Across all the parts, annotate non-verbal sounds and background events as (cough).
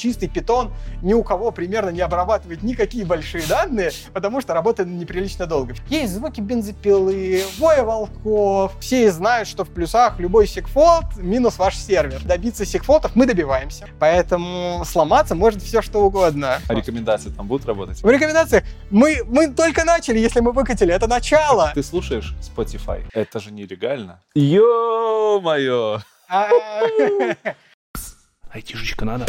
чистый питон ни у кого примерно не обрабатывает никакие большие данные, потому что работает неприлично долго. Есть звуки бензопилы, воя волков. Все знают, что в плюсах любой секфолд минус ваш сервер. Добиться секфолтов мы добиваемся. Поэтому сломаться может все что угодно. А рекомендации там будут работать? В рекомендациях мы, мы только начали, если мы выкатили. Это начало. Ты слушаешь Spotify? Это же нелегально. Ё-моё! (laughs) Айтишечка надо.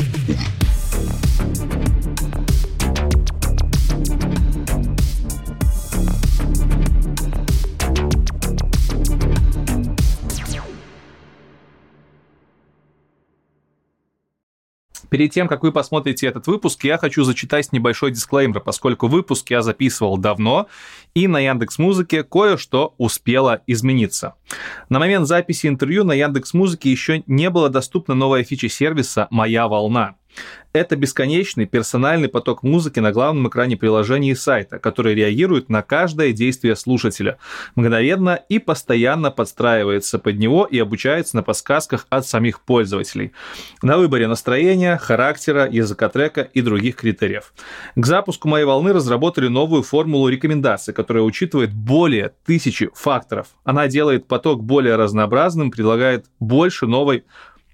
Перед тем, как вы посмотрите этот выпуск, я хочу зачитать небольшой дисклеймер, поскольку выпуск я записывал давно, и на Яндекс Музыке кое-что успело измениться. На момент записи интервью на Яндекс Музыке еще не было доступна новая фича сервиса «Моя волна». Это бесконечный персональный поток музыки на главном экране приложения и сайта, который реагирует на каждое действие слушателя, мгновенно и постоянно подстраивается под него и обучается на подсказках от самих пользователей, на выборе настроения, характера, языка трека и других критериев. К запуску моей волны разработали новую формулу рекомендаций, которая учитывает более тысячи факторов. Она делает поток более разнообразным, предлагает больше новой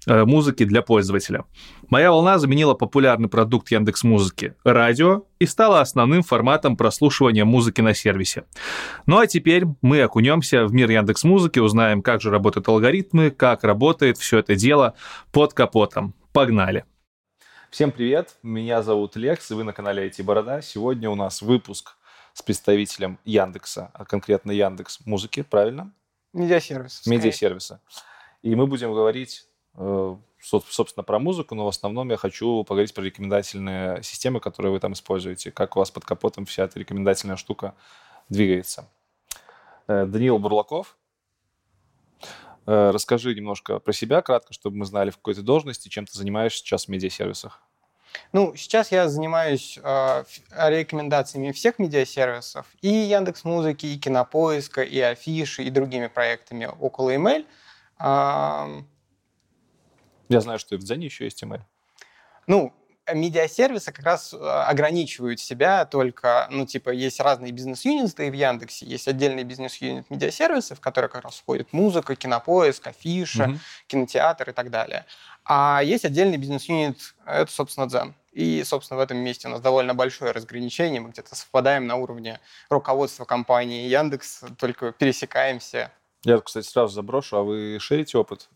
музыки для пользователя. Моя волна заменила популярный продукт Яндекс Музыки – радио и стала основным форматом прослушивания музыки на сервисе. Ну а теперь мы окунемся в мир Яндекс Музыки, узнаем, как же работают алгоритмы, как работает все это дело под капотом. Погнали! Всем привет, меня зовут Лекс, и вы на канале IT Борода. Сегодня у нас выпуск с представителем Яндекса, а конкретно Яндекс Музыки, правильно? Медиасервис. Медиасервиса. И мы будем говорить, э, собственно, про музыку, но в основном я хочу поговорить про рекомендательные системы, которые вы там используете, как у вас под капотом вся эта рекомендательная штука двигается. Э, Даниил Бурлаков, э, расскажи немножко про себя кратко, чтобы мы знали, в какой ты должности, чем ты занимаешься сейчас в медиасервисах. Ну, сейчас я занимаюсь э, рекомендациями всех медиасервисов, и Яндекс Музыки, и Кинопоиска, и Афиши, и другими проектами около email. Я знаю, что и в Дзене еще есть ML. Ну, медиасервисы как раз э, ограничивают себя только, ну, типа, есть разные бизнес-юниты в Яндексе, есть отдельный бизнес-юнит медиасервисов, в который как раз входит музыка, кинопоиск, афиша, Мгм. кинотеатр и так далее. А есть отдельный бизнес-юнит, это, собственно, Дзен. И, собственно, в этом месте у нас довольно большое разграничение. Мы где-то совпадаем на уровне руководства компании Яндекс, только пересекаемся. Я, кстати, сразу заброшу, а вы шерите опыт?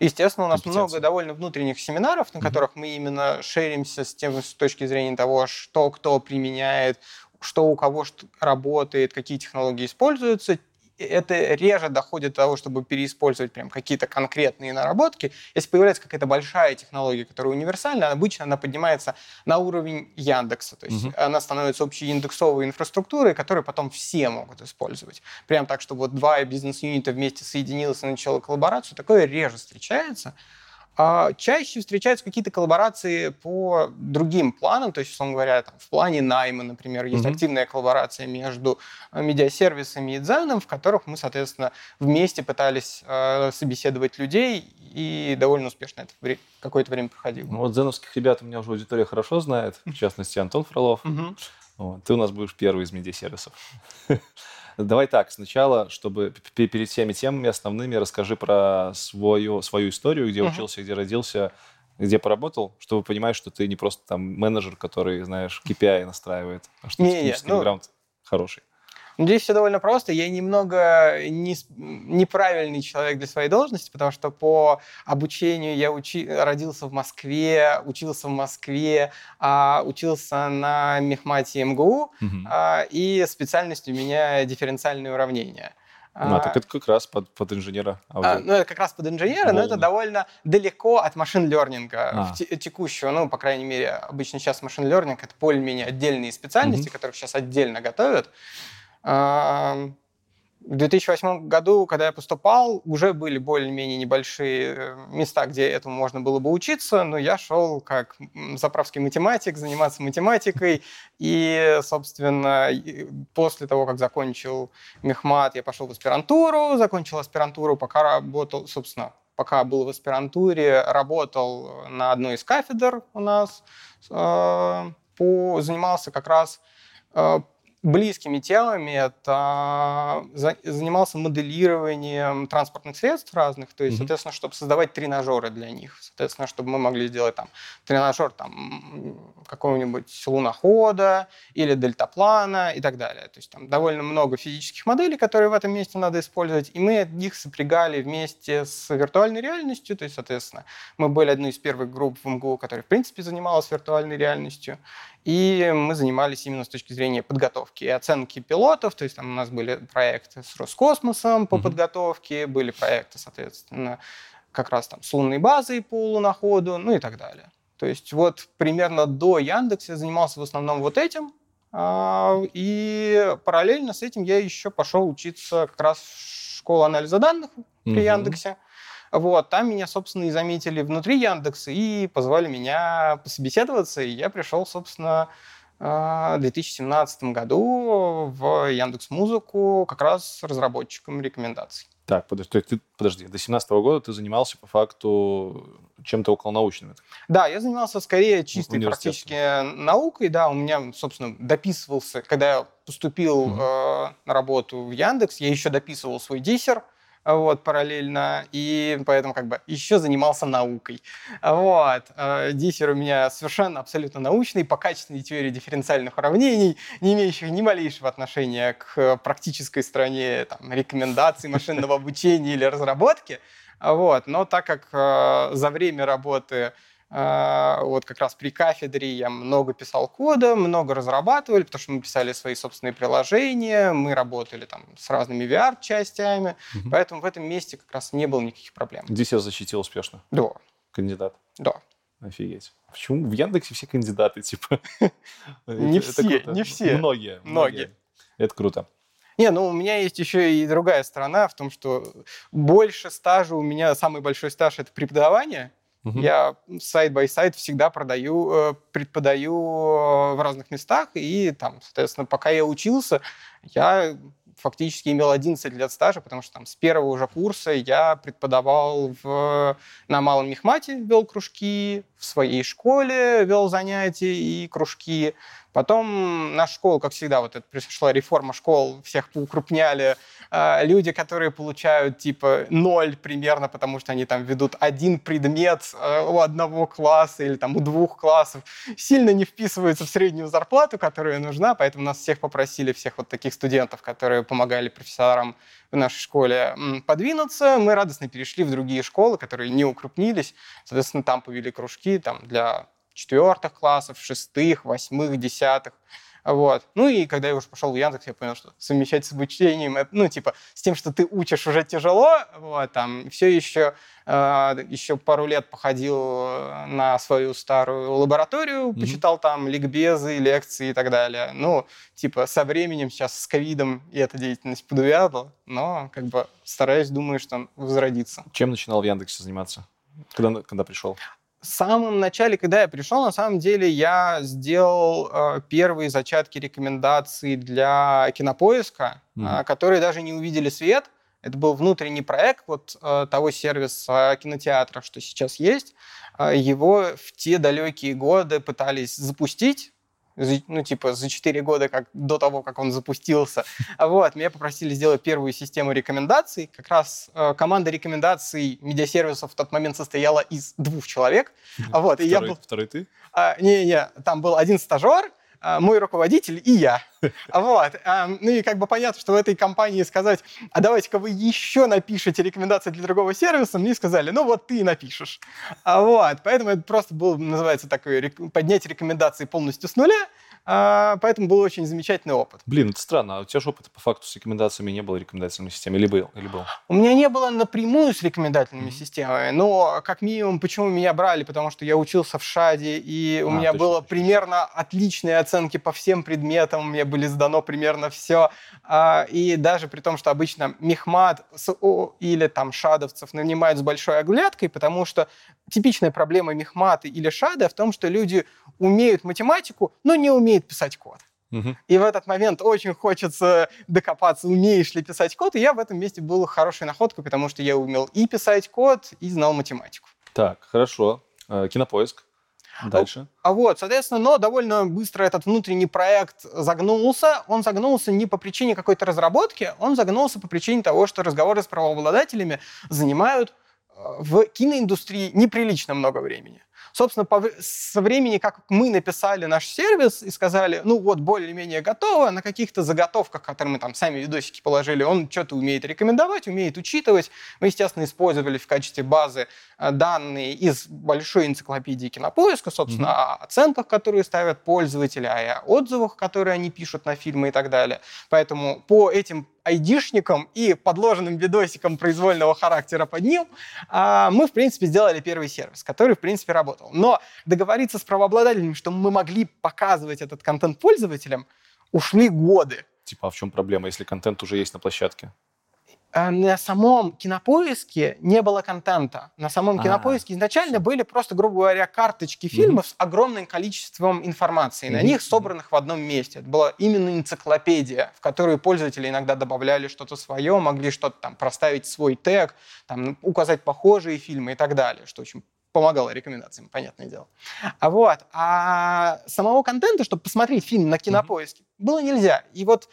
Естественно, у нас Компетенции. много довольно внутренних семинаров, на которых мы именно шеримся с тем с точки зрения того, что кто применяет, что у кого что работает, какие технологии используются. Это реже доходит до того, чтобы переиспользовать прям какие-то конкретные наработки. Если появляется какая-то большая технология, которая универсальна, обычно она поднимается на уровень Яндекса. То есть Мгм. она становится общей индексовой инфраструктурой, которую потом все могут использовать. Прям так, чтобы вот два бизнес-юнита вместе соединилось и начало коллаборацию, такое реже встречается. А чаще встречаются какие-то коллаборации по другим планам, то есть, условно говоря, там, в плане найма, например, есть Мгм. активная коллаборация между э, медиасервисами и дзеном, в которых мы, соответственно, вместе пытались э, собеседовать людей, и довольно успешно это какое-то время проходило. Ну, вот дзеновских ребят у меня уже аудитория хорошо знает, в частности, Антон Фролов. Мгм. Вот, ты у нас будешь первый из медиасервисов. (laughs) Давай так, сначала, чтобы перед всеми темами основными расскажи про свою, свою историю, где Мгм. учился, где родился, где поработал, чтобы понимать, что ты не просто там менеджер, который, знаешь, KPI настраивает, а что Не-не, технический ну- бэкграунд хороший. Ну, Здесь все довольно просто. Я немного не с- неправильный человек для своей должности, потому что по обучению я учи- родился в Москве, учился в Москве, а, учился на мехмате МГУ, Мгм. а, и специальность у меня дифференциальные уравнения. Ну, а А, так это как раз под, под инженера. а, аудио. ну, это как раз под инженера, но это Волны. довольно далеко от машин-лернинга А. те- текущего. Ну, по крайней мере, обычно сейчас машин-лернинг — это более-менее отдельные специальности, которых сейчас отдельно готовят. А, В 2008 году, когда я поступал, уже были более-менее небольшие э, места, где этому можно было бы учиться, но я шел как заправский математик, заниматься математикой, и, собственно, после того, как закончил мехмат, я пошел в аспирантуру, закончил аспирантуру, пока работал, собственно, пока был в аспирантуре, работал на одной из кафедр у нас, по, занимался как раз близкими темами. Это занимался моделированием транспортных средств разных, то есть, mm-hmm. соответственно, чтобы создавать тренажеры для них, соответственно, чтобы мы могли сделать там тренажер там какого-нибудь лунохода или дельтаплана и так далее. То есть там довольно много физических моделей, которые в этом месте надо использовать, и мы их сопрягали вместе с виртуальной реальностью, то есть, соответственно, мы были одной из первых групп в МГУ, которая, в принципе, занималась виртуальной реальностью, и мы занимались именно с точки зрения подготовки и оценки пилотов. То есть там у нас были проекты с Роскосмосом по mm-hmm. подготовке, были проекты, соответственно, как раз там с лунной базой по луноходу, ну и так далее. То есть вот примерно до Яндекса я занимался в основном вот этим, а, и параллельно с этим я еще пошел учиться как раз в школу анализа данных при угу. Яндексе. Вот, там меня, собственно, и заметили внутри Яндекса и позвали меня пособеседоваться, и я пришел, собственно, в 2017 году в Яндекс Музыку как раз разработчиком рекомендаций. Так, подожди, ты, подожди, до 2017 года ты занимался по факту чем-то около научным? Да, я занимался скорее чистой практически наукой, да, у меня, собственно, дописывался, когда я поступил угу. э, на работу в Яндекс, я еще дописывал свой диссер, вот, параллельно, и поэтому как бы еще занимался наукой. Вот. Э, диссер у меня совершенно абсолютно научный, по качественной теории дифференциальных уравнений, не имеющих ни малейшего отношения к практической стороне там, рекомендаций машинного обучения или разработки. Вот. Но так как э, за время работы вот как раз при кафедре я много писал кода, много разрабатывали, потому что мы писали свои собственные приложения, мы работали там с разными VR-частями, угу. поэтому в этом месте как раз не было никаких проблем. Здесь я защитил успешно? Да. Кандидат? Да. Офигеть. Почему в Яндексе все кандидаты, типа? (laughs) Не все, не все. Многие. Многие. Это круто. Не, ну у меня есть еще и другая сторона в том, что больше стажа у меня, самый большой стаж — это преподавание, Угу. Я side by side всегда продаю, э, преподаю э, в разных местах, и там, соответственно, пока я учился, я фактически имел 11 лет стажа, потому что там с первого уже курса я преподавал в, на Малом Мехмате, вел кружки, в своей школе вел занятия и кружки. Потом наша школа, как всегда, вот это пришла реформа школ, всех поукрупняли, а, люди, которые получают типа ноль примерно, потому что они там ведут один предмет а, у одного класса или там у двух классов, сильно не вписываются в среднюю зарплату, которая нужна, поэтому нас всех попросили, всех вот таких студентов, которые помогали профессорам в нашей школе подвинуться. Мы радостно перешли в другие школы, которые не укрупнились. Соответственно, там повели кружки там, для четвертых классов, шестых, восьмых, десятых. Вот. Ну и когда я уже пошел в Яндекс, я понял, что совмещать с обучением, ну, типа, с тем, что ты учишь уже тяжело, вот, там, все еще, э, еще пару лет походил на свою старую лабораторию, mm-hmm. почитал там ликбезы, лекции и так далее. Ну, типа, со временем сейчас с ковидом и эта деятельность подувядла, но, как бы, стараюсь, думаю, что возродится. Чем начинал в Яндексе заниматься? Когда, когда пришел? В самом начале, когда я пришел, на самом деле я сделал э, первые зачатки рекомендаций для кинопоиска, mm-hmm. э, которые даже не увидели свет. Это был внутренний проект вот э, того сервиса кинотеатра, что сейчас есть. Э, его в те далекие годы пытались запустить ну, типа, за 4 года как, до того, как он запустился. (laughs) Вот, меня попросили сделать первую систему рекомендаций. Как раз э, команда рекомендаций медиасервисов в тот момент состояла из двух человек. Вот, второй, и я был... второй ты? А, не-не, там был один стажер, мой руководитель и я. (laughs) Вот. А, ну и как бы понятно, что в этой компании сказать, а давайте-ка вы еще напишите рекомендации для другого сервиса, мне сказали, ну вот ты и напишешь. Вот. Поэтому это просто был, называется такой, поднять рекомендации полностью с нуля, а, поэтому был очень замечательный опыт. Блин, это странно. А у тебя же опыта по факту с рекомендациями не было рекомендательной системы? Или был? Или был? У меня не было напрямую с рекомендательными mm-hmm. системами, но как минимум, почему меня брали? Потому что я учился в ШАДе, и у а, меня точно, было точно. примерно отличные оценки по всем предметам, мне были сдано примерно все. А, и даже при том, что обычно мехмат или там шадовцев нанимают с большой оглядкой, потому что типичная проблема мехматы или шада в том, что люди умеют математику, но не умеют писать код. И в этот момент очень хочется докопаться, умеешь ли писать код. И я в этом месте был хорошей находкой, потому что я умел и писать код, и знал математику. Так, хорошо. Э, Кинопоиск. Дальше. А вот, соответственно, но довольно быстро этот внутренний проект загнулся. Он загнулся не по причине какой-то разработки, он загнулся по причине того, что разговоры с правообладателями занимают в киноиндустрии неприлично много времени. Собственно, по со времени, как мы написали наш сервис и сказали, ну вот, более-менее готово, на каких-то заготовках, которые мы там сами видосики положили, он что-то умеет рекомендовать, умеет учитывать. Мы, естественно, использовали в качестве базы э, данные из большой энциклопедии кинопоиска, собственно, о оценках, которые ставят пользователи, о отзывах, которые они пишут на фильмы и так далее. Поэтому по этим айдишникам и подложенным видосикам произвольного характера под ним а, мы, в принципе, сделали первый сервис, который, в принципе, работал. Но договориться с правообладателями, что мы могли показывать этот контент пользователям, ушли годы. Типа, а в чем проблема, если контент уже есть на площадке? А На самом кинопоиске не было контента. На самом А, кинопоиске изначально были просто, грубо говоря, карточки фильмов с огромным количеством информации. На них собранных в одном месте. Это была именно энциклопедия, в которую пользователи иногда добавляли что-то свое, могли что-то там проставить свой тег, там, указать похожие фильмы и так далее, что очень помогало рекомендациям, понятное дело. А вот, а самого контента, чтобы посмотреть фильм на кинопоиске, было нельзя. И вот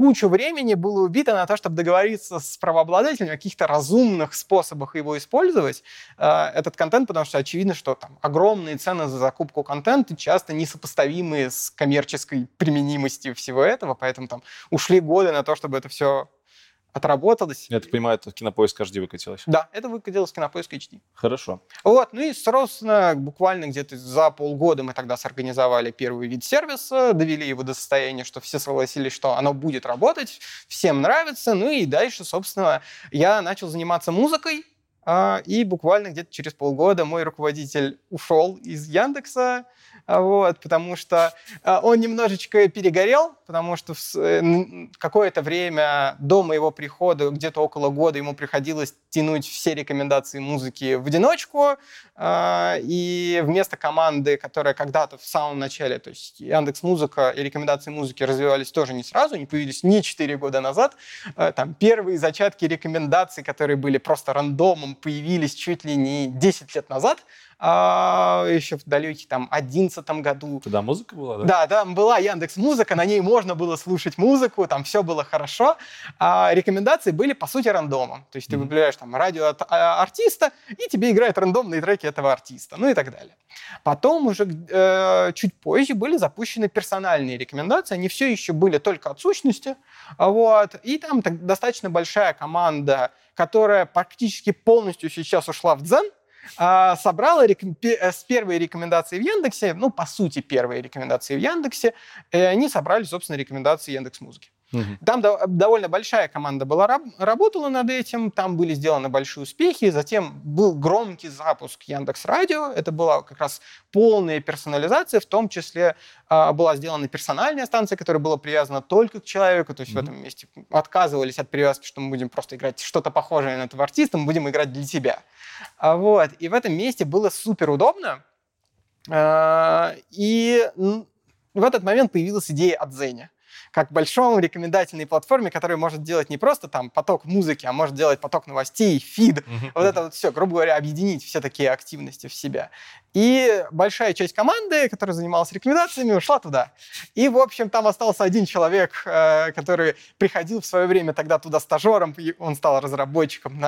кучу времени было убито на то, чтобы договориться с правообладателем о каких-то разумных способах его использовать, э, этот контент, потому что очевидно, что там огромные цены за закупку контента часто несопоставимые с коммерческой применимостью всего этого, поэтому там ушли годы на то, чтобы это все отработалось. Я так понимаю, это кинопоиск HD выкатилось. Да, это выкатилось Кинопоиск HD. Хорошо. Вот, ну и, собственно, буквально где-то за полгода мы тогда сорганизовали первый вид сервиса, довели его до состояния, что все согласились, что оно будет работать, всем нравится, ну и дальше, собственно, я начал заниматься музыкой, а, и буквально где-то через полгода мой руководитель ушел из Яндекса, вот, потому что а, он немножечко перегорел, потому что э, какое-то время до моего прихода, где-то около года, ему приходилось тянуть все рекомендации музыки в одиночку, а, и вместо команды, которая когда-то в самом начале, то есть Яндекс Музыка и рекомендации музыки развивались тоже не сразу, не появились не 4 года назад, а, там первые зачатки рекомендаций, которые были просто рандомом, появились чуть ли не 10 лет назад, а, еще в далеких там 11 году. Тогда музыка была, да? Да, там была Яндекс Музыка, на ней можно было слушать музыку, там все было хорошо. А рекомендации были, по сути, рандомом. То есть ты Мгм. выбираешь там радио от а, артиста, и тебе играют рандомные треки этого артиста, ну и так далее. Потом уже э, чуть позже были запущены персональные рекомендации, они все еще были только от сущности, а вот, и там так- достаточно большая команда, которая практически полностью сейчас ушла в дзен, а, собрала э, с первой рекомендации в Яндексе, ну, по сути, первые рекомендации в Яндексе, и они собрали, собственно, рекомендации Яндекс Музыки. Мгм. Там до- довольно большая команда была, раб- работала над этим, там были сделаны большие успехи, затем был громкий запуск Яндекс Радио, это была как раз полная персонализация, в том числе а, была сделана персональная станция, которая была привязана только к человеку, то есть Мгм. в этом месте отказывались от привязки, что мы будем просто играть что-то похожее на этого артиста, мы будем играть для тебя. А Вот. И в этом месте было супер удобно. А, И в этот момент появилась идея от Зеня как большом рекомендательной платформе, которая может делать не просто там поток музыки, а может делать поток новостей, фид, Мгм. вот это вот все, грубо говоря, объединить все такие активности в себя. И большая часть команды, которая занималась рекомендациями, ушла туда. И, в общем, там остался один человек, э, который приходил в свое время тогда туда стажером, он стал разработчиком,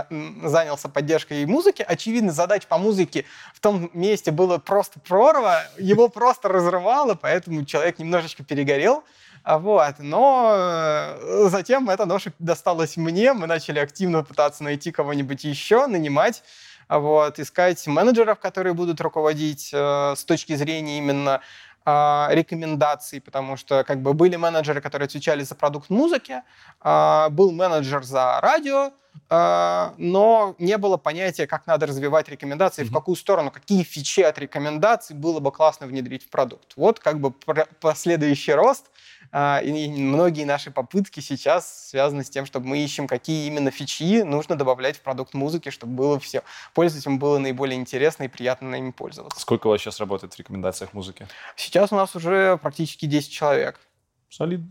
занялся поддержкой музыки. Очевидно, задач по музыке в том месте было просто прорва, его просто разрывало, поэтому человек немножечко перегорел. А Вот. Но э, затем эта ноша досталась мне, мы начали активно пытаться найти кого-нибудь еще, нанимать, а вот, искать менеджеров, которые будут руководить э, с точки зрения именно а, рекомендаций, потому что как бы были менеджеры, которые отвечали за продукт музыки, был менеджер за радио, но не было понятия, как надо развивать рекомендации, в Мгм. какую сторону, какие фичи от рекомендаций было бы классно внедрить в продукт. Вот как бы последующий рост и многие наши попытки сейчас связаны с тем, чтобы мы ищем, какие именно фичи нужно добавлять в продукт музыки, чтобы было все пользователям было наиболее интересно и приятно ими пользоваться. Сколько у вас сейчас работает в рекомендациях музыки? Сейчас у нас уже практически 10 человек. Солидно.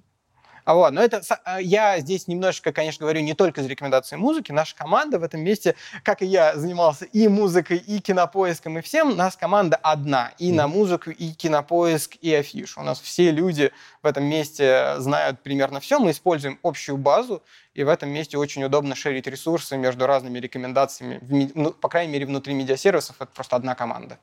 А вот, но это а, я здесь немножечко, конечно, говорю не только из рекомендации музыки. Наша команда в этом месте, как и я, занимался и музыкой, и кинопоиском, и всем. У нас команда одна. И mm. на музыку, и кинопоиск, и афишу. У нас все люди в этом месте знают примерно все. Мы используем общую базу, и в этом месте очень удобно шерить ресурсы между разными рекомендациями. Ну, по крайней мере, внутри медиасервисов это просто одна команда.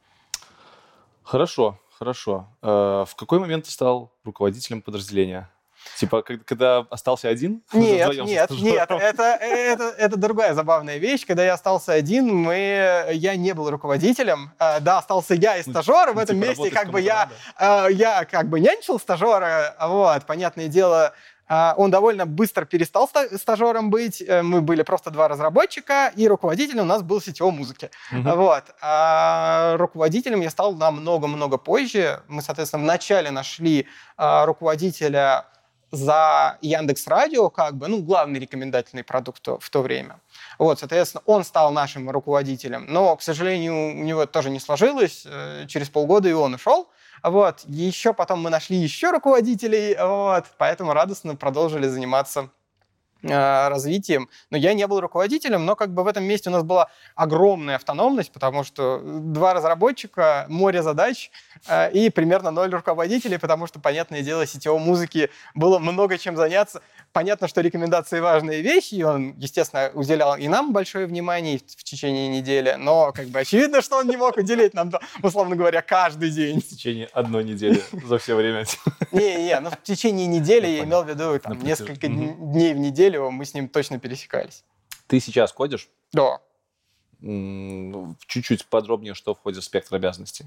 Хорошо, хорошо. Э, в какой момент ты стал руководителем подразделения? Типа, когда остался один? (laughs) Нет, нет, нет. Это, это, это другая забавная вещь. Когда я остался один, мы, я не был руководителем. А, да, остался я и ну, стажер. В ну, этом типа, месте как бы я, а, я как бы нянчил стажера. Вот, понятное дело, а, он довольно быстро перестал стажером быть. Э, мы были просто два разработчика, и руководителем у нас был сетевой музыки. Uh-huh. Вот. А руководителем я стал намного-много позже. Мы, соответственно, вначале нашли руководителя за Яндекс Радио, как бы, ну, главный рекомендательный продукт в то время. Вот, соответственно, он стал нашим руководителем, но, к сожалению, у него это тоже не сложилось. Э, через полгода и он ушел. Вот, еще потом мы нашли еще руководителей, вот, поэтому радостно продолжили заниматься развитием. Но я не был руководителем, но как бы в этом месте у нас была огромная автономность, потому что два разработчика, море задач э, и примерно ноль руководителей, потому что, понятное дело, сетевой музыки было много чем заняться. Понятно, что рекомендации важные вещи, и он, естественно, уделял и нам большое внимание в течение недели, но как бы очевидно, что он не мог уделить нам, условно говоря, каждый день. В течение одной недели за все время. Не-не, ну в течение недели я имел в виду несколько дней в неделю, неделю мы с ним точно пересекались. Ты сейчас кодишь? Да. Чуть-чуть подробнее, что входит в спектр обязанностей.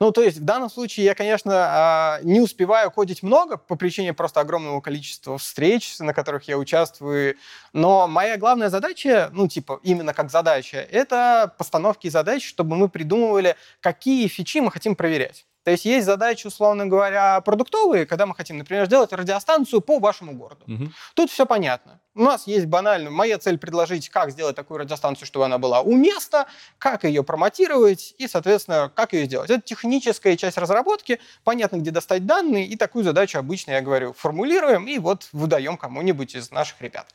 Ну, то есть в данном случае я, конечно, а, не успеваю кодить много по причине просто огромного количества встреч, на которых я участвую. Но моя главная задача, ну, типа, именно как задача, это постановки задач, чтобы мы придумывали, какие фичи мы хотим проверять. То есть есть задачи, условно говоря, продуктовые, когда мы хотим, например, сделать радиостанцию по вашему городу. Угу. Тут все понятно. У нас есть банально, моя цель предложить, как сделать такую радиостанцию, чтобы она была у места, как ее промотировать и, соответственно, как ее сделать. Это техническая часть разработки, понятно, где достать данные, и такую задачу обычно, я говорю, формулируем и вот выдаем кому-нибудь из наших ребят.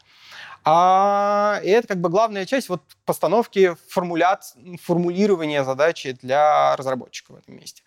А, и это как бы главная часть вот постановки формулят, формулирования задачи для разработчика в этом месте.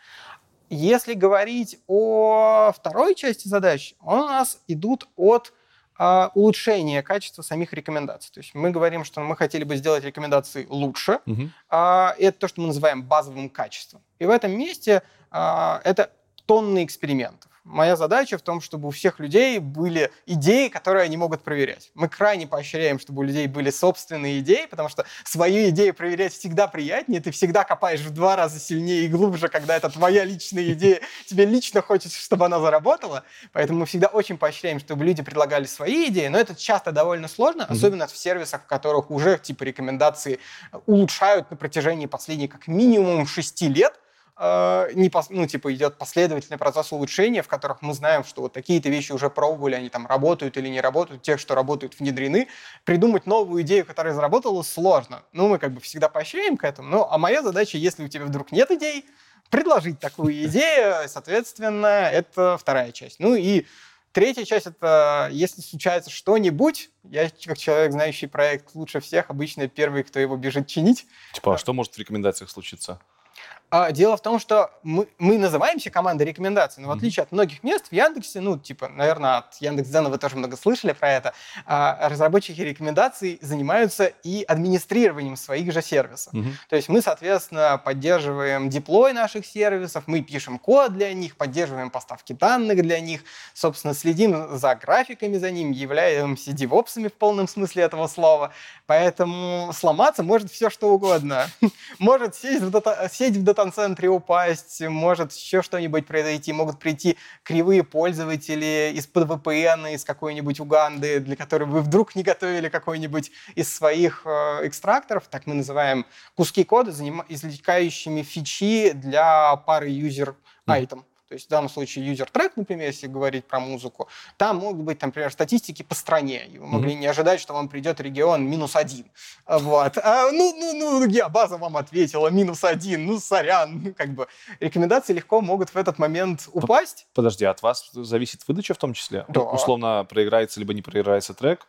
Если говорить о второй части задач, у нас идут от а, улучшения качества самих рекомендаций. То есть мы говорим, что мы хотели бы сделать рекомендации лучше. Угу. А, это то, что мы называем базовым качеством. И в этом месте а, это тонны экспериментов. Моя задача в том, чтобы у всех людей были идеи, которые они могут проверять. Мы крайне поощряем, чтобы у людей были собственные идеи, потому что свою идею проверять всегда приятнее. Ты всегда копаешь в два раза сильнее и глубже, когда это твоя личная идея. Тебе лично хочется, чтобы она заработала. Поэтому мы всегда очень поощряем, чтобы люди предлагали свои идеи. Но это часто довольно сложно, mm-hmm. особенно в сервисах, в которых уже типа рекомендации улучшают на протяжении последних как минимум шести лет э, не пос, ну, типа, идет последовательный процесс улучшения, в которых мы знаем, что вот такие-то вещи уже пробовали, они там работают или не работают, тех, что работают, внедрены. Придумать новую идею, которая заработала, сложно. Ну, мы как бы всегда поощряем к этому. Ну, а моя задача, если у тебя вдруг нет идей, предложить такую (laughs) идею, соответственно, это вторая часть. Ну и Третья часть — это если случается что-нибудь, я как человек, знающий проект лучше всех, обычно первый, кто его бежит чинить. Типа, а что может в рекомендациях случиться? А дело в том, что мы, мы называемся командой рекомендаций, но в отличие от многих мест в Яндексе, ну, типа, наверное, от Яндекс.Дзена вы тоже много слышали про это, а, разработчики рекомендаций занимаются и администрированием своих же сервисов. Угу. То есть мы, соответственно, поддерживаем деплой наших сервисов, мы пишем код для них, поддерживаем поставки данных для них, собственно, следим за графиками за ним, являемся девопсами в полном смысле этого слова. Поэтому сломаться может все что угодно. (laughs) Может сесть в, дата, сеть в дата-центре упасть, может еще что-нибудь произойти, могут прийти кривые пользователи из-под VPN, из какой-нибудь Уганды, для которых вы вдруг не готовили какой-нибудь из своих э, экстракторов, так мы называем куски кода, извлекающими фичи для пары user item. То есть в данном случае user-трек, например, если говорить про музыку, там могут быть, например, статистики по стране. И вы могли mm-hmm. не ожидать, что вам придет регион минус один. Вот. А, ну, ну, ну, геобаза вам ответила минус один. Ну, сорян. Ну, как бы рекомендации легко могут в этот момент упасть. Подожди, от вас зависит выдача в том числе? Да. Условно, проиграется либо не проиграется трек?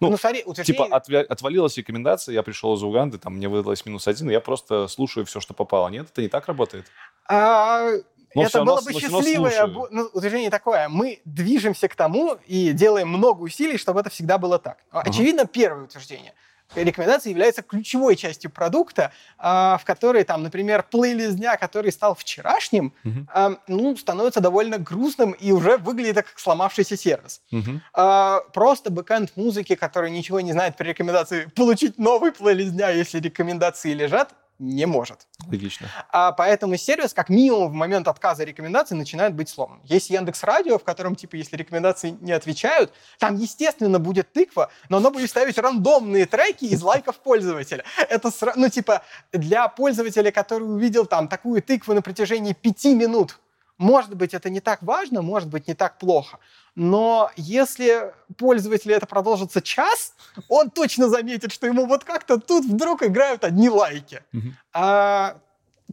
Ну, ну смотри, утверждение... Типа отвя... отвалилась рекомендация, я пришел из Уганды, там мне выдалось минус один, и я просто слушаю все, что попало. Нет, это не так работает? А, но это было бы счастливое ну, утверждение такое. Мы движемся к тому и делаем много усилий, чтобы это всегда было так. Uh-huh. Очевидно, первое утверждение. Рекомендация является ключевой частью продукта, а, в которой, там, например, плейлист дня, который стал вчерашним, uh-huh. ну, становится довольно грустным и уже выглядит как сломавшийся сервис. Uh-huh. Просто бэкэнд музыки, который ничего не знает при рекомендации, получить новый плейлист дня, если рекомендации лежат, не может. Логично. А поэтому сервис, как минимум, в момент отказа рекомендаций начинает быть сломан. Есть Яндекс Радио, в котором, типа, если рекомендации не отвечают, там, естественно, будет тыква, но оно будет ставить рандомные треки из лайков пользователя. Это, ну, типа, для пользователя, который увидел там такую тыкву на протяжении пяти минут, может быть, это не так важно, может быть, не так плохо. Но если пользователю это продолжится час, он точно заметит, что ему вот как-то тут вдруг играют одни лайки. Mm-hmm. А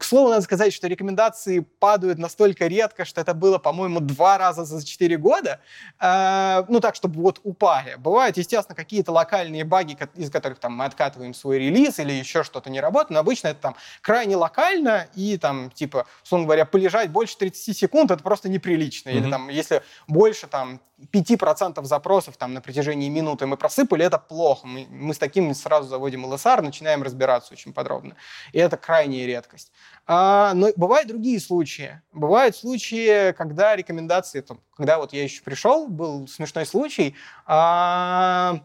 к слову, надо сказать, что рекомендации падают настолько редко, что это было, по-моему, два раза за 4 года. Э, ну, так, чтобы вот упали. Бывают, естественно, какие-то локальные баги, из которых там мы откатываем свой релиз или еще что-то не работает, но обычно это там крайне локально и там, типа, условно говоря, полежать больше 30 секунд, это просто неприлично. Mm-hmm. Или там, если больше там 5% запросов там на протяжении минуты мы просыпали, это плохо. Мы, мы с таким сразу заводим LSR, начинаем разбираться очень подробно. И это крайняя редкость. А, но бывают другие случаи. Бывают случаи, когда рекомендации, там, когда вот я еще пришел, был смешной случай, а,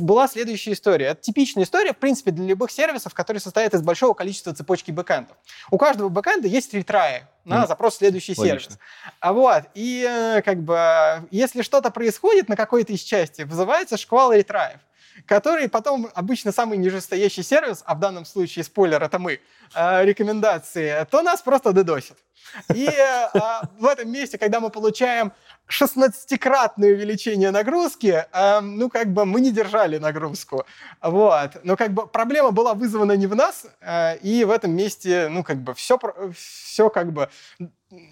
была следующая история. Это типичная история, в принципе, для любых сервисов, которые состоят из большого количества цепочки бэкэндов. У каждого бэкэнда есть ретраи на mm. запрос следующий Логично. сервис. А вот, и э, как бы, если что-то происходит на какой-то из части, вызывается шквал ретраев который потом обычно самый нижестоящий сервис, а в данном случае, спойлер, это мы, э, рекомендации, то нас просто дедосит. И э, в этом месте, когда мы получаем 16-кратное увеличение нагрузки, э, ну, как бы мы не держали нагрузку. Вот. Но как бы проблема была вызвана не в нас, э, и в этом месте, ну, как бы все, все как бы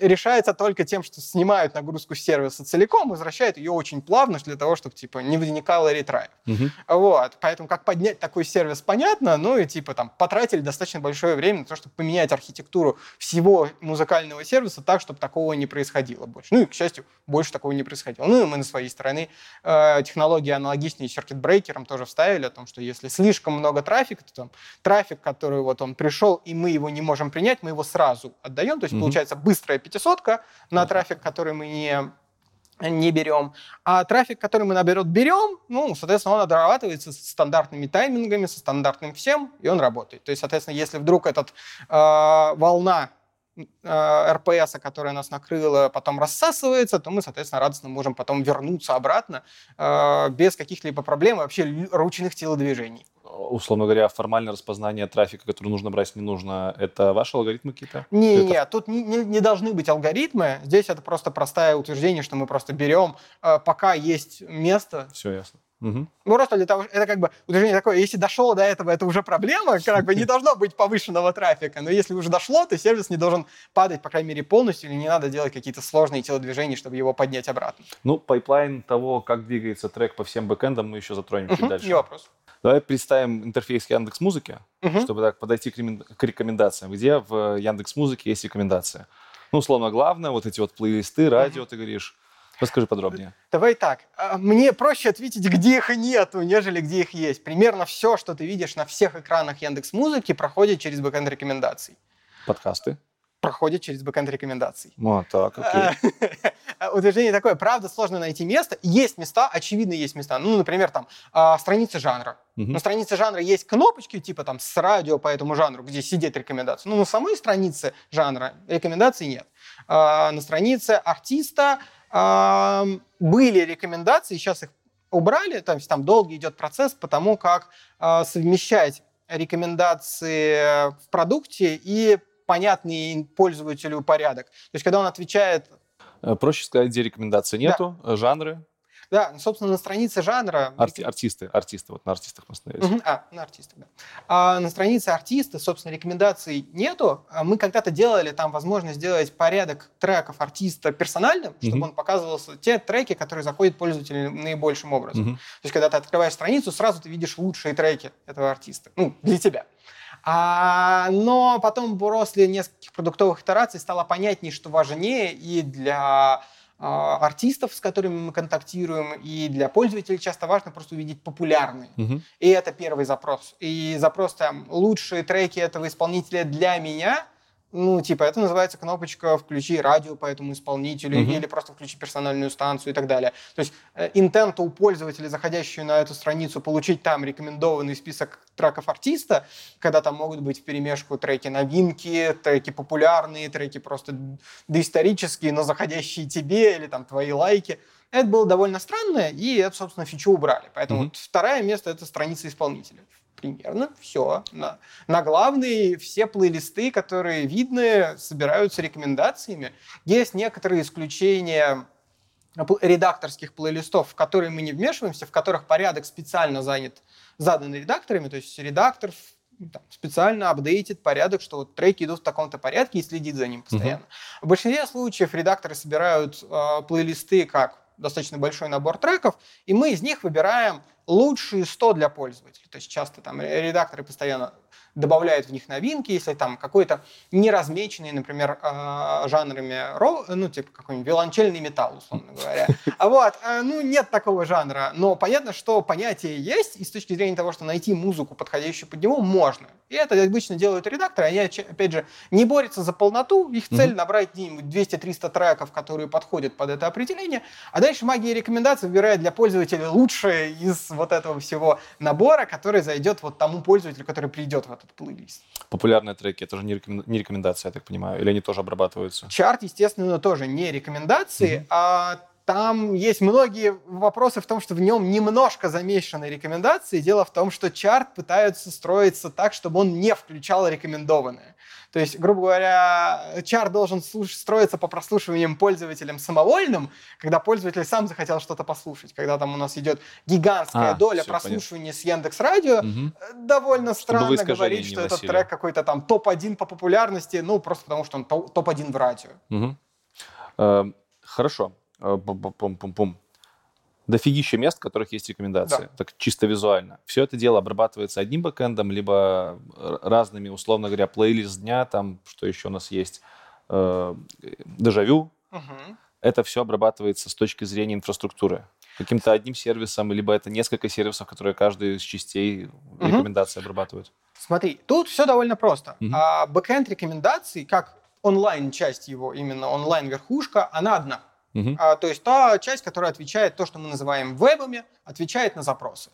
решается только тем, что снимают нагрузку сервиса целиком, возвращают ее очень плавно для того, чтобы типа не возникало ретраев. Угу. Вот, поэтому как поднять такой сервис понятно, ну и типа там потратили достаточно большое время на то, чтобы поменять архитектуру всего музыкального сервиса так, чтобы такого не происходило больше. Ну и к счастью больше такого не происходило. Ну и мы на своей стороны э, технологии аналогичные circuit тоже вставили о том, что если слишком много трафика, то там трафик, который вот он пришел и мы его не можем принять, мы его сразу отдаем, то есть угу. получается быстрая пятисотка на трафик, который мы не не берем. А трафик, который мы, наоборот, берем, ну, соответственно, он дорабатывается с стандартными таймингами, со стандартным всем, и он работает. То есть, соответственно, если вдруг эта э, волна РПС, которая нас накрыла, потом рассасывается, то мы, соответственно, радостно можем потом вернуться обратно э, без каких-либо проблем и вообще ручных телодвижений условно говоря, формальное распознание трафика, который нужно брать, не нужно, это ваши алгоритмы какие-то? Не, не, тут не, не, не должны быть алгоритмы. Здесь это просто простое утверждение, что мы просто берем, пока есть место. Все ясно. Угу. Ну, просто для того, это как бы утверждение такое, если дошло до этого, это уже проблема, как бы не должно быть повышенного трафика, но если уже дошло, то сервис не должен падать, по крайней мере, полностью, или не надо делать какие-то сложные телодвижения, чтобы его поднять обратно. Ну, pipeline того, как двигается трек по всем бэкэндам, мы еще затронем чуть дальше. Не вопрос. Давай представим интерфейс Яндекс Музыки, угу. чтобы так подойти к рекомендациям. Где в Яндекс Музыке есть рекомендация? Ну, условно, главное, вот эти вот плейлисты, радио, угу. ты говоришь. Расскажи подробнее. Давай так. А, мне проще ответить, где их нету, нежели где их есть. Примерно все, что ты видишь на всех экранах Яндекс Музыки, проходит через бэкэнд рекомендаций. Подкасты? Проходит через бэкэнд рекомендаций. Вот так, окей. (laughs) утверждение такое, правда, сложно найти место. Есть места, очевидно, есть места. Ну, например, там, страница жанра. Uh-huh. На странице жанра есть кнопочки, типа там с радио по этому жанру, где сидит рекомендация. Но на самой странице жанра рекомендаций нет. На странице артиста были рекомендации, сейчас их убрали, то есть там долгий идет процесс по тому, как э, совмещать рекомендации в продукте и понятный пользователю порядок. То есть, когда он отвечает... Э, проще сказать, где рекомендаций нету, да. жанры, да, ну, собственно, на странице жанра... Арти- артисты, артисты, вот на артистах мы остановились. Угу, а, на артистах, да. А на странице артиста, собственно, рекомендаций нету. А мы когда-то делали там возможность сделать порядок треков артиста персональным, чтобы угу. он показывался те треки, которые заходят пользователю наибольшим образом. Угу. То есть, когда ты открываешь страницу, сразу ты видишь лучшие треки этого артиста. Ну, для тебя. А, но потом после нескольких продуктовых итераций стало понятнее, что важнее и для артистов, с которыми мы контактируем, и для пользователей часто важно просто увидеть популярные. Угу. И это первый запрос. И запрос там лучшие треки этого исполнителя для меня ну, типа, это называется кнопочка «включи радио по этому исполнителю» mm-hmm. или просто «включи персональную станцию» и так далее. То есть э, интента у пользователя, заходящего на эту страницу, получить там рекомендованный список треков артиста, когда там могут быть в перемешку треки новинки, треки популярные, треки просто доисторические, но заходящие тебе или там твои лайки. Это было довольно странно, и это, собственно, фичу убрали. Поэтому mm-hmm. вот второе место — это страница исполнителя примерно все. На, на главные все плейлисты, которые видны, собираются рекомендациями. Есть некоторые исключения редакторских плейлистов, в которые мы не вмешиваемся, в которых порядок специально занят, задан редакторами, то есть редактор там, специально апдейтит порядок, что вот треки идут в таком-то порядке и следит за ним постоянно. Uh-huh. В большинстве случаев редакторы собирают э, плейлисты как достаточно большой набор треков, и мы из них выбираем лучшие 100 для пользователей. То есть часто там редакторы постоянно добавляют в них новинки, если там какой-то неразмеченный, например, э, жанрами, ну, типа какой-нибудь виолончельный металл, условно говоря. (laughs) А вот, э, ну, нет такого жанра, но понятно, что понятие есть, и с точки зрения того, что найти музыку, подходящую под него, можно. И это обычно делают редакторы, они, опять же, не борются за полноту, их цель набрать где-нибудь 200-300 треков, которые подходят под это определение, а дальше магия рекомендаций выбирает для пользователя лучшее из вот этого всего набора, который зайдет вот тому пользователю, который придет в этот плейлист. Популярные треки, это же не, рекомендация, я так понимаю, или они тоже обрабатываются? Чарт, естественно, тоже не рекомендации, mm-hmm. а там есть многие вопросы в том, что в нем немножко замешаны рекомендации. Дело в том, что чарт пытаются строиться так, чтобы он не включал рекомендованные. То есть, грубо говоря, чар должен строиться по прослушиваниям пользователям самовольным, когда пользователь сам захотел что-то послушать. Когда там у нас идет гигантская а, доля прослушивания понятно. с Яндекс Радио, угу. довольно странно говорить, что этот трек какой-то там топ-1 по популярности, ну, просто потому что он топ-1 в радио. Угу. Э, хорошо. Э, пум-пум-пум дофигища мест, в которых есть рекомендации, да. так чисто визуально. Все это дело обрабатывается одним бэкэндом, либо разными, условно говоря, плейлист дня, там, что еще у нас есть, э, дежавю. Угу. Это все обрабатывается с точки зрения инфраструктуры. Каким-то одним сервисом, либо это несколько сервисов, которые каждый из частей угу. рекомендации обрабатывают. Смотри, тут все довольно просто. Угу. А бэкэнд рекомендаций, как онлайн-часть его, именно онлайн-верхушка, она одна. Угу. А, то есть та часть, которая отвечает то, что мы называем вебами, отвечает на запросы.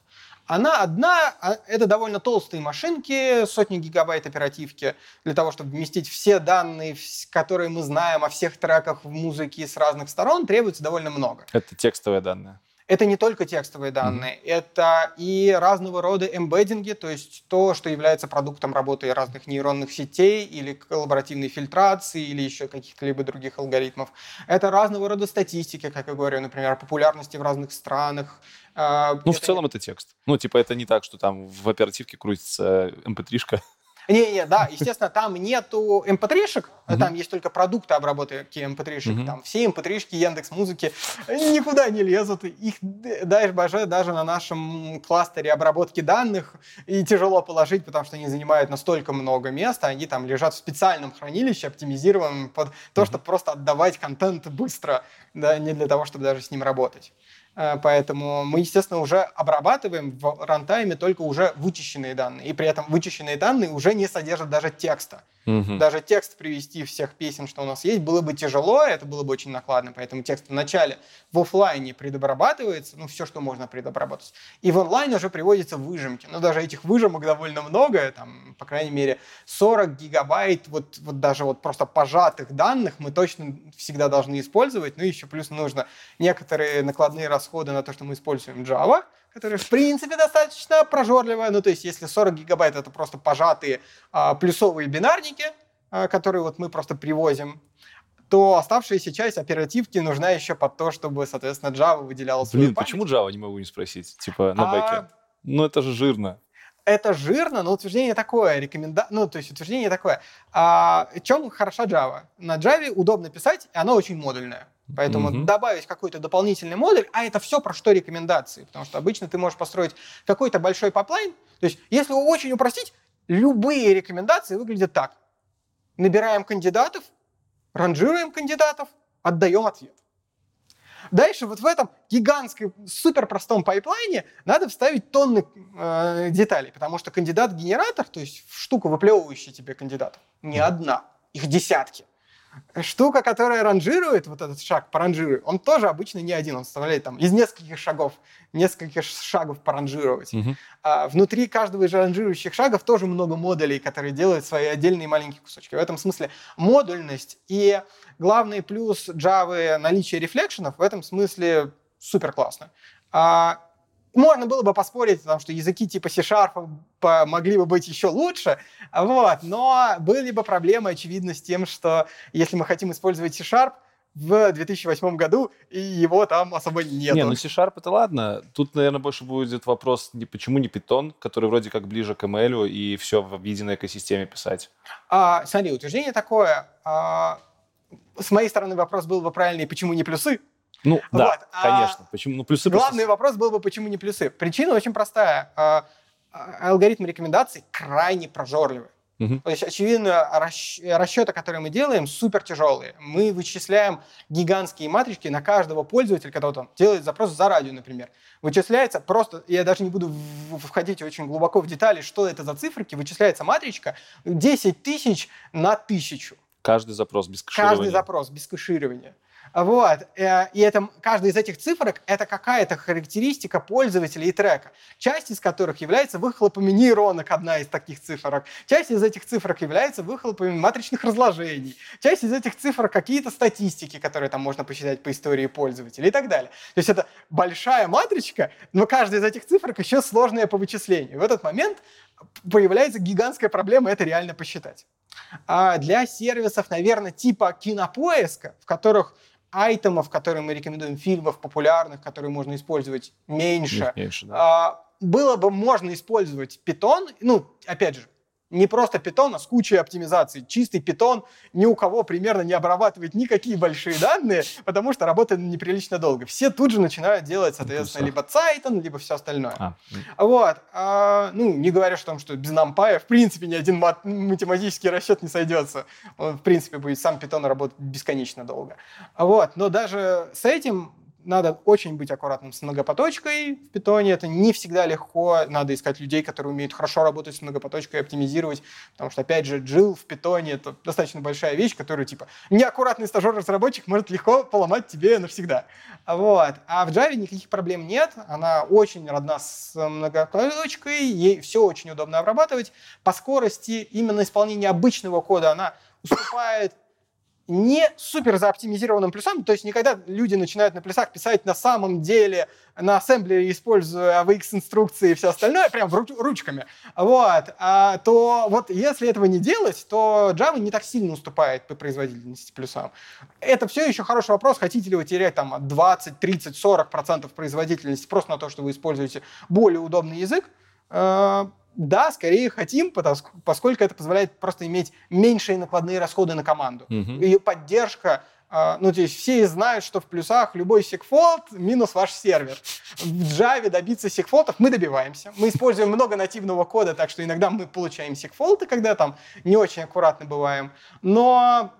Она одна, а, это довольно толстые машинки, сотни гигабайт оперативки, для того, чтобы вместить все данные, которые мы знаем о всех треках в музыке с разных сторон, требуется довольно много. Это текстовые данные. Это не только текстовые данные, mm-hmm. это и разного рода эмбеддинги, то есть то, что является продуктом работы разных нейронных сетей или коллаборативной фильтрации или еще каких-то либо других алгоритмов. Это разного рода статистики, как я говорю, например, популярности в разных странах. А, ну, это... в целом это текст. Ну, типа это не так, что там в оперативке крутится mp3-шка. Эм не-не, да, естественно, там нету mp3-шек, mm-hmm. там есть только продукты обработки mp3-шек. Mm-hmm. Там все mp3-шки Яндекс Музыки никуда не лезут. Их, дай боже, даже на нашем кластере обработки данных и тяжело положить, потому что они занимают настолько много места, они там лежат в специальном хранилище, оптимизированном под то, mm-hmm. чтобы просто отдавать контент быстро, да, не для того, чтобы даже с ним работать. Э, поэтому мы, естественно, уже обрабатываем в рантайме только уже вычищенные данные. И при этом вычищенные данные уже не содержат даже текста. Угу. Даже текст привести всех песен, что у нас есть, было бы тяжело, это было бы очень накладно. Поэтому текст вначале в офлайне предобрабатывается, ну, все, что можно предобработать. И в онлайне уже приводятся выжимки. Но даже этих выжимок довольно много, там, по крайней мере, 40 гигабайт, вот, вот даже вот просто пожатых данных мы точно всегда должны использовать. Ну, еще плюс нужно некоторые накладные расходы на то, что мы используем Java, которая, в принципе, достаточно прожорливая. Ну, то есть, если 40 гигабайт — это просто пожатые а, плюсовые бинарники, э, который вот мы просто привозим, то оставшаяся часть оперативки нужна еще под то, чтобы, соответственно, Java выделяла свою Блин, память. почему Java, не могу не спросить? Типа на А, бэке. Ну, это же жирно. Это жирно, но утверждение такое, рекоменда... ну, то есть утверждение такое. А, чем хороша Java? На Java удобно писать, и она очень модульная. Поэтому Мгм. добавить какой-то дополнительный модуль, а это все про что рекомендации. Потому что обычно ты можешь построить какой-то большой pipeline. То есть, если очень упростить, любые рекомендации выглядят так. Набираем кандидатов, ранжируем кандидатов, отдаем ответ. Дальше вот в этом гигантском, супер простом pipeline е надо вставить тонны э, деталей, потому что кандидат-генератор, то есть штука, выплевывающая тебе кандидатов, не одна, их десятки. Штука, которая ранжирует, вот этот шаг по ранжиру, он тоже обычно не один, он составляет там из нескольких шагов, нескольких шагов поранжировать. Мгм. А внутри каждого из ранжирующих шагов тоже много модулей, которые делают свои отдельные маленькие кусочки. В этом смысле модульность и главный плюс Java наличие рефлекшенов в этом смысле супер классно. А, можно было бы поспорить, потому что языки типа C-Sharp могли бы быть еще лучше, вот, но были бы проблемы, очевидно, с тем, что если мы хотим использовать C-Sharp в 2008 году, и его там особо нету. Не, ну C-Sharp это ладно. Тут, наверное, больше будет вопрос, не, почему не Python, который вроде как ближе к ML, и все в единой экосистеме писать. А, смотри, утверждение такое. а, с моей стороны вопрос был бы правильный, почему не плюсы? Ну, да, Вот, а конечно. Почему? Ну, плюсы просто- Главный вопрос был бы, почему не плюсы? Причина очень простая. А, а, Алгоритмы рекомендаций крайне прожорливы. Мгм. То есть, очевидно, расч- расчеты, которые мы делаем, супер тяжелые. Мы вычисляем гигантские матрички на каждого пользователя, который там делает запрос за радио, например. Вычисляется просто, я даже не буду входить очень глубоко в детали, что это за циферки, вычисляется матричка 10 тысяч на тысячу. Каждый запрос без кэширования. Каждый запрос без кэширования. Вот. э, И это, каждая из этих цифрок — это какая-то характеристика пользователя и трека, часть из которых является выхлопами нейронок, одна из таких цифрок. Часть из этих цифрок является выхлопами матричных разложений. Часть из этих цифр — какие-то статистики, которые там можно посчитать по истории пользователя и так далее. То есть это большая матричка, но каждая из этих цифрок еще сложная по вычислению. В этот момент появляется гигантская проблема это реально посчитать. А для сервисов, наверное, типа кинопоиска, в которых айтемов, которые мы рекомендуем, фильмов популярных, которые можно использовать меньше, меньше, да. а, было бы можно использовать Python, ну, опять же, не просто Python, а с кучей оптимизаций. Чистый Python ни у кого примерно не обрабатывает никакие большие данные, потому что работает неприлично долго. Все тут же начинают делать, соответственно, либо Cython, либо все остальное. А, м. Вот. А, ну, не говоря о том, что без NumPy в принципе ни один мат- математический расчет не сойдется. Он, в принципе, будет сам Python работать бесконечно долго. Вот. Но даже с этим надо очень быть аккуратным с многопоточкой в питоне. Это не всегда легко. Надо искать людей, которые умеют хорошо работать с многопоточкой и оптимизировать. Потому что, опять же, джил в питоне — это достаточно большая вещь, которую, типа, неаккуратный стажер-разработчик может легко поломать тебе навсегда. Вот. А в Java никаких проблем нет. Она очень родна с многопоточкой. Ей все очень удобно обрабатывать. По скорости именно исполнения обычного кода она уступает не супер заоптимизированным плюсам, то есть не когда люди начинают на плюсах писать на самом деле на ассемблере, используя AVX-инструкции и все остальное, прям ручками, вот, а, то вот если этого не делать, то Java не так сильно уступает по производительности плюсам. Это все еще хороший вопрос, хотите ли вы терять там от 20, 30, 40 процентов производительности просто на то, что вы используете более удобный язык, да, скорее хотим, потому- поскольку это позволяет просто иметь меньшие накладные расходы на команду. Мгм. Ее поддержка, э, ну, то есть все знают, что в плюсах любой секфолд минус ваш сервер. В Java добиться секфолтов мы добиваемся. Мы используем много нативного кода, так что иногда мы получаем секфолты, когда там не очень аккуратно бываем. Но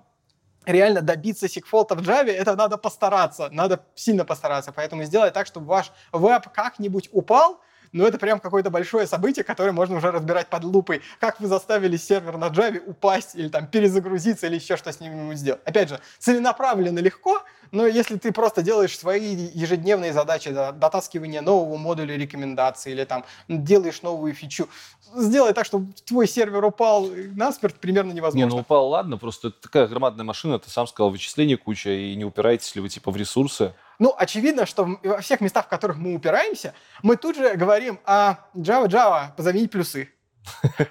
реально добиться секфолта в Java, это надо постараться, надо сильно постараться. Поэтому сделать так, чтобы ваш веб как-нибудь упал, но это прям какое-то большое событие, которое можно уже разбирать под лупой. Как вы заставили сервер на Java упасть или там перезагрузиться или еще что с ним сделать. Опять же, целенаправленно легко, но если ты просто делаешь свои ежедневные задачи, да, дотаскивание нового модуля рекомендаций или там делаешь новую фичу, сделай так, чтобы твой сервер упал насмерть примерно Не, невозможно. ну упал, ладно, просто это такая громадная машина, ты сам сказал, вычислений куча, и не упираетесь ли вы типа в ресурсы. Ну, очевидно, что во всех местах, в которых мы упираемся, мы тут же говорим, а Java, Java, позови плюсы.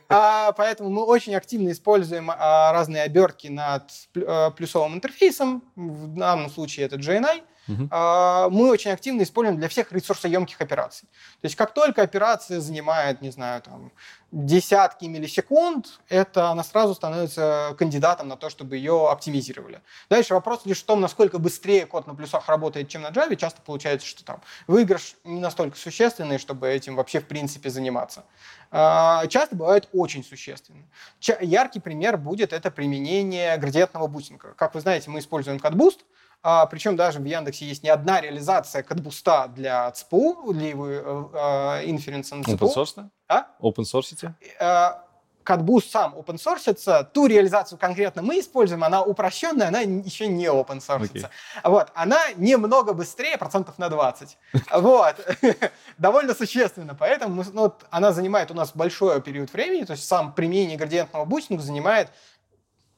А, поэтому мы очень активно используем а, разные обертки над а, плюсовым интерфейсом. В данном случае это GNI. Мгм. А, мы очень активно используем для всех ресурсоемких операций. То есть как только операция занимает, не знаю, там, десятки миллисекунд, это она сразу становится кандидатом на то, чтобы ее оптимизировали. Дальше вопрос лишь в том, насколько быстрее код на плюсах работает, чем на Java. Часто получается, что там выигрыш не настолько существенный, чтобы этим вообще в принципе заниматься. А, Часто бывает очень существенно. Яркий пример будет это применение градиентного бустинга. Как вы знаете, мы используем CatBoost, а, причем даже в Яндексе есть не одна реализация CatBoost а для ЦПУ, для его э, э, inference а на Open ЦПУ. source? А? Open source? Э, CatBoost сам open source ится, ту реализацию конкретно мы используем, она упрощенная, она еще не open source ится. Вот, она немного быстрее, процентов на 20. Вот, (laughs) довольно существенно, поэтому мы- ну, она занимает у нас большой период времени, то есть сам применение градиентного бустинга занимает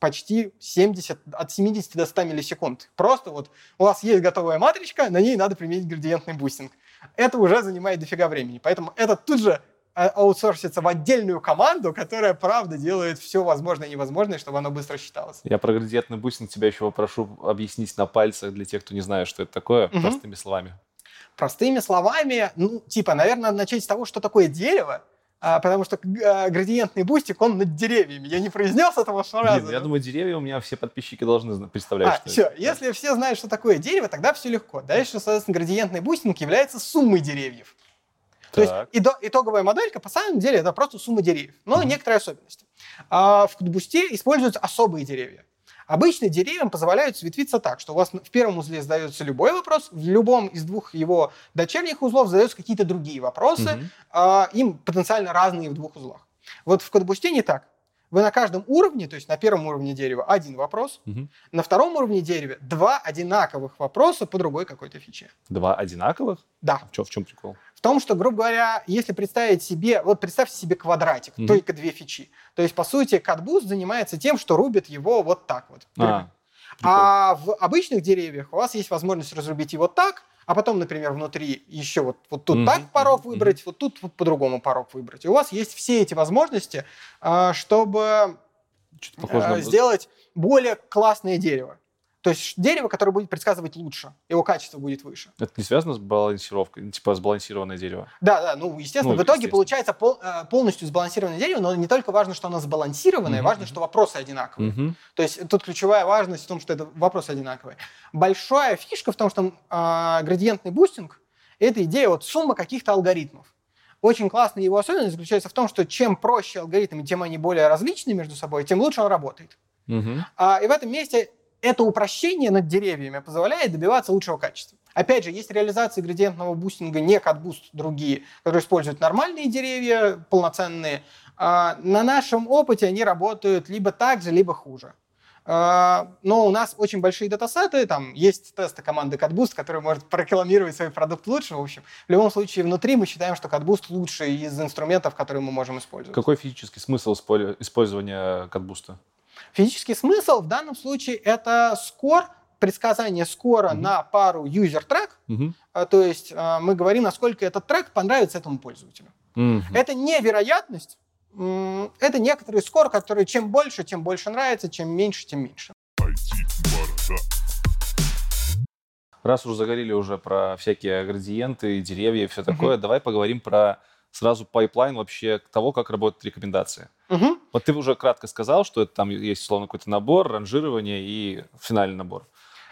почти 70, от 70 до 100 миллисекунд. Просто вот у вас есть готовая матричка, на ней надо применить градиентный бустинг. Это уже занимает дофига времени. Поэтому это тут же а- аутсорсится в отдельную команду, которая, правда, делает все возможное и невозможное, чтобы оно быстро считалось. Я про градиентный бустинг тебя еще попрошу объяснить на пальцах для тех, кто не знает, что это такое, Мгм. простыми словами. Простыми словами, ну, типа, наверное, надо начать с того, что такое дерево, потому что а, градиентный бустинг, он над деревьями. Я не произнес этого сразу. Блин, я думаю, деревья у меня все подписчики должны представлять, А, что все, это. если все знают, что такое дерево, тогда все легко. Дальше, соответственно, градиентный бустинг является суммой деревьев. То есть Так. итоговая моделька, по самом деле, это просто сумма деревьев, но Мгм. некоторые особенности. А в кодбусте используются особые деревья. Обычно деревьям позволяют светвиться так, что у вас в первом узле задается любой вопрос, в любом из двух его дочерних узлов задаются какие-то другие вопросы, а, им потенциально разные в двух узлах. Вот в кодбусте не так. Вы на каждом уровне, то есть на первом уровне дерева один вопрос, Мгм. на втором уровне дерева два одинаковых вопроса по другой какой-то фиче. Два одинаковых? Да. А в чем, в чем прикол? В том, что, грубо говоря, если представить себе, вот представьте себе квадратик, Мгм. только две фичи. То есть, по сути, CatBoost занимается тем, что рубит его вот так вот. А. А в обычных деревьях у вас есть возможность разрубить его так, а потом, например, внутри еще вот, вот тут Мгм, так порог выбрать, вот тут вот по-другому порог выбрать. И у вас есть все эти возможности, а, чтобы на... сделать более классное дерево. То есть дерево, которое будет предсказывать лучше, его качество будет выше. Это не связано с балансировкой? Типа сбалансированное дерево? Да, да, ну, естественно, Ну, в итоге естественно. получается пол- э, полностью сбалансированное дерево, но не только важно, что оно сбалансированное, Мгм, важно, мгм. что вопросы одинаковые. Мгм. То есть тут ключевая важность в том, что это вопросы одинаковые. Большая фишка в том, что а, градиентный бустинг — это идея вот сумма каких-то алгоритмов. Очень классная его особенность заключается в том, что чем проще алгоритмы, тем они более различны между собой, тем лучше он работает. Мгм. А, и в этом месте это упрощение над деревьями позволяет добиваться лучшего качества. Опять же, есть реализации градиентного бустинга, не CatBoost, другие, которые используют нормальные деревья, полноценные. А, на нашем опыте они работают либо так же, либо хуже. А, но у нас очень большие датасеты, там есть тесты команды CatBoost, который может прорекламировать свой продукт лучше. В общем, в любом случае, внутри мы считаем, что CatBoost лучший из инструментов, которые мы можем использовать. Какой физический смысл исполь- использования CatBoost а? Физический смысл в данном случае это скор, предсказание скора Мгм. на пару трек, Мгм. а, то есть а, мы говорим, насколько этот трек понравится этому пользователю. Мгм. Это не вероятность, м, это некоторый скор, который чем больше, тем больше нравится, чем меньше, тем меньше. Раз уже заговорили уже про всякие градиенты, деревья и все такое, давай поговорим про сразу пайплайн вообще того, как работают рекомендации. Мгм. Вот ты уже кратко сказал, что это там есть условно какой-то набор, ранжирование и финальный набор.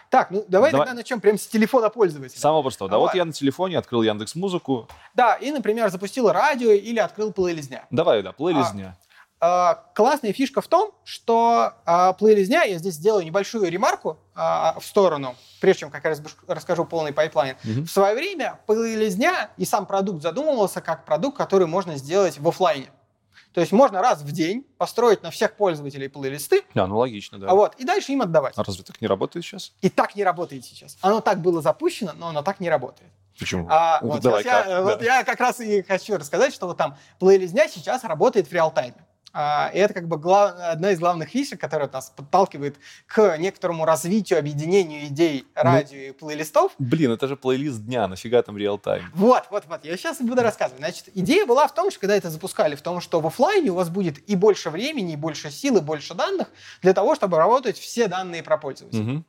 Так, ну давай, Давай. тогда начнем прямо с телефона пользователя. Самого простого. Да, вот Давай. я на телефоне открыл Яндекс Музыку. Да, и, например, запустил радио или открыл плейлист дня. Давай, да, плейлист А, дня. А, Классная фишка в том, что а, плейлист дня, я здесь сделаю небольшую ремарку а, в сторону, прежде чем как раз расскажу полный пайплайн. Мгм. В свое время плейлист дня и сам продукт задумывался как продукт, который можно сделать в офлайне. То есть можно раз в день построить на всех пользователей плейлисты, Да, ну логично, да. а вот, и дальше им отдавать. А разве так не работает сейчас? И так не работает сейчас. Оно так было запущено, но оно так не работает. Почему? А, вот, давай, я, как? э, вот Да. я как раз и хочу рассказать, что вот там плейлист дня сейчас работает в реал-тайме. А, и это как бы глав... одна из главных фишек, которая нас подталкивает к некоторому развитию, объединению идей ну, радио ну, и плейлистов. Блин, это же плейлист дня, нафига там реал-тайм? Вот, вот, вот, я сейчас буду рассказывать. Значит, идея была в том, что когда это запускали, в том, что в офлайне у вас будет и больше времени, и больше сил, и больше данных для того, чтобы работать все данные про пользователя. Угу.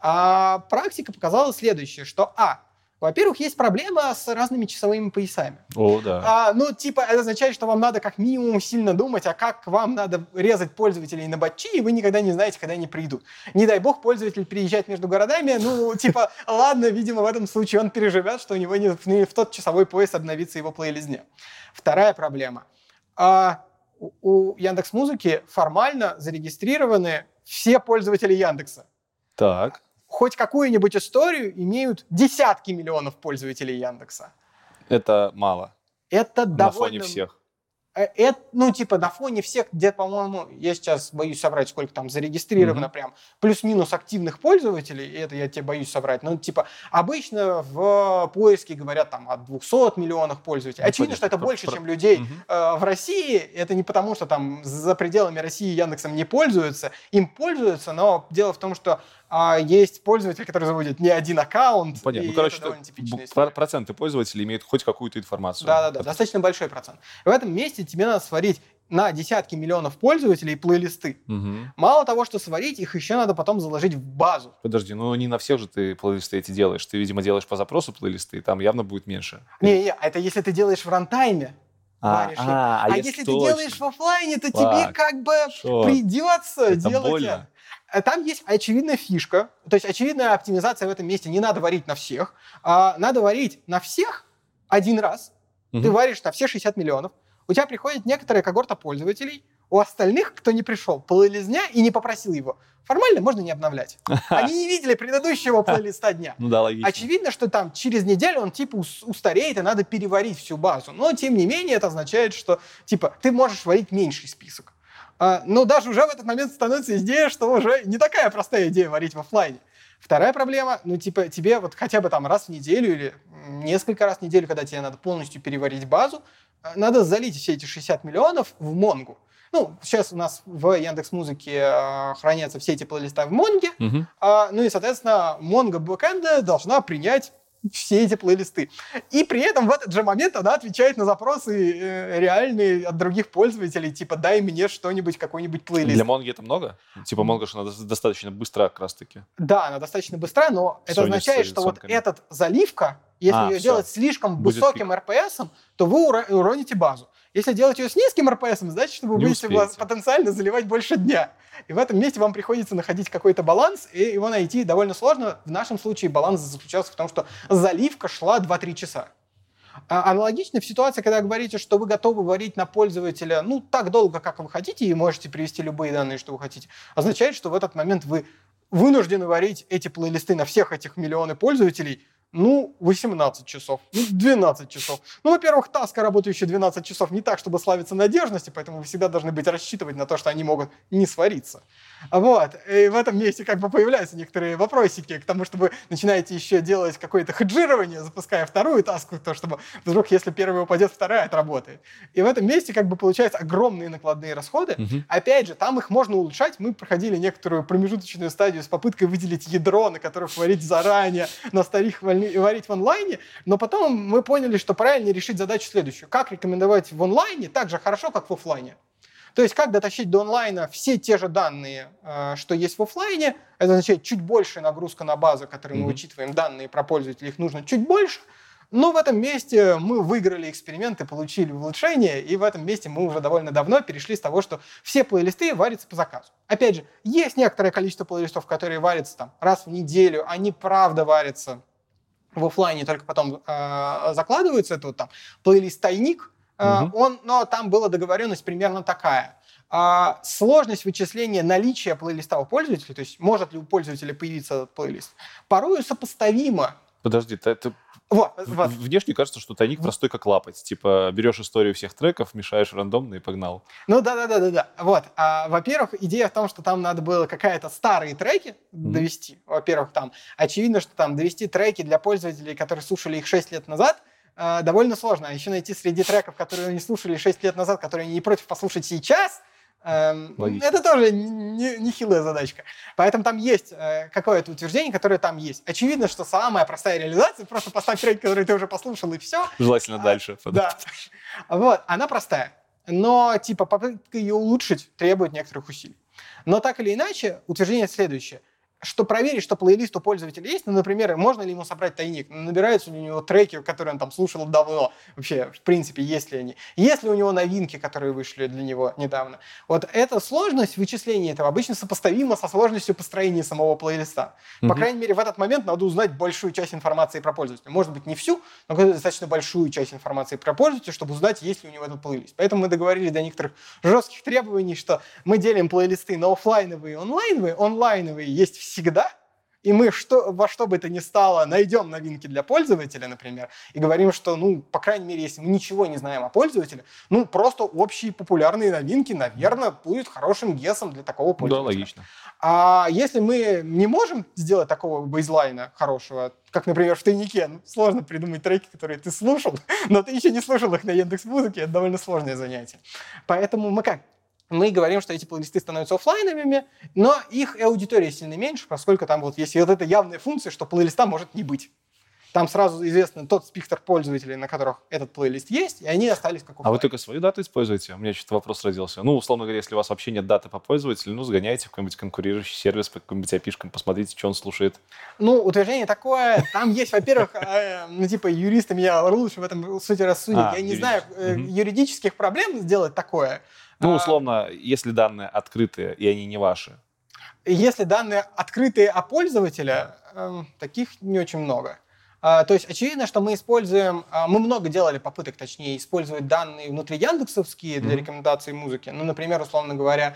А практика показала следующее, что, а, во-первых, есть проблема с разными часовыми поясами. О, да. А, ну, типа, это означает, что вам надо как минимум сильно думать, а как вам надо резать пользователей на батчи, и вы никогда не знаете, когда они придут. Не дай бог, пользователь приезжает между городами, ну, (laughs) типа, ладно, видимо, в этом случае он переживет, что у него не, в тот часовой пояс обновится его плейлист дня. Вторая проблема. А, у Яндекс Музыки формально зарегистрированы все пользователи Яндекса. Так хоть какую-нибудь историю имеют десятки миллионов пользователей Яндекса. Это мало. Это На довольно... фоне всех. Э, это, ну, типа, на фоне всех, где, по-моему, я сейчас боюсь собрать, сколько там зарегистрировано mm-hmm. прям, плюс-минус активных пользователей, и это я тебе боюсь собрать. Ну, типа, обычно в поиске говорят там от 200 миллионов пользователей. Ну, Очевидно, что это больше, чем людей mm-hmm. э, в России. Это не потому, что там за пределами России Яндексом не пользуются, им пользуются, но дело в том, что а есть пользователь, который заводит не один аккаунт. Понятно. Ну, короче, это проценты пользователей имеют хоть какую-то информацию. Да-да-да, достаточно большой процент. в этом месте тебе надо сварить на десятки миллионов пользователей плейлисты. Угу. Мало того, что сварить, их еще надо потом заложить в базу. Подожди, ну не на всех же ты плейлисты эти делаешь. Ты, видимо, делаешь по запросу плейлисты, и там явно будет меньше. Не-не, это если ты делаешь в рантайме. А, а, а, а если точно. ты делаешь в офлайне, то Фак. тебе как бы Шо? придется это делать больно. Э, там есть очевидная фишка, то есть очевидная оптимизация в этом месте. Не надо варить на всех, а надо варить на всех один раз. Угу. Ты варишь на все 60 миллионов. У тебя приходит некоторая когорта пользователей, у остальных, кто не пришел, плейлист дня и не попросил его, формально можно не обновлять. (laughs) Они не видели предыдущего плейлиста дня. Ну да, логично. Очевидно, что там через неделю он типа устареет, и надо переварить всю базу. Но, тем не менее, это означает, что типа ты можешь варить меньший список. А, но даже уже в этот момент становится идея, что уже не такая простая идея варить в офлайне. Вторая проблема, ну, типа, тебе вот хотя бы там раз в неделю или несколько раз в неделю, когда тебе надо полностью переварить базу, а, надо залить все эти 60 миллионов в Монгу. Ну, сейчас у нас в Яндекс Музыке э, хранятся все эти плейлисты в Монге, uh-huh. э, ну и, соответственно, Монго бэкэнда должна принять все эти плейлисты. И при этом в этот же момент она отвечает на запросы э, реальные от других пользователей, типа «дай мне что-нибудь, какой-нибудь плейлист». Для Монги это много? Типа Монга же она достаточно быстра как раз-таки. Да, она достаточно быстра, но Sony это означает, что вот этот заливка, если а, ее все. делать слишком Будет высоким RPS, то вы уроните базу. Если делать ее с низким РПС, значит, вы не будете успеете. потенциально заливать больше дня. И в этом месте вам приходится находить какой-то баланс, и его найти довольно сложно. В нашем случае баланс заключался в том, что заливка шла 2-3 часа. А аналогично в ситуации, когда говорите, что вы готовы варить на пользователя ну, так долго, как вы хотите, и можете привести любые данные, что вы хотите, означает, что в этот момент вы вынуждены варить эти плейлисты на всех этих миллионы пользователей ну, 18 часов, ну, 12 часов. Ну, во-первых, таска, работающая 12 часов, не так, чтобы славиться надежностью, поэтому вы всегда должны быть рассчитывать на то, что они могут не свариться. Вот. И в этом месте как бы появляются некоторые вопросики к тому, чтобы начинаете еще делать какое-то хеджирование, запуская вторую таску, то чтобы вдруг, если первая упадет, вторая отработает. И в этом месте как бы получаются огромные накладные расходы. Угу. Опять же, там их можно улучшать. Мы проходили некоторую промежуточную стадию с попыткой выделить ядро, на которых варить заранее, на старых варить в онлайне, но потом мы поняли, что правильно решить задачу следующую. Как рекомендовать в онлайне так же хорошо, как в офлайне? То есть как дотащить до онлайна все те же данные, э, что есть в офлайне, это означает чуть большая нагрузка на базу, которую мы mm-hmm. учитываем, данные про пользователей, их нужно чуть больше, но в этом месте мы выиграли эксперимент и получили улучшение, и в этом месте мы уже довольно давно перешли с того, что все плейлисты варятся по заказу. Опять же, есть некоторое количество плейлистов, которые варятся там раз в неделю, они правда варятся в офлайне, только потом э, закладываются. Это вот там плейлист «Тайник», Угу. Он, но там была договоренность примерно такая. А, сложность вычисления наличия плейлиста у пользователя, то есть может ли у пользователя появиться этот плейлист, порою сопоставимо. Подожди, ты, ты... Вот, вот. Внешне кажется, что тайник простой как лапать. Типа берешь историю всех треков, мешаешь рандомно и погнал. Ну да, да, да, да, да. Вот. А, во-первых, идея в том, что там надо было какая-то старые треки mm-hmm. довести. Во-первых, там очевидно, что там довести треки для пользователей, которые слушали их 6 лет назад, э, довольно сложно. А еще найти среди треков, которые они слушали 6 лет назад, которые они не против послушать сейчас, эм, это тоже нехилая не задачка. Поэтому там есть э, какое-то утверждение, которое там есть. Очевидно, что самая простая реализация, просто поставь трек, который ты уже послушал, и все. Желательно а, дальше. Да. Вот, она простая. Но, типа, попытка ее улучшить требует некоторых усилий. Но так или иначе, утверждение следующее – что проверить, что плейлист у пользователя есть, ну, например, можно ли ему собрать тайник, ну, набираются ли у него треки, которые он там слушал давно, вообще, в принципе, есть ли они, есть ли у него новинки, которые вышли для него недавно. Вот эта сложность вычисления этого обычно сопоставима со сложностью построения самого плейлиста. Mm-hmm. По крайней мере, в этот момент надо узнать большую часть информации про пользователя. Может быть, не всю, но достаточно большую часть информации про пользователя, чтобы узнать, есть ли у него этот плейлист. Поэтому мы договорились до некоторых жестких требований, что мы делим плейлисты на офлайновые и онлайновые. Онлайновые есть все всегда, и мы что, во что бы то ни стало найдем новинки для пользователя, например, и говорим, что, ну, по крайней мере, если мы ничего не знаем о пользователе, ну, просто общие популярные новинки, наверное, будет хорошим гесом для такого пользователя. Да, логично. А если мы не можем сделать такого бейзлайна хорошего, как, например, в тайнике, ну, сложно придумать треки, которые ты слушал, (laughs) но ты еще не слушал их на Яндекс Музыке, это довольно сложное занятие. Поэтому мы как? Мы говорим, что эти плейлисты становятся офлайновыми, но их аудитория сильно меньше, поскольку там вот есть вот эта явная функция, что плейлиста может не быть. Там сразу известен тот спектр пользователей, на которых этот плейлист есть, и они остались как. А вы только свою дату используете? У меня что-то вопрос родился. Ну, условно говоря, если у вас вообще нет даты по пользователю, ну, сгоняйте в какой-нибудь конкурирующий сервис по каким-нибудь api посмотрите, что он слушает. Ну, утверждение такое. Там есть, во-первых, э, ну, типа, юристы меня лучше в этом сути рассудить. А, Я не знаю э, юридических проблем сделать такое. Ну, а, условно, если данные открытые, и они не ваши. Если данные открытые о пользователе, э, таких не очень много. А, то есть очевидно, что мы используем, а, мы много делали попыток, точнее, использовать данные внутри Яндексовские для mm-hmm. рекомендации музыки. Ну, например, условно говоря,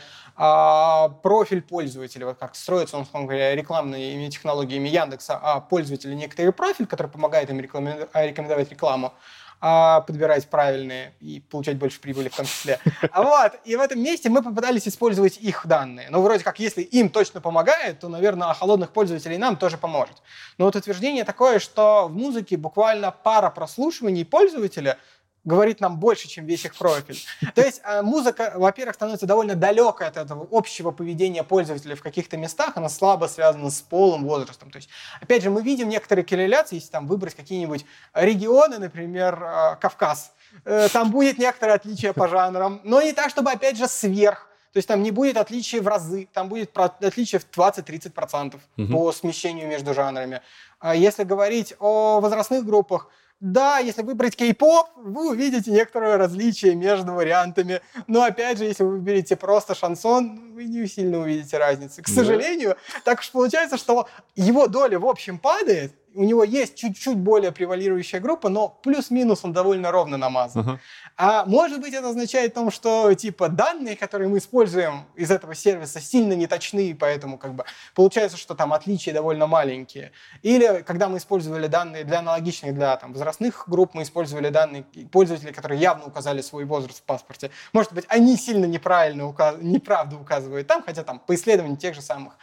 профиль пользователя, вот как строится, условно говоря, рекламными технологиями Яндекса, а пользователя некоторый профиль, который помогает им рекомендовать рекламу а, подбирать правильные и получать больше прибыли в том числе. (laughs) Вот, и в этом месте мы попытались использовать их данные. Ну, вроде как, если им точно помогает, то, наверное, холодных пользователей нам тоже поможет. Но вот утверждение такое, что в музыке буквально пара прослушиваний пользователя говорит нам больше, чем весь их профиль. То есть э, музыка, во-первых, становится довольно далекой от этого общего поведения пользователя в каких-то местах, она слабо связана с полом, возрастом. То есть, опять же, мы видим некоторые корреляции, если там выбрать какие-нибудь регионы, например, э, Кавказ, э, там будет некоторое отличие по жанрам, но не так, чтобы, опять же, сверх. То есть там не будет отличия в разы, там будет отличие в 20-30% угу. по смещению между жанрами. А если говорить о возрастных группах, да, если выбрать кей-поп, вы увидите некоторое различие между вариантами. Но опять же, если вы выберете просто шансон, вы не сильно увидите разницы. К сожалению, так уж получается, что его доля в общем падает, у него есть чуть-чуть более превалирующая группа, но плюс-минус он довольно ровно намазан. Uh-huh. А может быть, это означает том, что типа данные, которые мы используем из этого сервиса, сильно неточны, поэтому как бы получается, что там отличия довольно маленькие. Или когда мы использовали данные для аналогичных для там, возрастных групп, мы использовали данные пользователей, которые явно указали свой возраст в паспорте. Может быть, они сильно неправильно указ... неправду указывают там, хотя там по исследованию тех же самых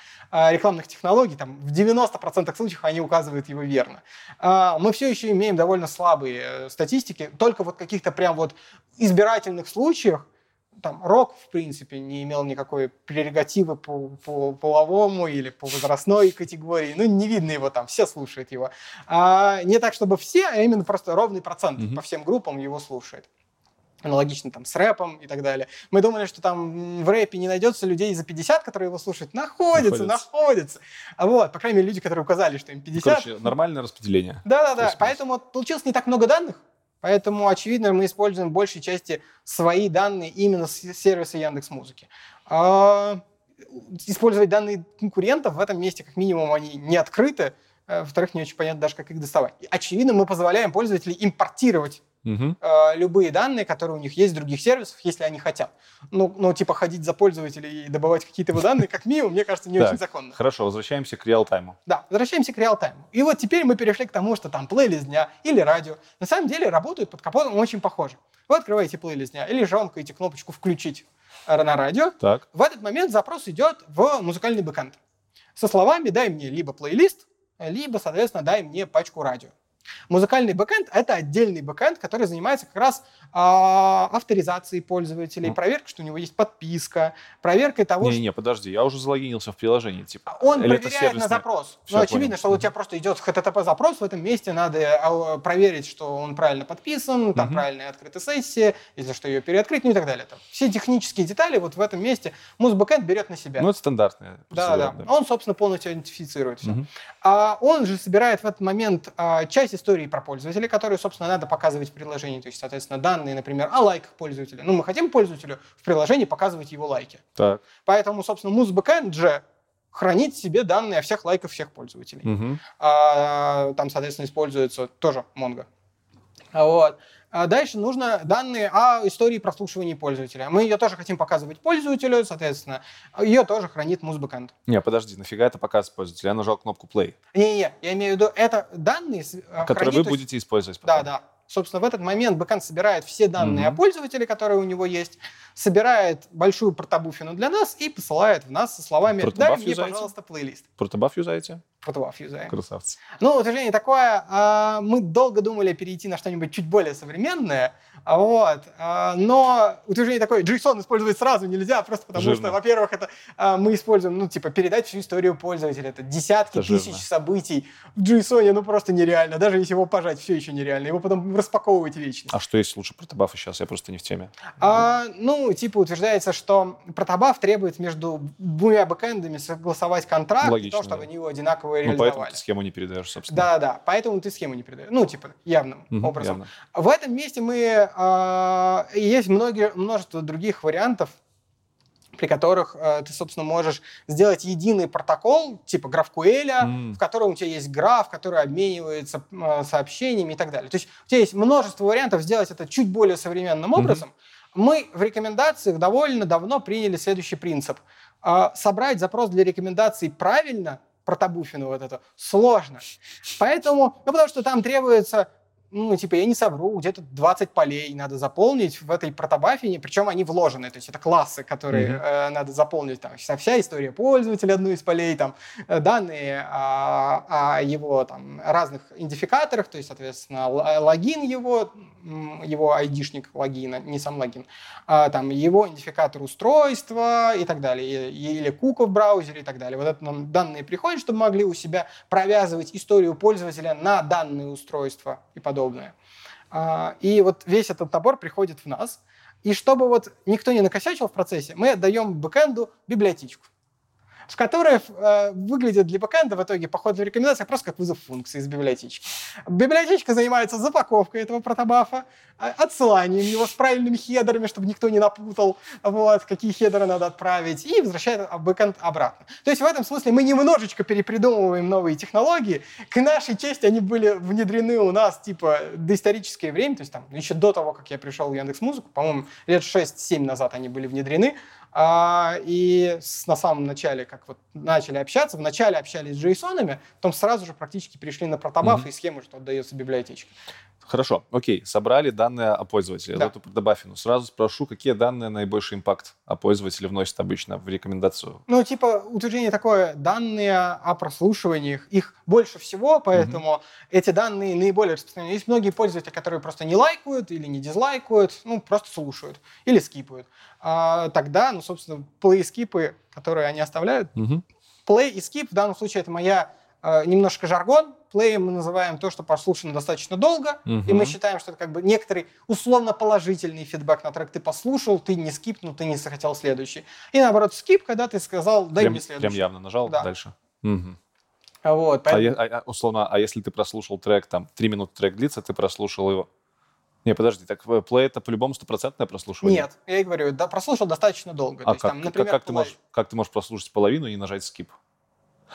рекламных технологий, там в 90% случаев они указывают его верно. А, мы все еще имеем довольно слабые э, статистики, только вот каких-то прям вот избирательных случаях, там рок, в принципе, не имел никакой прерогативы по, по половому или по возрастной категории. Ну, не видно его там, все слушают его. А, не так, чтобы все, а именно просто ровный процент mm-hmm. по всем группам его слушает аналогично там с рэпом и так далее. Мы думали, что там в рэпе не найдется людей за 50, которые его слушают. Находится, находится. А вот, по крайней мере, люди, которые указали, что им 50. Короче, нормальное распределение. Да-да-да, поэтому получилось не так много данных, поэтому, очевидно, мы используем в большей части свои данные именно с сервиса Яндекс Музыки. А, использовать данные конкурентов в этом месте, как минимум, они не открыты, а, во-вторых, не очень понятно даже, как их доставать. очевидно, мы позволяем пользователям импортировать угу. э, любые данные, которые у них есть в других сервисах, если они хотят. Ну, ну типа ходить за пользователей и добывать какие-то данные, как минимум, мне кажется, не (laughs) очень законно. Хорошо, возвращаемся к реал-тайму. Да, возвращаемся к реал-тайму. И вот теперь мы перешли к тому, что там плейлист дня или радио на самом деле работают под капотом очень похоже. Вы открываете плейлист дня или жмякаете кнопочку «Включить» на радио. Так. В этот момент запрос идет в музыкальный бэкэнд со словами «дай мне либо плейлист, либо, соответственно, дай мне пачку радио». Музыкальный бэкэнд — это отдельный бэкэнд, который занимается как раз а, авторизацией пользователей, Ну. проверкой, что у него есть подписка, проверкой того, что Не-не, подожди, я уже залогинился в приложении, типа. он Или проверяет на запрос. Всё, ну, очевидно, понял. что у тебя просто идет HTTP-запрос, в этом месте надо а, проверить, что он правильно подписан, там Мгм. правильная открыта сессия, если что, ее переоткрыть, ну и так далее. Там все технические детали вот в этом месте музбэкэнд берет на себя. Ну, это стандартная Да, да, процедура, Он, собственно, полностью идентифицирует все. Мгм. А он же собирает в этот момент а, часть истории про пользователя, которую, собственно, надо показывать в приложении. То есть, соответственно, данные, например, о лайках пользователя. Ну, мы хотим пользователю в приложении показывать его лайки. Так. Поэтому, собственно, музбэкэнд же хранит себе данные о всех лайках всех пользователей. Мгм. А, там, соответственно, используется тоже Mongo. Вот. А дальше нужно данные о истории прослушивания пользователя. Мы ее тоже хотим показывать пользователю, соответственно, ее тоже хранит Muzbackend. Не, подожди, нафига это показывает пользователю? Я нажал кнопку play, Не-не, я имею в виду, это данные, а, который хранит, вы будете использовать Да, потом. да. Собственно, в этот момент бэкэнд собирает все данные Мгм. о пользователе, которые у него есть, собирает большую протобуфину для нас и посылает в нас со словами «Дай мне, юзаете? пожалуйста, плейлист». Протобаф юзаете? Протобаф юзаем. Красавцы. Ну, утверждение такое, а, мы долго думали перейти на что-нибудь чуть более современное, вот, а, но утверждение такое, JSON использовать сразу нельзя, просто потому Жирно. что, во-первых, это а, мы используем, ну, типа, передать всю историю пользователя, это десятки Это тысяч жирно. событий в JSON, ну, просто нереально, даже если его пожать, все еще нереально, его потом распаковывать вечно. А что есть лучше протобафа сейчас? Я просто не в теме. А, ну, типа, утверждается, что протобаф требует между двумя бэкэндами согласовать контракт, Логично, то, чтобы да. они его одинаково Ну, реализовали. поэтому ты схему не передаешь, собственно. Да, да, поэтому ты схему не передаешь. Ну, типа, явным Мгм, образом. явно. В этом месте мы... а, есть многие, множество других вариантов, при которых э, ты, собственно, можешь сделать единый протокол, типа GraphQL, М. в котором у тебя есть граф, который обменивается э, сообщениями и так далее. То есть у тебя есть множество вариантов сделать это чуть более современным Мгм. образом. Мы в рекомендациях довольно давно приняли следующий принцип. А, Собрать запрос для рекомендаций правильно, протобуфину вот это, сложно. Поэтому, ну, потому что там требуется ну, типа, я не совру, где-то 20 полей надо заполнить в этой протобафине, причем они вложены, то есть это классы, которые Мгм. э, надо заполнить, там, вся, вся история пользователя, одну из полей, там, э, данные о, о его там, разных идентификаторах, то есть, соответственно, э, логин его, его айдишник логина, не сам логин, а, там, его идентификатор устройства и так далее, или кука в браузере и так далее. Вот это нам данные приходят, чтобы могли у себя провязывать историю пользователя на данные устройства и подобное. А, И вот весь этот набор приходит в нас. И чтобы вот никто не накосячил в процессе, мы отдаем бэкэнду библиотечку в которой э, выглядит для бэкэнда в итоге по ходу в рекомендациях просто как вызов функции из библиотечки. Библиотечка занимается запаковкой этого protobuf а, а, отсыланием его с правильными хедерами, чтобы никто не напутал, вот, какие хедеры надо отправить, и возвращает а, бэкэнд обратно. То есть в этом смысле мы немножечко перепридумываем новые технологии. К нашей чести они были внедрены у нас типа доисторическое время, то есть там еще до того, как я пришел в Яндекс.Музыку, по-моему, лет 6-7 назад они были внедрены. А, и с- на самом начале, как вот начали общаться, вначале общались с JSON, потом сразу же практически перешли на protobuf Мгм. и схему, что отдается библиотечке. Хорошо, окей, собрали данные о пользователе, Да. эту протобафину. Сразу спрошу, какие данные наибольший импакт о пользователе вносят обычно в рекомендацию? Ну, типа, утверждение такое, данные о прослушиваниях, их больше всего, поэтому эти данные наиболее распространены. Есть многие пользователи, которые просто не лайкают или не дизлайкают, ну, просто слушают или скипают. А, тогда, ну, собственно, плей-скипы, которые они оставляют, Мгм. Play и skip в данном случае это моя э, немножко жаргон. Play мы называем то, что прослушано достаточно долго, и Мгм. мы считаем, что это как бы некоторый условно положительный фидбэк на трек. Ты послушал, ты не скипнул, ты не захотел следующий. И наоборот, скип, когда ты сказал, дай Прям, мне прям следующий. явно нажал Да. дальше. Мгм. Вот, А, поэтому- а- а, условно, а если ты прослушал трек, там, три минуты трек длится, ты прослушал его. Не, подожди, так э, play это по-любому стопроцентное прослушивание? Нет, я и говорю, да, прослушал достаточно долго. А есть, как, там, как- например, как, ты play. можешь, как ты можешь прослушать половину и нажать скип?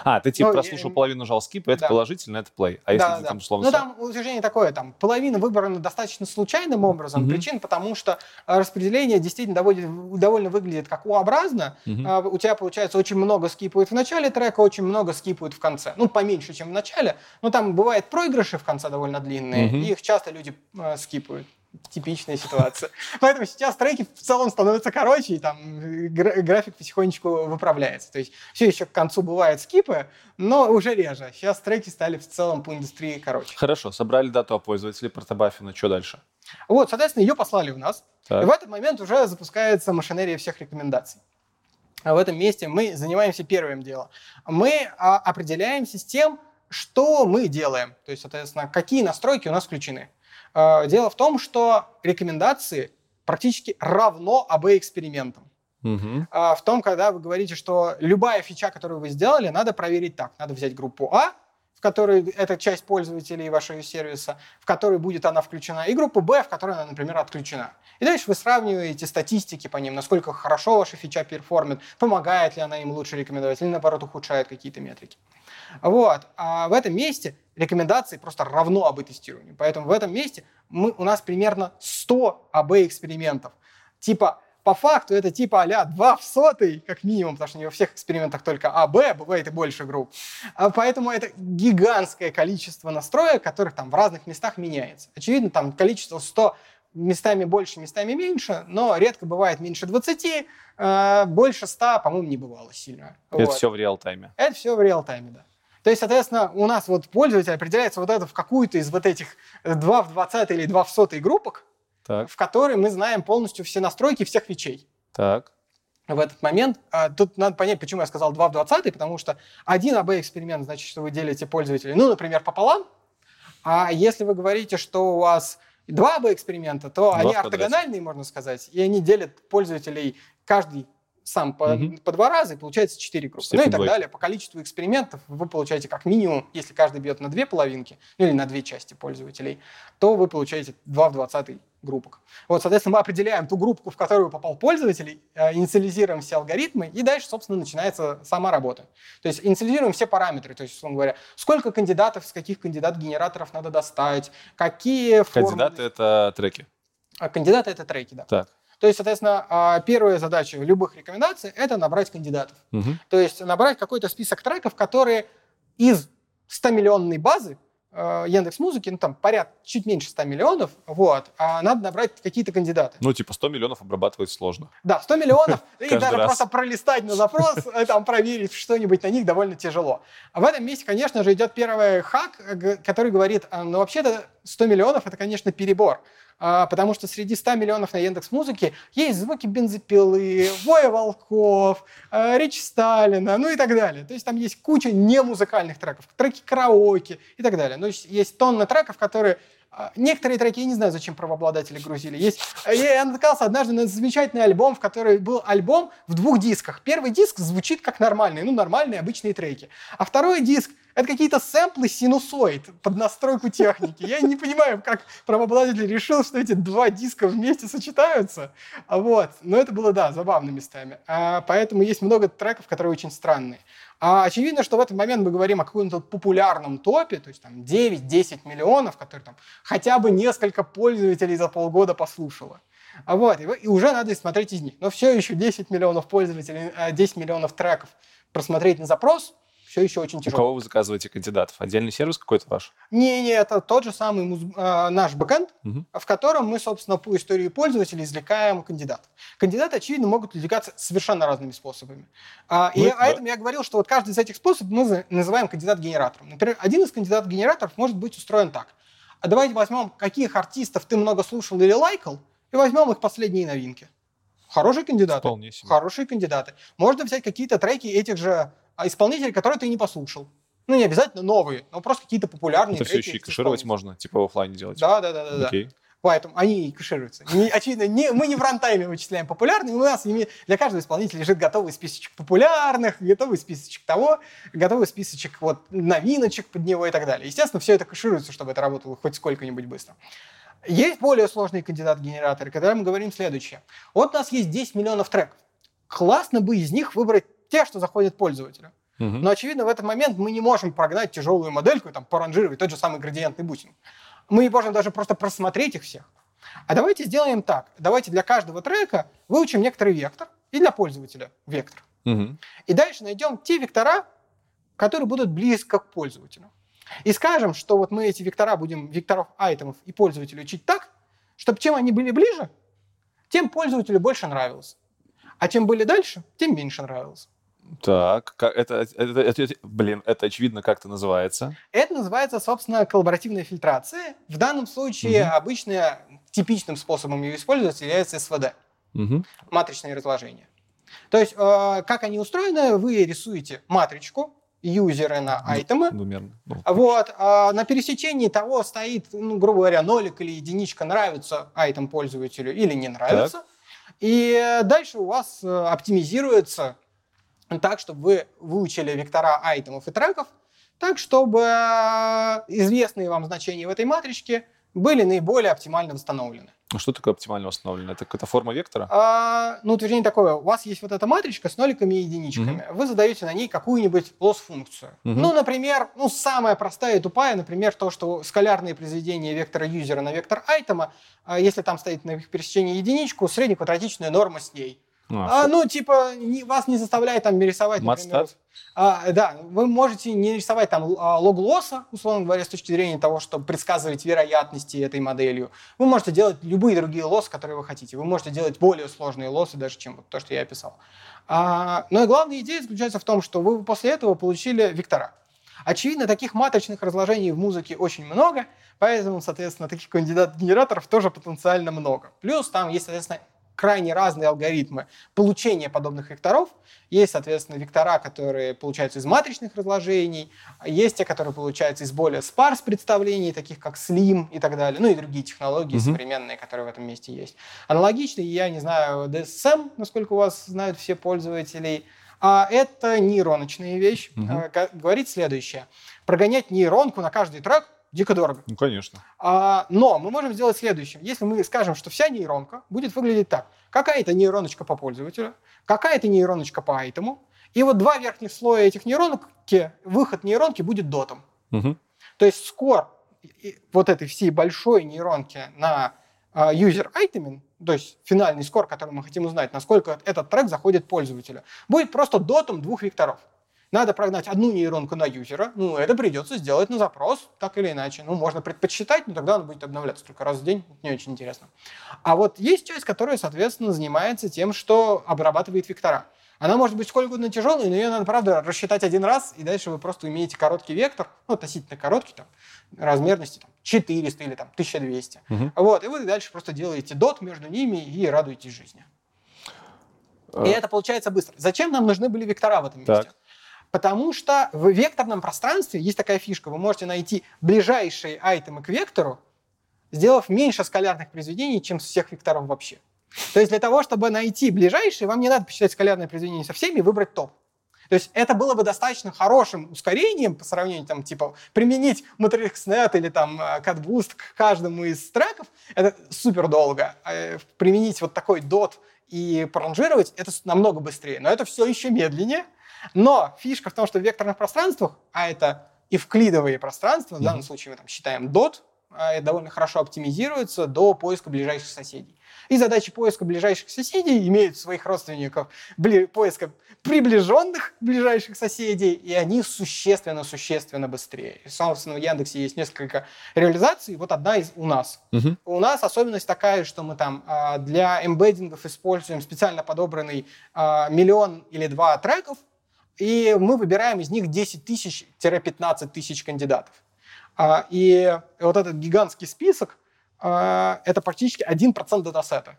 А, ты типа Ну, прослушал я- половину, нажал скип, это Да. положительно, это play. А если Да, ты да. там условно... Ну, там утверждение такое, там, половина выбрана достаточно случайным образом. Мгм. Причин, потому что распределение действительно доводит- довольно выглядит как У-образно. Мгм. А, У тебя, получается, очень много скипают в начале трека, очень много скипают в конце. Ну, поменьше, чем в начале. Но там бывают проигрыши в конце довольно длинные, Мгм. и их часто люди э, скипают. Типичная ситуация. Поэтому сейчас треки в целом становятся короче, и там график потихонечку выправляется. То есть все еще к концу бывают скипы, но уже реже. Сейчас треки стали в целом по индустрии короче. Хорошо, собрали дату о пользователе протобаффина, что дальше? Вот, соответственно, ее послали в нас. Так. И в этот момент уже запускается машинерия всех рекомендаций. А в этом месте мы занимаемся первым делом. Мы а, определяемся с тем, что мы делаем. То есть, соответственно, какие настройки у нас включены. А, дело в том, что рекомендации практически равно АБ-экспериментам. Угу. В том, когда вы говорите, что любая фича, которую вы сделали, надо проверить так. Надо взять группу А, в которой это часть пользователей вашего сервиса, в которой будет она включена, и группу Б, в которой она, например, отключена. И дальше вы сравниваете статистики по ним, насколько хорошо ваша фича перформит, помогает ли она им лучше рекомендовать, или наоборот ухудшает какие-то метрики. Вот. А в этом месте рекомендации просто равно АБ-тестированию. Поэтому в этом месте мы, у нас примерно 100 АБ-экспериментов. Типа, по факту это типа а 2 в сотый, как минимум, потому что не во всех экспериментах только АБ, бывает и больше групп. А поэтому это гигантское количество настроек, которых там в разных местах меняется. Очевидно, там количество 100 местами больше, местами меньше, но редко бывает меньше 20, э, больше 100, по-моему, не бывало сильно. Это вот. все в реал-тайме? Это все в реал-тайме, да. То есть, соответственно, у нас вот пользователь определяется вот это в какую-то из вот этих 2 в 20 или 2 в 100 группок, так. в которой мы знаем полностью все настройки всех вещей. Так. В этот момент, а, тут надо понять, почему я сказал 2 в 20, потому что один АБ-эксперимент значит, что вы делите пользователей, ну, например, пополам, а если вы говорите, что у вас два АБ-эксперимента, то два они ортогональные, можно сказать, и они делят пользователей каждый сам по, угу. по два раза, и получается четыре группы. Степень ну и так двойки. далее. По количеству экспериментов вы получаете как минимум, если каждый бьет на две половинки, ну или на две части пользователей, то вы получаете 2 в 20 группок. Вот, соответственно, мы определяем ту группу, в которую попал пользователь, э, инициализируем все алгоритмы, и дальше, собственно, начинается сама работа. То есть инициализируем все параметры, то есть, условно говоря, сколько кандидатов, с каких кандидат-генераторов надо достать, какие Кандидаты это треки? А кандидаты — это треки, да. Так. То есть, соответственно, а, первая задача любых рекомендаций – это набрать кандидатов. Угу. То есть набрать какой-то список треков, которые из 100-миллионной базы э, Яндекс Музыки, ну там порядка чуть меньше 100 миллионов, вот, а надо набрать какие-то кандидаты. Ну, типа 100 миллионов обрабатывать сложно. Да, 100 миллионов, (laughs) и даже просто пролистать на запрос, (laughs) э, там проверить что-нибудь на них довольно тяжело. А в этом месте, конечно же, идет первый хак, который говорит, «А, ну, вообще-то 100 миллионов – это, конечно, перебор. А, потому что среди 100 миллионов на Яндекс Музыке есть звуки бензопилы, воя волков, а, речь Сталина, ну и так далее. То есть там есть куча немузыкальных треков, треки караоке и так далее. Ну, есть, тонна треков, которые а, Некоторые треки, я не знаю, зачем правообладатели грузили. Есть, я натыкался однажды на замечательный альбом, в который был альбом в двух дисках. Первый диск звучит как нормальный, ну, нормальные обычные треки. А второй диск это какие-то сэмплы синусоид под настройку техники. Я не понимаю, как правообладатель решил, что эти два диска вместе сочетаются. А вот. Но это было, да, забавно местами. А, поэтому есть много треков, которые очень странные. А очевидно, что в этот момент мы говорим о каком-то популярном топе, то есть там 9-10 миллионов, которые там хотя бы несколько пользователей за полгода послушало. А вот, и уже надо смотреть из них. Но все еще 10 миллионов пользователей, 10 а, миллионов треков просмотреть на запрос – все еще очень тяжело. У кого вы заказываете кандидатов? Отдельный сервис какой-то ваш? Не-не, это тот же самый муз... э, наш бэкэнд, угу. в котором мы, собственно, по истории пользователя извлекаем кандидатов. Кандидаты, очевидно, могут извлекаться совершенно разными способами. А, ну, и да. поэтому я говорил, что вот каждый из этих способов мы называем кандидат-генератором. Например, один из кандидат-генераторов может быть устроен так. А давайте возьмем, каких артистов ты много слушал или лайкал, и возьмем их последние новинки. Хорошие кандидаты. Вполне себе. Хорошие кандидаты. Можно взять какие-то треки этих же исполнителей, которые ты не послушал. Ну, не обязательно новые, но просто какие-то популярные Это все еще и кэшировать можно, типа в офлайне делать. Да, да, да, да. Окей. Поэтому они и кэшируются. Не, очевидно, не, мы не в рантайме вычисляем популярные, у нас для каждого исполнителя лежит готовый списочек популярных, готовый списочек того, готовый списочек вот новиночек под него и так далее. Естественно, все это кэшируется, чтобы это работало хоть сколько-нибудь быстро. Есть более сложные кандидат-генераторы, когда мы говорим следующее. Вот у нас есть 10 миллионов треков. Классно бы из них выбрать те, что заходят пользователю. Угу. Но, очевидно, в этот момент мы не можем прогнать тяжелую модельку, там, поранжировать тот же самый градиентный бусинг. Мы не можем даже просто просмотреть их всех. А давайте сделаем так. Давайте для каждого трека выучим некоторый вектор, и для пользователя вектор. Угу. И дальше найдем те вектора, которые будут близко к пользователю. И скажем, что вот мы эти вектора будем, векторов айтемов и пользователя учить так, чтобы чем они были ближе, тем пользователю больше нравилось. А чем были дальше, тем меньше нравилось. Так, это, это, это, это, блин, это очевидно как-то называется. Это называется, собственно, коллаборативная фильтрация. В данном случае угу. обычно типичным способом ее использовать является СВД, угу. матричное разложение. То есть, э, как они устроены, вы рисуете матричку, юзеры на айтемы. Двумерно. Ну, вот. А на пересечении того стоит, ну, грубо говоря, нолик или единичка, нравится айтем пользователю или не нравится. Так. И дальше у вас э, оптимизируется так, чтобы вы выучили вектора айтемов и треков, так, чтобы э, известные вам значения в этой матричке были наиболее оптимально восстановлены. А что такое оптимально восстановлено? Это какая-то форма вектора? А, ну, утверждение такое. У вас есть вот эта матричка с ноликами и единичками. Угу. Вы задаете на ней какую-нибудь лосс-функцию. Угу. Ну, например, ну, самая простая и тупая, например, то, что скалярные произведения вектора юзера на вектор айтема, а, если там стоит на их пересечении единичку, среднеквадратичная норма с ней. А, а, ну, типа, не, вас не заставляет там рисовать, например. А, да, вы можете не рисовать там а, лог лосса, условно говоря, с точки зрения того, чтобы предсказывать вероятности этой моделью. Вы можете делать любые другие лоссы, которые вы хотите. Вы можете делать более сложные лоссы, даже чем вот то, что я описал. А, но и главная идея заключается в том, что вы после этого получили вектора. Очевидно, таких матричных разложений в музыке очень много, поэтому, соответственно, таких кандидат-генераторов тоже потенциально много. Плюс там есть, соответственно, крайне разные алгоритмы получения подобных векторов. Есть, соответственно, вектора, которые получаются из матричных разложений, есть те, которые получаются из более спарс представлений, таких как SLIM и так далее, ну и другие технологии mm-hmm. современные, которые в этом месте есть. Аналогично, я не знаю, DSM, насколько у вас знают все пользователи, а это нейроночная вещь. Mm-hmm. Говорит следующее. Прогонять нейронку на каждый трек дико дорого. Ну, конечно. А, но мы можем сделать следующее. Если мы скажем, что вся нейронка будет выглядеть так. Какая-то нейроночка по пользователю, какая-то нейроночка по айтему, и вот два верхних слоя этих нейронки, выход нейронки будет дотом. Угу. То есть скор вот этой всей большой нейронки на uh, user item, то есть финальный скор, который мы хотим узнать, насколько этот трек заходит пользователю, будет просто дотом двух векторов. Надо прогнать одну нейронку на юзера, ну, это придется сделать на запрос, так или иначе. Ну, можно предпочитать, но тогда он будет обновляться только раз в день, не очень интересно. А вот есть часть, которая, соответственно, занимается тем, что обрабатывает вектора. Она может быть сколько угодно тяжелой, но ее надо, правда, рассчитать один раз, и дальше вы просто имеете короткий вектор, ну, относительно короткий, там, размерности там, 400 или там, 1200. Угу. Вот, и вы дальше просто делаете дот между ними и радуетесь жизни. А... И это получается быстро. Зачем нам нужны были вектора в этом месте? Так. Потому что в векторном пространстве есть такая фишка. Вы можете найти ближайшие айтемы к вектору, сделав меньше скалярных произведений, чем с всех векторов вообще. То есть для того, чтобы найти ближайшие, вам не надо посчитать скалярное произведение со всеми и выбрать топ. То есть это было бы достаточно хорошим ускорением по сравнению, там, типа, применить MatrixNet или там CutBoost к каждому из треков, это супер долго. А применить вот такой DOT и проранжировать, это намного быстрее. Но это все еще медленнее, но фишка в том, что в векторных пространствах, а это эвклидовые пространства, в данном случае мы там считаем DOT, а, довольно хорошо оптимизируется до поиска ближайших соседей. И задачи поиска ближайших соседей имеют своих родственников, бли, поиска приближенных ближайших соседей, и они существенно-существенно быстрее. И, собственно, в Яндексе есть несколько реализаций, вот одна из у нас. Угу. У нас особенность такая, что мы там а, для эмбеддингов используем специально подобранный а, миллион или два треков, и мы выбираем из них 10 тысяч-15 тысяч кандидатов. А, и вот этот гигантский список а, – это практически 1% датасета.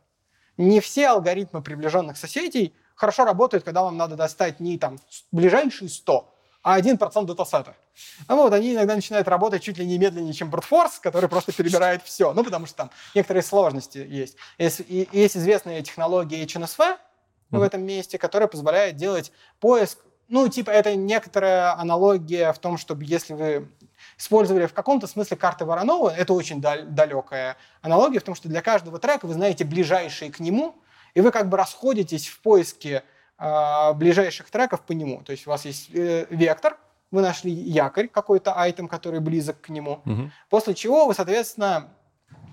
Не все алгоритмы приближенных соседей хорошо работают, когда вам надо достать не там ближайшие 100, а 1% датасета. А вот они иногда начинают работать чуть ли не медленнее, чем Brute который просто перебирает все. Ну, потому что там некоторые сложности есть. Есть, есть известная технология HNSV mm-hmm. в этом месте, которая позволяет делать поиск ну, типа, это некоторая аналогия в том, чтобы если вы использовали в каком-то смысле карты Воронова, это очень дал- далекая аналогия в том, что для каждого трека вы знаете ближайшие к нему, и вы как бы расходитесь в поиске э, ближайших треков по нему. То есть у вас есть э, вектор, вы нашли якорь, какой-то айтем, который близок к нему, угу. после чего вы, соответственно,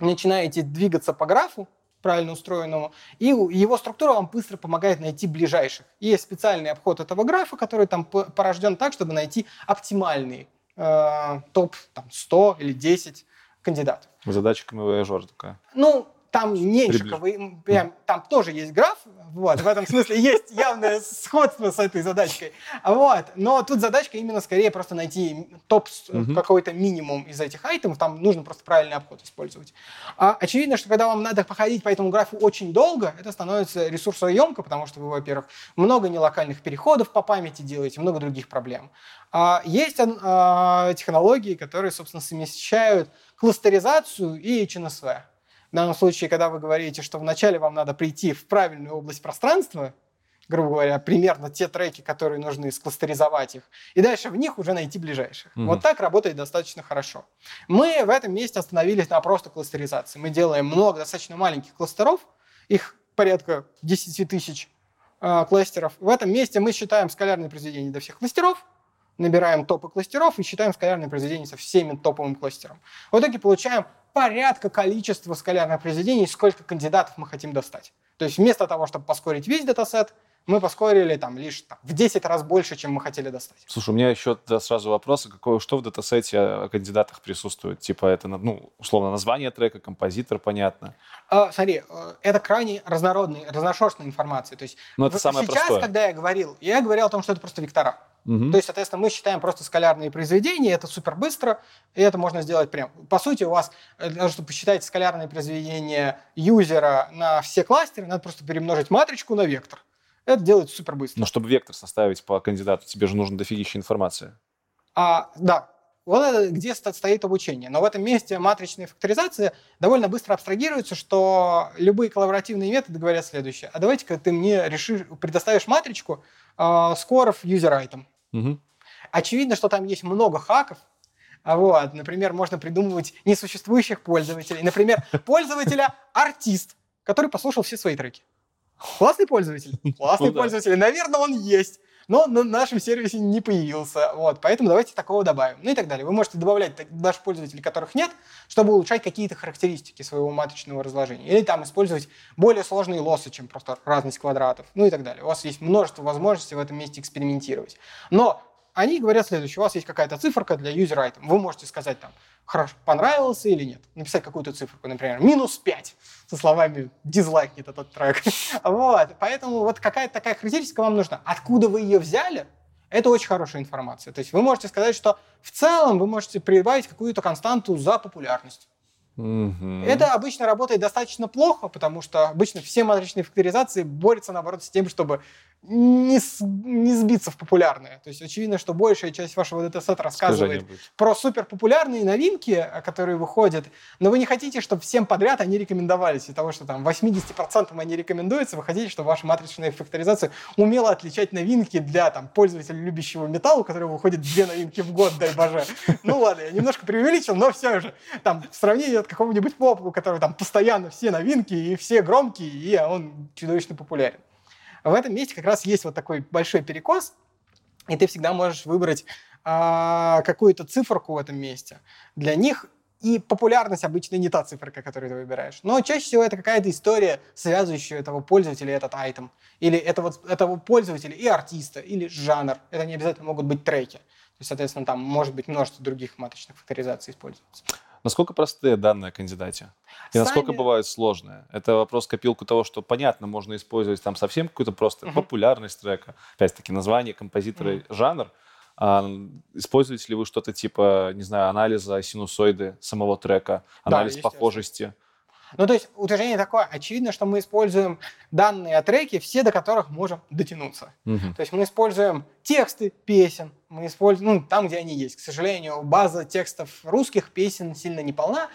начинаете двигаться по графу, правильно устроенному, и его структура вам быстро помогает найти ближайших. И есть специальный обход этого графа, который там порожден так, чтобы найти оптимальный э, топ там, 100 или 10 кандидатов. Задача камевояжер такая. Ну, там меньше КВМ, прям, там тоже есть граф, вот, в этом смысле есть явное сходство с этой задачкой, вот, но тут задачка именно скорее просто найти топ угу. какой-то минимум из этих айтемов, там нужно просто правильный обход использовать. А, очевидно, что когда вам надо походить по этому графу очень долго, это становится ресурсоемко, потому что вы, во-первых, много нелокальных переходов по памяти делаете, много других проблем. А, есть а, технологии, которые, собственно, совмещают кластеризацию и HNSV. Данном случае, когда вы говорите, что вначале вам надо прийти в правильную область пространства, грубо говоря, примерно те треки, которые нужны, скластеризовать их, и дальше в них уже найти ближайших. Mm-hmm. Вот так работает достаточно хорошо. Мы в этом месте остановились на просто кластеризации. Мы делаем много достаточно маленьких кластеров, их порядка 10 тысяч э, кластеров. В этом месте мы считаем скалярные произведения до всех кластеров, набираем топы кластеров и считаем скалярные произведения со всеми топовым кластером. В итоге получаем порядка количества скалярных произведений, сколько кандидатов мы хотим достать. То есть вместо того, чтобы поскорить весь датасет, мы поскорили там лишь там, в 10 раз больше, чем мы хотели достать. Слушай, у меня еще да, сразу вопрос, какое, что в датасете о кандидатах присутствует? Типа это, ну, условно, название трека, композитор, понятно. А, смотри, э, это крайне разнородная, разношерстная информация. То есть Но это самое сейчас, простое. когда я говорил, я говорил о том, что это просто вектора. Угу. То есть, соответственно, мы считаем просто скалярные произведения, это супер быстро, и это можно сделать прям. По сути, у вас, э, для того, чтобы посчитать скалярные произведения юзера на все кластеры, надо просто перемножить матричку на вектор. Это делается супер быстро. Но чтобы вектор составить по кандидату, тебе же нужно дофигища информации. А, да, вот это где стоит обучение. Но в этом месте матричная факторизация довольно быстро абстрагируется, что любые коллаборативные методы говорят следующее. А давайте-ка ты мне решишь, предоставишь матричку э, скоров user item. Угу. Очевидно, что там есть много хаков, а вот, например, можно придумывать несуществующих пользователей. Например, (laughs) пользователя артист, который послушал все свои треки. (laughs) Классный пользователь? Классный ну, пользователь. Да. Наверное, он есть. Но на нашем сервисе не появился. Вот, поэтому давайте такого добавим. Ну и так далее. Вы можете добавлять даже пользователей, которых нет, чтобы улучшать какие-то характеристики своего матричного разложения. Или там использовать более сложные лоссы, чем просто разность квадратов. Ну и так далее. У вас есть множество возможностей в этом месте экспериментировать. Но они говорят следующее. У вас есть какая-то циферка для user item. Вы можете сказать там, хорошо, понравился или нет. Написать какую-то циферку, например, минус 5, со словами дизлайкнет этот трек. (laughs) вот, поэтому вот какая-то такая характеристика вам нужна. Откуда вы ее взяли, это очень хорошая информация. То есть вы можете сказать, что в целом вы можете прибавить какую-то константу за популярность. Угу. Это обычно работает достаточно плохо, потому что обычно все матричные факторизации борются, наоборот, с тем, чтобы не, с, не сбиться в популярные. То есть очевидно, что большая часть вашего датасета рассказывает про суперпопулярные новинки, которые выходят, но вы не хотите, чтобы всем подряд они рекомендовались. Из-за того, что там 80% они рекомендуются, вы хотите, чтобы ваша матричная факторизация умела отличать новинки для там, пользователя, любящего металл, у которого выходит две новинки в год, дай боже. Ну ладно, я немножко преувеличил, но все же. Там, в сравнении от какого-нибудь попа, у которого там постоянно все новинки и все громкие, и он чудовищно популярен. В этом месте как раз есть вот такой большой перекос, и ты всегда можешь выбрать а, какую-то циферку в этом месте. Для них и популярность обычно не та циферка, которую ты выбираешь. Но чаще всего это какая-то история, связывающая этого пользователя и этот айтем. Или этого, этого пользователя и артиста, или жанр. Это не обязательно могут быть треки. То есть, соответственно, там может быть множество других маточных факторизаций используется. Насколько простые данные о кандидате? И Сами... насколько бывают сложные? Это вопрос копилку того, что, понятно, можно использовать там совсем какую-то просто uh-huh. популярность трека, опять-таки название композитора, uh-huh. жанр. А, используете ли вы что-то типа, не знаю, анализа синусоиды самого трека, анализ да, похожести? Ну, то есть утверждение такое, очевидно, что мы используем данные о треке, все до которых можем дотянуться. Угу. То есть мы используем тексты песен, мы используем, ну, там, где они есть. К сожалению, база текстов русских песен сильно не полна,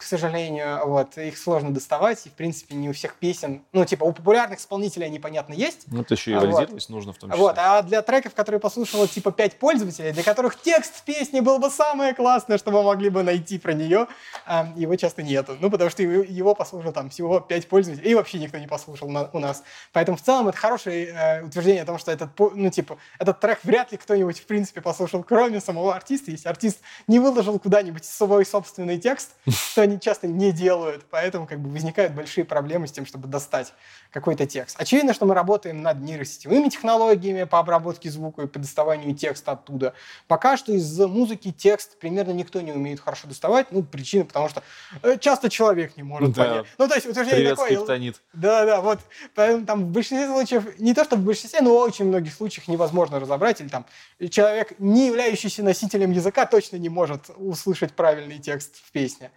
к сожалению, вот, их сложно доставать, и, в принципе, не у всех песен, ну, типа, у популярных исполнителей они, понятно, есть. Ну, это еще и валидировать вот. нужно в том числе. Вот, а для треков, которые послушало, типа, пять пользователей, для которых текст песни был бы самое классное, что мы могли бы найти про нее, а, его часто нету. Ну, потому что его послушал там всего пять пользователей, и вообще никто не послушал на, у нас. Поэтому, в целом, это хорошее э, утверждение о том, что этот, ну, типа, этот трек вряд ли кто-нибудь, в принципе, послушал, кроме самого артиста. Если артист не выложил куда-нибудь свой собственный текст, то они часто не делают, поэтому как бы возникают большие проблемы с тем, чтобы достать какой-то текст. Очевидно, что мы работаем над нейросетевыми технологиями по обработке звука и по доставанию текста оттуда. Пока что из музыки текст примерно никто не умеет хорошо доставать. Ну, причина, потому что э, часто человек не может Да. понять. Ну, то есть утверждение Привет, такое. скриптонит. Да, да, вот. Поэтому там в большинстве случаев, не то что в большинстве, но в очень многих случаях невозможно разобрать, или там человек, не являющийся носителем языка, точно не может услышать правильный текст в песне.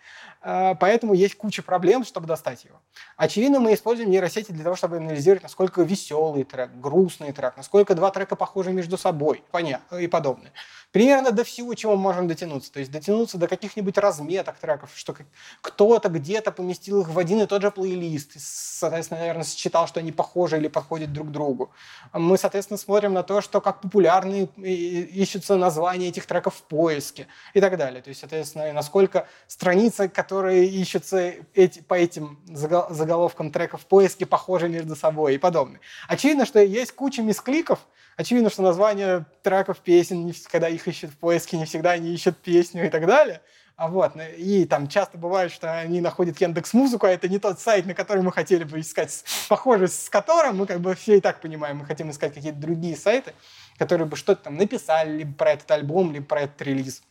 А, Поэтому есть куча проблем, чтобы достать его. Очевидно, мы используем нейросети для того, чтобы анализировать, насколько веселый трек, грустный трек, насколько два трека похожи между собой понятно, и подобное. Примерно до всего, чего мы можем дотянуться. То есть дотянуться до каких-нибудь разметок треков, что кто-то где-то поместил их в один и тот же плейлист. и, Соответственно, наверное, считал, что они похожи или подходят друг другу. Мы, соответственно, смотрим на то, что как популярны ищутся названия этих треков в поиске и так далее. То есть, соответственно, насколько страницы, которые ищутся эти, по этим заголовкам треков в поиске, похожи между собой и подобное. Очевидно, что есть куча мискликов, Очевидно, что названия треков песен, когда их ищут в поиске, не всегда они ищут песню и так далее. А вот, ну, и там часто бывает, что они находят Яндекс Музыку, а это не тот сайт, на который мы хотели бы искать, похожесть с которым мы как бы все и так понимаем, мы хотим искать какие-то другие сайты, которые бы что-то там написали либо про этот альбом, либо про этот релиз.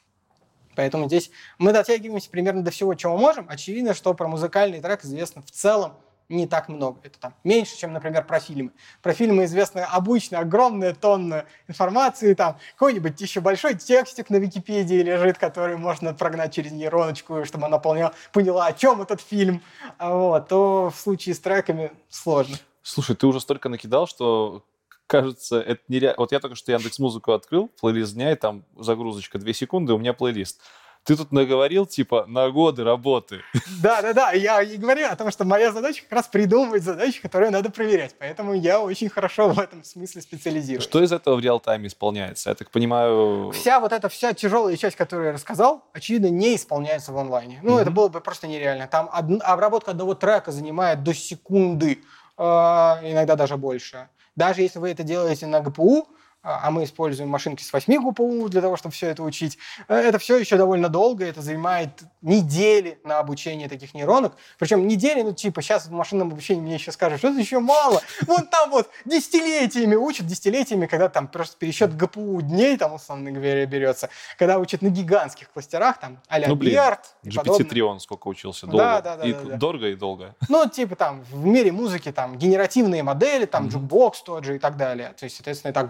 Поэтому здесь мы дотягиваемся примерно до всего, чего можем. Очевидно, что про музыкальный трек известно в целом не так много. Это там меньше, чем, например, про фильмы. Про фильмы известна обычно огромная тонна информации, там какой-нибудь еще большой текстик на Википедии лежит, который можно прогнать через нейроночку, чтобы она поняла, поняла о чем этот фильм. А Вот, то в случае с треками сложно. Слушай, ты уже столько накидал, что кажется, это нереально. Вот я только что Яндекс Музыку открыл, плейлист дня, и там загрузочка 2 секунды, у меня плейлист. Ты тут наговорил, типа, на годы работы. Да, да, да. Я и говорю о том, что моя задача как раз придумывать задачи, которые надо проверять. Поэтому я очень хорошо в этом смысле специализируюсь. Что из этого в реал-тайме исполняется? Я так понимаю... Вся вот эта вся тяжелая часть, которую я рассказал, очевидно, не исполняется в онлайне. Ну, это было бы просто нереально. Там од- обработка одного трека занимает до секунды, э, иногда даже больше. Даже если вы это делаете на ГПУ, а а мы используем машинки с 8 ГПУ для того, чтобы все это учить, э, это все еще довольно долго, это занимает недели на обучение таких нейронок. Причем недели, ну, типа, сейчас в машинном обучении мне еще скажут, что это еще мало. Вон там вот десятилетиями учат, десятилетиями, когда там просто пересчет ГПУ дней, там, условно говоря, берется, когда учат на гигантских кластерах, там, а-ля Ну, блин, Биард и подобное. GPT-3 он сколько учился? Да, Долго. да, да, и да, да. дорого и долго. Ну, типа там в мире музыки там генеративные модели, там Мгм. Jukebox тот же и так далее. То есть, соответственно, это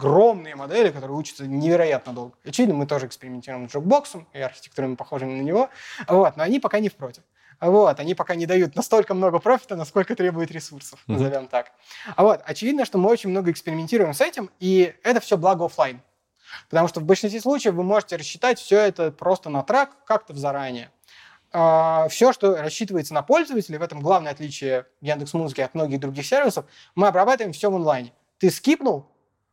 огромные модели, которые учатся невероятно долго. Очевидно, мы тоже экспериментируем с Jukebox ом и архитектурами, похожими на него. Вот, но они пока не в проде. Вот, они пока не дают настолько много профита, насколько требует ресурсов, Мгм. назовем так. А вот, очевидно, что мы очень много экспериментируем с этим, и это все благо оффлайн. Потому что в большинстве случаев вы можете рассчитать все это просто на трек как-то в заранее. все, что рассчитывается на пользователя, в этом главное отличие Яндекс Музыки от многих других сервисов, мы обрабатываем все в онлайне. Ты скипнул,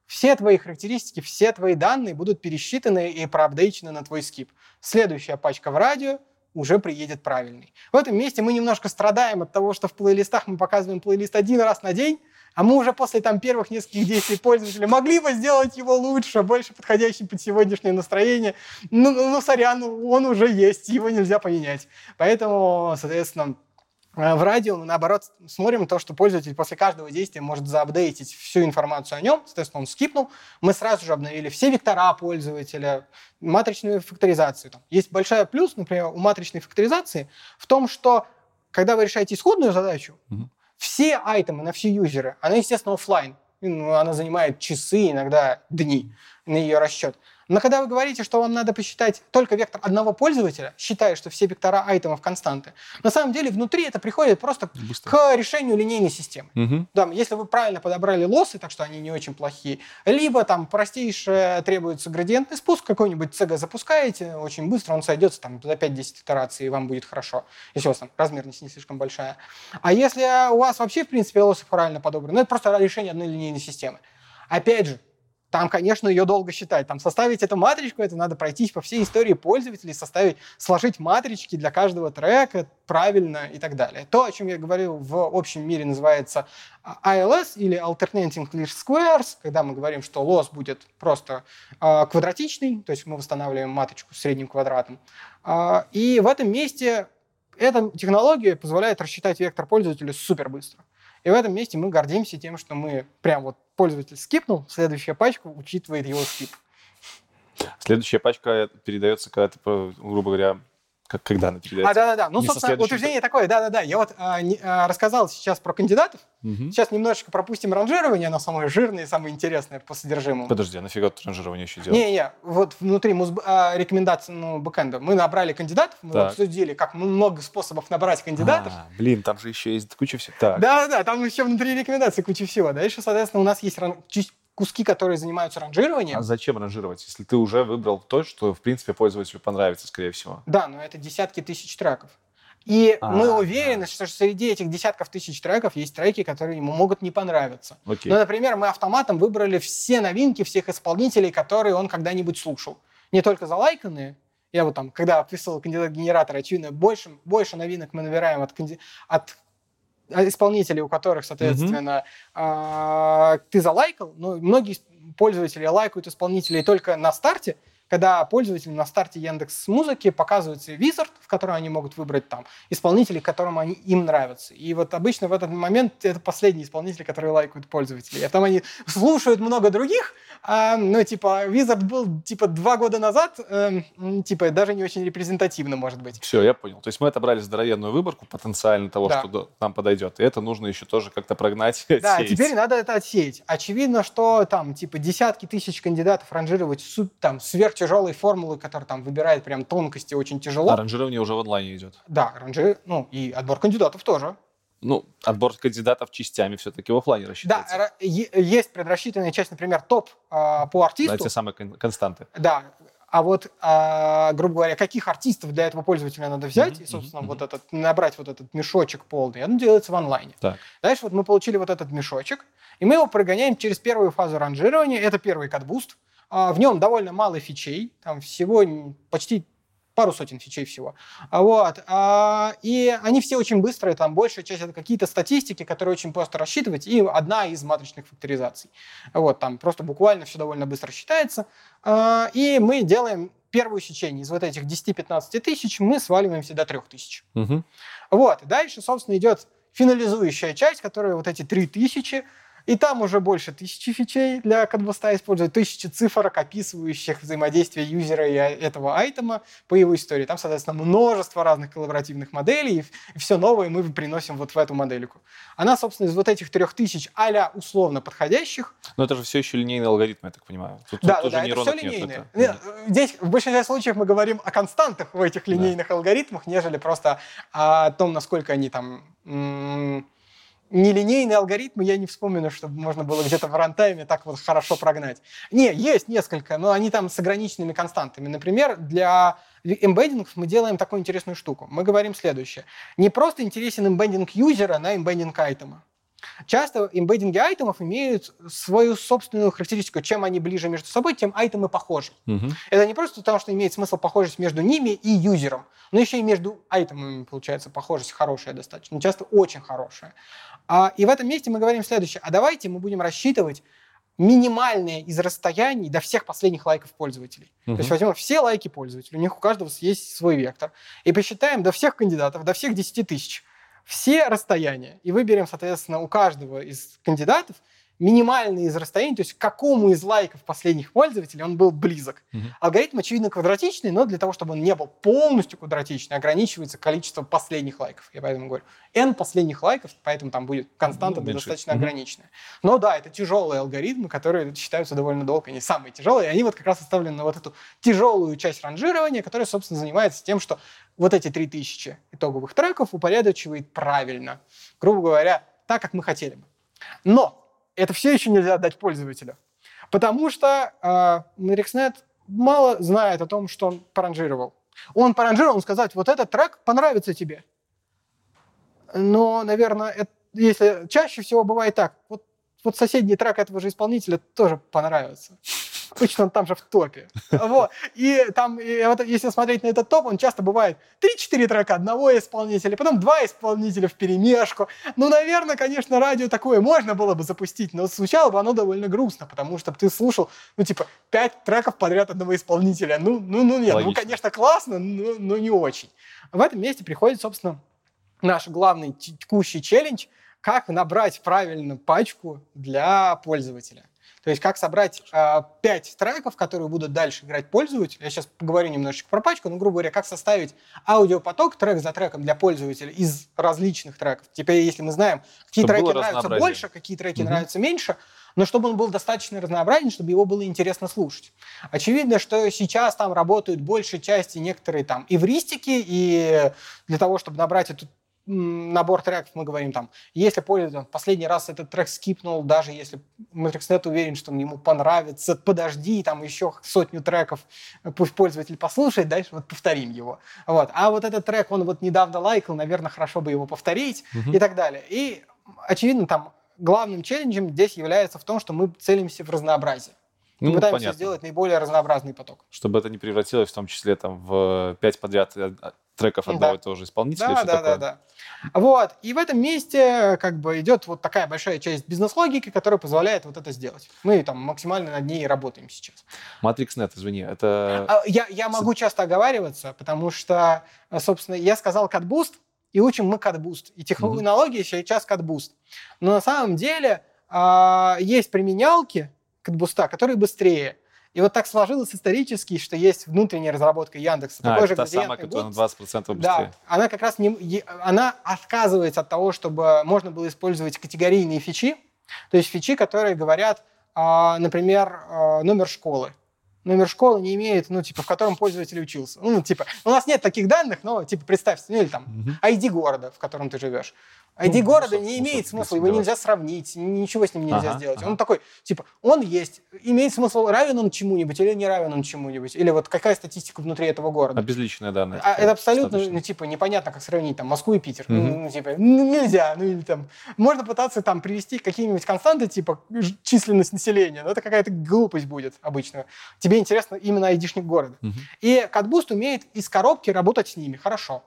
все твои характеристики, все твои данные будут пересчитаны и проапдейчены на твой скип. Следующая пачка в радио уже приедет правильный. В этом месте мы немножко страдаем от того, что в плейлистах мы показываем плейлист один раз на день, а мы уже после там первых нескольких действий пользователя могли бы сделать его лучше, больше подходящим под сегодняшнее настроение. Ну, ну, ну, сорян, он уже есть, его нельзя поменять. Поэтому, соответственно, в радио мы, наоборот, смотрим то, что пользователь после каждого действия может заапдейтить всю информацию о нем, соответственно, он скипнул, мы сразу же обновили все вектора пользователя, матричную факторизацию. Там Есть большой плюс, например, у матричной факторизации в том, что когда вы решаете исходную задачу, Мгм. все айтемы на все юзеры, она, естественно, оффлайн. Ну, Она занимает часы, иногда дни на ее расчет. Но когда вы говорите, что вам надо посчитать только вектор одного пользователя, считая, что все вектора айтемов константы, на самом деле внутри это приходит просто Быстро. к решению линейной системы. Мгм. Да, если вы правильно подобрали лоссы, так что они не очень плохие, либо там простейшее требуется градиентный спуск, какой-нибудь CG запускаете, очень быстро он сойдется там за 5-10 итераций, и вам будет хорошо, если у вас там размерность не слишком большая. А если у вас вообще, в принципе, лоссы правильно подобраны, ну, это просто решение одной линейной системы. Опять же, там, конечно, ее долго считать. Там составить эту матричку, это надо пройтись по всей истории пользователей, составить, сложить матрички для каждого трека правильно и так далее. То, о чем я говорил в общем мире, называется а, ILS или Alternating Least Squares, когда мы говорим, что лосс будет просто а, квадратичный, то есть мы восстанавливаем матричку с средним квадратом. А, и в этом месте эта технология позволяет рассчитать вектор пользователя супер быстро. И в этом месте мы гордимся тем, что мы прям вот пользователь скипнул, следующая пачка учитывает его скип. Следующая пачка передается, когда ты, грубо говоря, как, когда она передается? А, да-да-да. Ну, Не со собственно, утверждение такое, да-да-да. Я вот а, не- а, рассказал сейчас про кандидатов. Мгм. Сейчас немножечко пропустим ранжирование, оно самое жирное и самое интересное по содержимому. Подожди, а нафига тут ранжирование еще делать? Не-не, вот внутри музб- а, рекомендательного бэкэнда мы набрали кандидатов, мы Так. обсудили, как много способов набрать кандидатов. А, блин, там же еще есть куча всего. Да-да-да, там еще внутри рекомендаций куча всего. Дальше, соответственно, у нас есть ран- куски, которые занимаются ранжированием. А зачем ранжировать, если ты уже выбрал то, что, в принципе, пользователю понравится, скорее всего? Да, но это десятки тысяч треков. И А, мы уверены, что среди этих десятков тысяч треков есть треки, которые ему могут не понравиться. Окей. Ну, например, мы автоматом выбрали все новинки всех исполнителей, которые он когда-нибудь слушал. Не только залайканные. Я вот там, когда описывал кандидат генератора, очевидно, больше, больше новинок мы набираем от, от исполнителей, у которых, соответственно, а, ты залайкал, но многие пользователи лайкают исполнителей только на старте, когда пользователям на старте Яндекс Музыки показывается визард, в котором они могут выбрать там исполнителей, которым они, им нравятся. И вот обычно в этот момент это последние исполнители, которые лайкают пользователей. А там они слушают много других, а, ну, типа, визард был, типа, два года назад, м, типа, даже не очень репрезентативно, может быть. Все, я понял. То есть мы отобрали здоровенную выборку потенциально того, Да. что нам подойдет. И это нужно еще тоже как-то прогнать. и (laughs) Да, отсеять. теперь надо это отсеять. Очевидно, что там типа десятки тысяч кандидатов ранжировать там сверхтяжелые формулы, которые там выбирают прям тонкости очень тяжело. А ранжирование уже в онлайне идет. Да, ранжи, ну и отбор кандидатов тоже. Ну, отбор кандидатов частями все-таки в офлайне Да, рассчитывается. ра- е- есть предрасчитанная часть, например, топ а, по Да, артисту. те самые кон- константы. Да. А вот, а, грубо говоря, каких артистов для этого пользователя надо взять, Мгм, и, собственно, мгм, вот этот, набрать вот этот мешочек полный, оно делается в онлайне. Так. Дальше вот мы получили вот этот мешочек, и мы его прогоняем через первую фазу ранжирования. Это первый катбуст. А, В нем довольно мало фичей, там всего почти пару сотен фичей всего. А Вот. а, И они все очень быстрые, там большая часть это какие-то статистики, которые очень просто рассчитывать, и одна из матричных факторизаций. Вот, там просто буквально все довольно быстро считается. И мы делаем первую сечение из вот этих 10-15 тысяч, мы сваливаемся до 3 тысяч. Мгм. Вот, дальше, собственно, идет финализующая часть, которая вот эти 3000, и там уже больше тысячи фичей для кадбуста используют, тысячи цифрок, описывающих взаимодействие юзера и а- этого айтема по его истории. Там, соответственно, множество разных коллаборативных моделей, и все новое мы приносим вот в эту модельку. Она, собственно, из вот этих трех тысяч а условно подходящих, Но это же все еще линейный алгоритм, я так понимаю. Тут, да, тут да, да, это все нет, линейное. это- Нет, Здесь в большинстве случаев мы говорим о константах в этих линейных алгоритмах, нежели просто о том, насколько они там нелинейные алгоритмы, я не вспомню, чтобы можно было где-то в рантайме так вот хорошо прогнать. Не, есть несколько, но они там с ограниченными константами. Например, для эмбеддингов мы делаем такую интересную штуку. Мы говорим следующее. Не просто интересен эмбеддинг юзера на эмбеддинг айтема. Часто эмбеддинги айтемов имеют свою собственную характеристику. Чем они ближе между собой, тем айтемы похожи. Мгм. Это не просто потому, что имеет смысл похожесть между ними и юзером, но еще и между айтемами получается похожесть хорошая достаточно, часто очень хорошая. А, и в этом месте мы говорим следующее. А давайте мы будем рассчитывать минимальное из расстояний до всех последних лайков пользователей. То есть возьмем все лайки пользователей, у них у каждого есть свой вектор, и посчитаем до всех кандидатов, до всех 10 тысяч, все расстояния, и выберем, соответственно, у каждого из кандидатов минимальный из расстояний, то есть к какому из лайков последних пользователей он был близок. Мгм. Алгоритм, очевидно, квадратичный, но для того, чтобы он не был полностью квадратичный, ограничивается количеством последних лайков. Я поэтому говорю, n последних лайков, поэтому там будет константа Ну, достаточно Мгм. ограниченная. Но да, это тяжелые алгоритмы, которые считаются довольно долго, они самые тяжелые, и они вот как раз оставлены на вот эту тяжелую часть ранжирования, которая, собственно, занимается тем, что вот эти 3000 итоговых треков упорядочивает правильно, грубо говоря, так, как мы хотели бы. Но это все еще нельзя отдать пользователю. Потому что э, RxNet мало знает о том, что он поранжировал. Он поранжировал, он сказал, вот этот трек понравится тебе. Но, наверное, это, если чаще всего бывает так, вот, вот соседний трек этого же исполнителя тоже понравится. Обычно он там же в топе. Вот. И там, и вот, если смотреть на этот топ, он часто бывает 3-4 трека одного исполнителя, потом два исполнителя в перемешку. Ну, наверное, конечно, радио такое можно было бы запустить, но звучало бы оно довольно грустно, потому что ты слушал, ну, типа, 5 треков подряд одного исполнителя. Ну, ну, ну нет, ну, Логично. ну, конечно, классно, но, но не очень. В этом месте приходит, собственно, наш главный текущий челлендж, как набрать правильно пачку для пользователя. То есть как собрать э, 5 треков, которые будут дальше играть пользователь. Я сейчас поговорю немножечко про пачку, но, грубо говоря, как составить аудиопоток трек за треком для пользователя из различных треков. Теперь, если мы знаем, какие чтобы треки нравятся больше, какие треки угу. нравятся меньше, но чтобы он был достаточно разнообразен, чтобы его было интересно слушать. Очевидно, что сейчас там работают большей части некоторые там эвристики, и для того, чтобы набрать эту набор треков, мы говорим там, если пользователь последний раз этот трек скипнул, даже если MatrixNet уверен, что ему понравится, подожди, там еще сотню треков, пусть пользователь послушает, дальше вот повторим его. Вот. А вот этот трек, он вот недавно лайкал, наверное, хорошо бы его повторить угу. и так далее. И, очевидно, там главным челленджем здесь является в том, что мы целимся в разнообразие. Мы ну, пытаемся понятно. сделать наиболее разнообразный поток. Чтобы это не превратилось в том числе там, в пять подряд э, треков одного да. и того же исполнителя. Да, да, такое. да, да. Вот. И в этом месте как бы идет вот такая большая часть бизнес-логики, которая позволяет вот это сделать. Мы там максимально над ней работаем сейчас. MatrixNet, извини, это... А, я, я могу часто оговариваться, потому что, собственно, я сказал CatBoost, и учим мы CatBoost. И технология mm-hmm. сейчас CatBoost. Но на самом деле э, есть применялки CatBoost, которые быстрее. И вот так сложилось исторически, что есть внутренняя разработка Яндекса. А, такой же та самая, которая на 20% быстрее. Да, она как раз не, она отказывается от того, чтобы можно было использовать категорийные фичи, то есть фичи, которые говорят, а, например, а, номер школы номер школы не имеет, ну, типа, в котором пользователь учился. Ну, типа, у нас нет таких данных, но, типа, представь, ну, или там, ID города, в котором ты живешь. ID ну, города ну, не имеет смысла, его нельзя сравнить, ничего с ним нельзя ага, сделать. Ага. Он такой, типа, он есть, имеет смысл, равен он чему-нибудь или не равен он чему-нибудь, или вот какая статистика внутри этого города. Обезличенные данные. А, это абсолютно, ну, типа, непонятно, как сравнить там Москву и Питер. Угу. Ну, типа, ну, нельзя, ну, или там, можно пытаться там привести какие-нибудь константы, типа, численность населения, но это какая-то глупость будет обычно. Тебе интересно именно айдишник города. Угу. И CatBoost умеет из коробки работать с ними, хорошо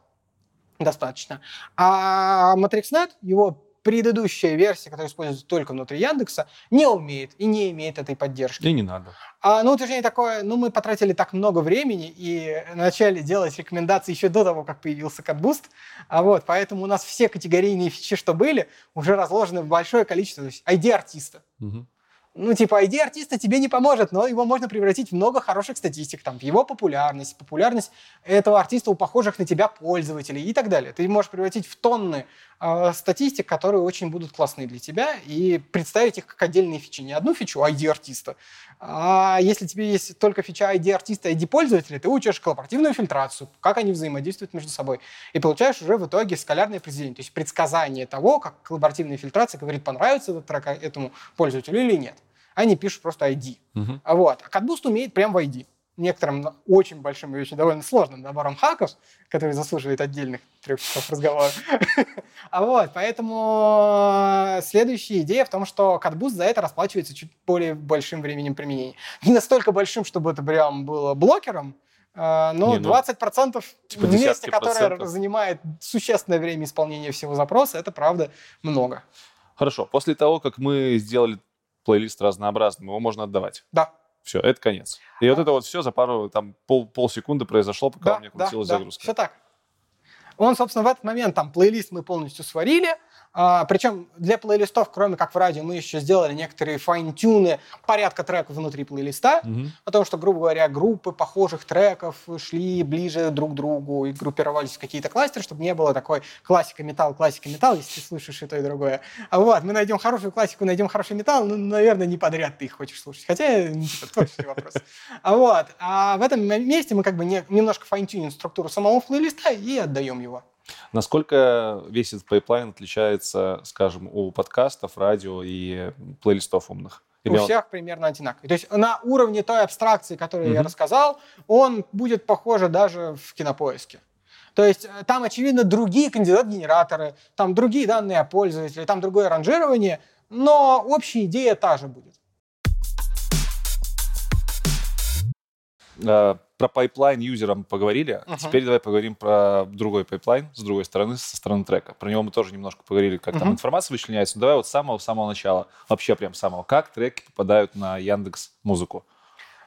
достаточно. А MatrixNet, его предыдущая версия, которая используется только внутри Яндекса, не умеет и не имеет этой поддержки. И не надо. А, ну, утверждение такое, ну, мы потратили так много времени и начали делать рекомендации еще до того, как появился CatBoost, а вот, поэтому у нас все категорийные фичи, что были, уже разложены в большое количество, то есть ID-артиста. Угу ну, типа, ID артиста тебе не поможет, но его можно превратить в много хороших статистик, там, в его популярность, популярность этого артиста у похожих на тебя пользователей и так далее. Ты можешь превратить в тонны статистик, которые очень будут классные для тебя, и представить их как отдельные фичи. Не одну фичу ID артиста, а если тебе есть только фича ID артиста, ID пользователя, ты учишь коллаборативную фильтрацию, как они взаимодействуют между собой, и получаешь уже в итоге скалярное определение, то есть предсказание того, как коллаборативная фильтрация говорит, понравится этот трек этому пользователю или нет. Они пишут просто ID. Uh-huh. Вот. А CatBoost умеет прям в ID некоторым очень большим и очень довольно сложным набором хаков, который заслуживает отдельных трех часов разговора. (laughs) а вот, поэтому э, следующая идея в том, что CatBoost за это расплачивается чуть более большим временем применения. Не настолько большим, чтобы это прям было блокером, э, но Не, ну, 20% типа в месте, которое занимает существенное время исполнения всего запроса, это правда много. Хорошо. После того, как мы сделали плейлист разнообразным, его можно отдавать. Да. Все, это конец. И а. вот это вот все за пару, там, пол, полсекунды произошло, пока да, у меня крутилась да, загрузка. Да, все так. Он, собственно, в этот момент там плейлист мы полностью сварили, а, причем для плейлистов, кроме как в радио, мы еще сделали некоторые файн-тюны порядка треков внутри плейлиста, угу. потому что, грубо говоря, группы похожих треков шли ближе друг к другу и группировались в какие-то кластеры, чтобы не было такой классика металл, классика металл, если ты слушаешь и то, и другое. А вот, мы найдем хорошую классику, найдем хороший металл, ну, наверное, не подряд ты их хочешь слушать. Хотя, ну, типа, творческий вопрос. А вот, а в этом месте мы как бы не, немножко файн-тюним структуру самого плейлиста и отдаем его. Насколько весь этот пайплайн отличается, скажем, у подкастов, радио и плейлистов умных? Или у он... всех примерно одинаковый. То есть на уровне той абстракции, которую mm-hmm. я рассказал, он будет похоже даже в кинопоиске. То есть э, там, очевидно, другие кандидат-генераторы, там другие данные о пользователе, там другое ранжирование, но общая идея та же будет. Э, про пайплайн юзерам поговорили. Мгм. Теперь давай поговорим про другой пайплайн с другой стороны, со стороны трека. Про него мы тоже немножко поговорили, как там Мгм. информация вычленяется. Но давай вот с самого-самого начала, вообще прям с самого. Как треки попадают на Яндекс Музыку?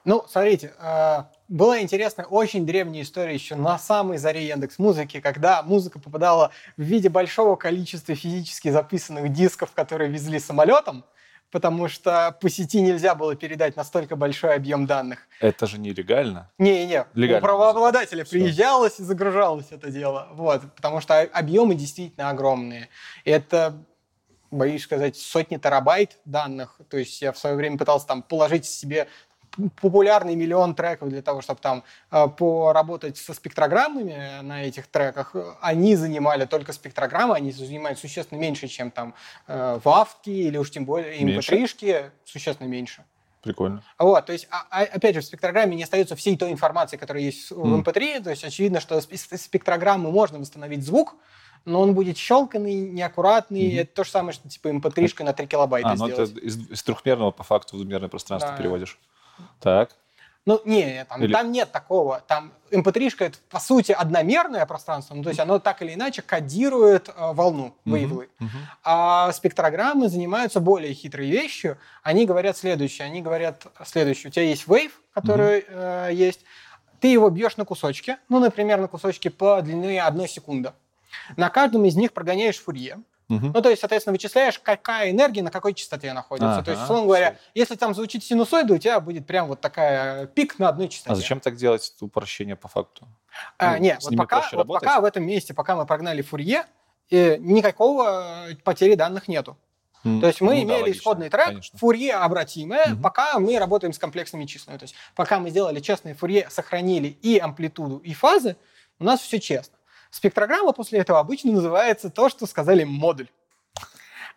Ну, смотрите, э, была интересная, очень древняя история еще на самой заре Яндекс Музыки, когда музыка попадала в виде большого количества физически записанных дисков, которые везли самолетом, потому что по сети нельзя было передать настолько большой объем данных. Это же нелегально. Не-не, у правообладателя Всё. приезжалось и загружалось это дело. Вот, потому что объемы действительно огромные. Это, боюсь сказать, сотни терабайт данных. То есть я в свое время пытался там положить себе популярный миллион треков для того, чтобы там э, поработать со спектрограммами на этих треках. Они занимали только спектрограммы, они занимают существенно меньше, чем там э, вавки или уж тем более Меньше? mp существенно меньше. Прикольно. Вот, то есть, а- а- опять же, в спектрограмме не остается всей той информации, которая есть в Мгм. MP3, то есть очевидно, что из спектрограммы можно восстановить звук, но он будет щелканный, неаккуратный, Мгм. это то же самое, что типа MP3 на 3 килобайта А, ну это сделать. из, из трехмерного по факту в двумерное пространство Да. переводишь. Так. Ну, не, там, Или- там нет такого. Там MP3 это, по сути, одномерное пространство, ну, то есть оно так или иначе кодирует э, волну, Мгм, вейвлы. мгм. А спектрограммы занимаются более хитрой вещью. Они говорят следующее. Они говорят следующее. У тебя есть wave, который э, есть. Ты его бьешь на кусочки. Ну, например, на кусочки по длине одной секунды. На каждом из них прогоняешь фурье. Мгм. Ну, то есть, соответственно, вычисляешь, какая энергия на какой частоте находится. то есть, Ага, условно говоря, всё. если там звучит синусоида, у тебя будет прям вот такая пик на одной частоте. А зачем так делать это упрощение по факту? А, Ну, нет, вот пока, вот пока в этом месте, пока мы прогнали фурье, э, никакого э, потери данных нету. То есть мы ну да, имели логично, исходный трек, конечно. фурье обратимое, Мгм. пока мы работаем с комплексными числами. То есть пока мы сделали честное фурье, сохранили и амплитуду, и фазы, у нас все честно. Спектрограмма после этого обычно называется то, что сказали модуль.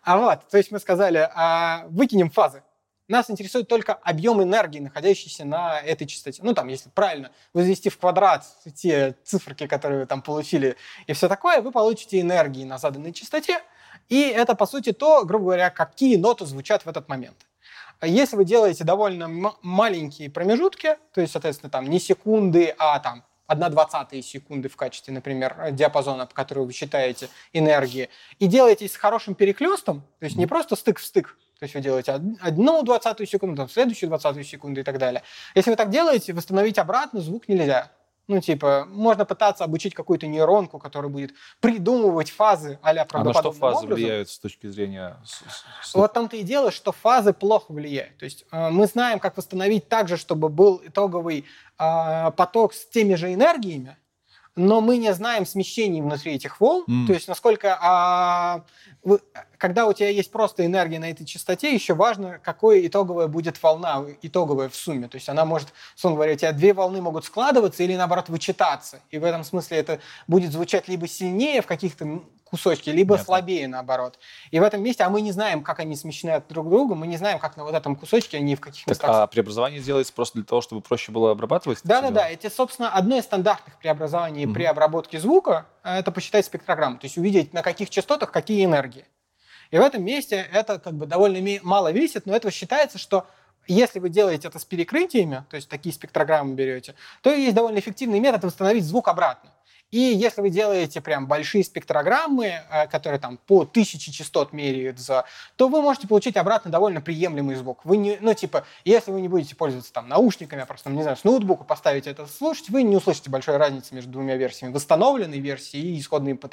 А вот, то есть мы сказали, а, выкинем фазы. Нас интересует только объем энергии, находящийся на этой частоте. Ну, там, если правильно возвести в квадрат те циферки, которые вы там получили, и все такое, вы получите энергии на заданной частоте, и это, по сути, то, грубо говоря, какие ноты звучат в этот момент. Если вы делаете довольно маленькие промежутки, то есть, соответственно, там не секунды, а там 1 двадцатая секунды в качестве, например, диапазона, по которому вы считаете энергии, и делаете с хорошим переклестом, то есть не просто стык в стык, то есть вы делаете од- одну двадцатую секунду, там, следующую двадцатую секунду и так далее. Если вы так делаете, восстановить обратно звук нельзя. Ну, типа, можно пытаться обучить какую-то нейронку, которая будет придумывать фазы а-ля А на что фазы образом. влияют с точки зрения... Вот там-то и дело, что фазы плохо влияют. То есть э, мы знаем, как восстановить так же, чтобы был итоговый э, поток с теми же энергиями, но мы не знаем смещений внутри этих волн. М. То есть насколько... а, вы- когда у тебя есть просто энергия на этой частоте, еще важно, какой итоговая будет волна, итоговая в сумме. То есть она может, условно говоря, у тебя две волны могут складываться или, наоборот, вычитаться. И в этом смысле это будет звучать либо сильнее в каких-то м, кусочке, либо Понятно. слабее, наоборот. И в этом месте, а мы не знаем, как они смещены от друг друга, мы не знаем, как на вот этом кусочке они в каких Так, местах а преобразование делается просто для того, чтобы проще было обрабатывать? да, да, да. Это, собственно, одно из стандартных преобразований Мгм. при обработке звука. а, Это посчитать спектрограмму, то есть увидеть, на каких частотах какие энергии. И в этом месте это как бы довольно мало весит, но это считается, что если вы делаете это с перекрытиями, то есть такие спектрограммы берете, то есть довольно эффективный метод восстановить звук обратно. И если вы делаете прям большие спектрограммы, э, которые там по тысяче частот меряют за, то вы можете получить обратно довольно приемлемый звук. Вы не, ну типа, если вы не будете пользоваться там наушниками, а просто, не знаю, с ноутбука поставите это слушать, вы не услышите большой разницы между двумя версиями, восстановленной версией и исходной mp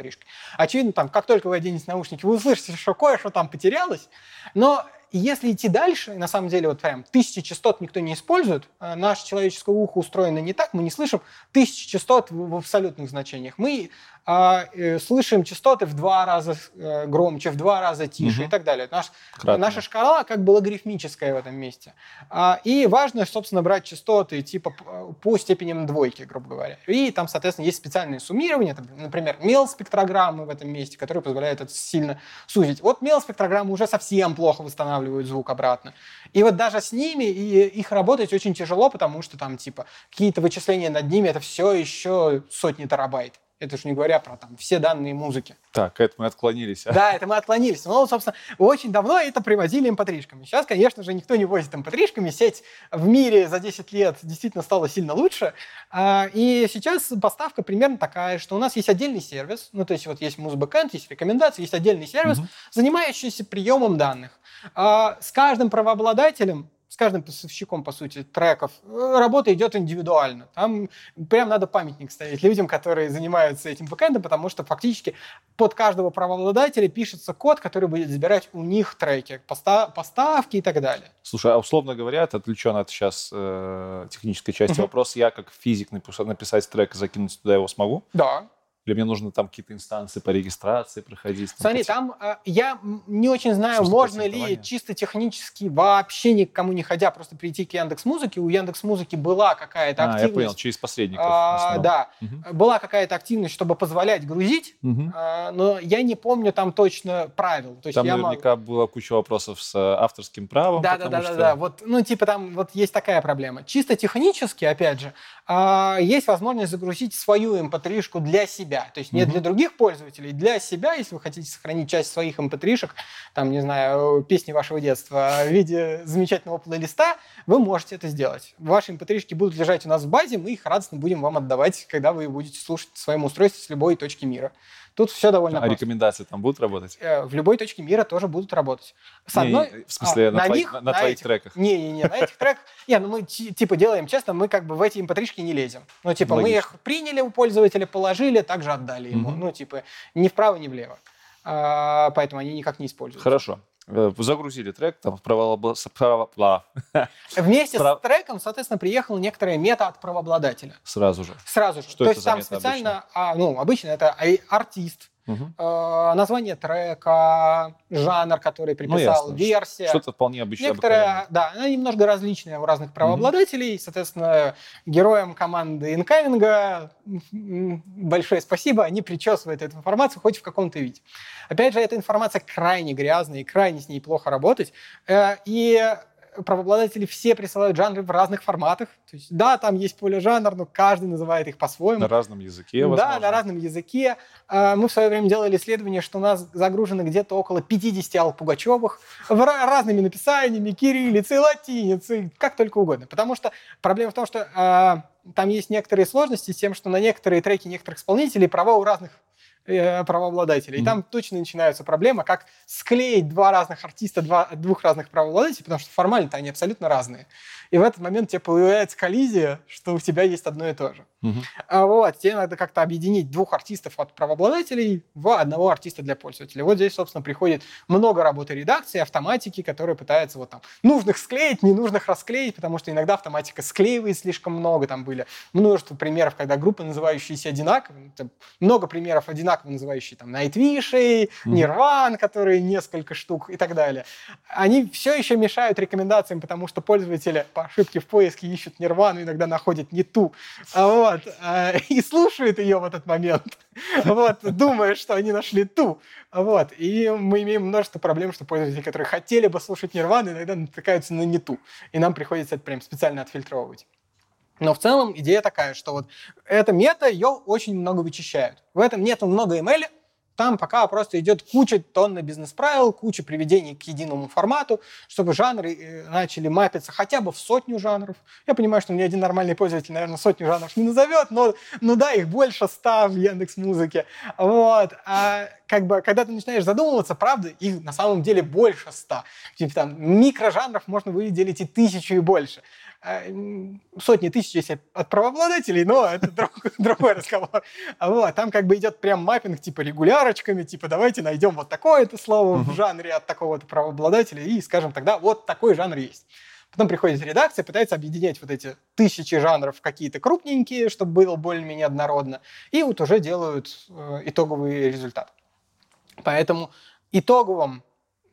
Очевидно, там, как только вы оденете наушники, вы услышите, что кое-что там потерялось, но если идти дальше, и на самом деле вот прям тысячи частот никто не использует, э, наше человеческое ухо устроено не так, мы не слышим тысячи частот в, абсолютных значениях. Мы а, э, слышим частоты в два раза э, громче, в два раза тише Мгм. и так далее. Наш, Кратно. наша шкала как бы логарифмическая в этом месте. А, и важно, собственно, брать частоты типа п- по степеням двойки, грубо говоря. И там, соответственно, есть специальные суммирования, там, например, мел-спектрограммы в этом месте, которые позволяют это сильно сузить. Вот мел-спектрограммы уже совсем плохо восстанавливают звук обратно. И вот даже с ними и их работать очень тяжело, потому что там типа какие-то вычисления над ними это все еще сотни терабайт. Это уж не говоря про там все данные музыки. Так, это мы отклонились. а? Да, это мы отклонились. Но, собственно, очень давно это привозили mp3-шками. Сейчас, конечно же, никто не возит mp3-шками. Сеть в мире за 10 лет действительно стала сильно лучше. А, И сейчас поставка примерно такая, что у нас есть отдельный сервис, ну, то есть вот есть музбэкэнд, есть рекомендации, есть отдельный сервис, Мгм. занимающийся приемом данных. А, С каждым правообладателем с каждым поставщиком, по сути, треков, э, работа идет индивидуально. Там прям надо памятник ставить людям, которые занимаются этим бэкэндом, потому что фактически под каждого правообладателя пишется код, который будет забирать у них треки, поста- поставки и так далее. Слушай, а условно говоря, это отвлечен от сейчас э, технической части вопрос. Я как физик напис- написать трек и закинуть туда его смогу? Да. Или мне нужно там какие-то инстанции по регистрации проходить? там, Смотри, по- там э, я не очень знаю, Слушай, можно ли чисто технически вообще никому не ходя просто прийти к Яндекс Музыке. У Яндекс Музыки была какая-то А, я активность. понял, через посредников. А, да, Мгм. была какая-то активность, чтобы позволять грузить, Мгм. а, но я не помню там точно правил. То есть Там я наверняка была куча вопросов с э, авторским правом. Да, да, да, да, что- да. Вот, ну, типа там вот есть такая проблема. Чисто технически, опять же, а, есть возможность загрузить свою mp3-шку для себя. То есть не Мгм. для других пользователей, для себя, если вы хотите сохранить часть своих mp3-шек, там, не знаю, песни вашего детства в виде замечательного плейлиста, вы можете это сделать. Ваши mp3-шки будут лежать у нас в базе, мы их радостно будем вам отдавать, когда вы будете слушать в своем устройстве с любой точки мира. Тут все довольно А просто. рекомендации там будут работать? Э, В любой точке мира тоже будут работать. С одной... не, в смысле, а, на, твоих, них, на- на твоих этих. треках. Не-не-не, на этих треках... (laughs) Не, ну мы ти- типа делаем честно, мы как бы в эти mp3-шки не лезем. Ну, типа, мы Логично. их приняли у пользователя, положили, также отдали ему. Мгм. Ну, типа, ни вправо, ни влево. А, поэтому они никак не используются. Хорошо. Э, Загрузили трек, там право, право, (laughs) Вместе Прав- с треком, соответственно, приехала некоторая мета от правообладателя. сразу же. Сразу же. Что То это есть там специально, а, ну, обычно это артист, Э, название трека, жанр, который приписал, Ну, ясно. версия. Что-то вполне обычное. Некоторые, да, она немножко различная у разных правообладателей. Соответственно, героям команды инкаминга большое спасибо, они причесывают эту информацию хоть в каком-то виде. Опять же, эта информация крайне грязная и крайне с ней плохо работать. Э, И правообладатели все присылают жанры в разных форматах. То есть, да, там есть поле жанр, но каждый называет их по-своему. На разном языке, Да, возможно. на разном языке. А, Мы в свое время делали исследование, что у нас загружено где-то около 50 Алл Пугачевых разными написаниями, кириллицей, латиницей, как только угодно. Потому что проблема в том, что а, там есть некоторые сложности с тем, что на некоторые треки некоторых исполнителей права у разных правообладателей. И Мгм. там точно начинаются проблемы, как склеить два разных артиста, два, двух разных правообладателей, потому что формально-то они абсолютно разные. И в этот момент у тебя появляется коллизия, что у тебя есть одно и то же. Мгм. А вот, тебе надо как-то объединить двух артистов от правообладателей в одного артиста для пользователя. Вот здесь, собственно, приходит много работы редакции, автоматики, которые пытаются вот там нужных склеить, ненужных расклеить, потому что иногда автоматика склеивает слишком много. Там были множество примеров, когда группы, называющиеся одинаково, ну, много примеров одинаково называющие там Nightwish, Мгм. Nirvana, которые несколько штук и так далее. Они все еще мешают рекомендациям, потому что пользователи по ошибке в поиске ищут Нирвану, иногда находят не ту. А Вот, а, (laughs) и слушают ее в этот момент. Вот, думая, что они нашли ту. Вот, и мы имеем множество проблем, что пользователи, которые хотели бы слушать Нирвану, иногда натыкаются на не ту. И нам приходится это прям специально отфильтровывать. Но в целом идея такая, что вот эта мета, ее очень много вычищают. В этом нету много ML, там пока просто идет куча тонны бизнес-правил, куча приведений к единому формату, чтобы жанры э, начали мапиться хотя бы в сотню жанров. Я понимаю, что ни один нормальный пользователь, наверное, сотню жанров не назовет, но ну да, их больше ста в Яндекс Музыке. Вот. А как бы, когда ты начинаешь задумываться, правда, их на самом деле больше ста. Типа там микрожанров можно выделить и тысячу и больше. А, Сотни тысяч если от правообладателей, но это друг- (laughs) другой разговор. Вот, там как бы идет прям маппинг типа регулярочками, типа давайте найдем вот такое-то слово в жанре от такого-то правообладателя и скажем тогда вот такой жанр есть. Потом приходит редакция, пытается объединять вот эти тысячи жанров в какие-то крупненькие, чтобы было более-менее однородно, и вот уже делают э, итоговый результат. Поэтому итоговым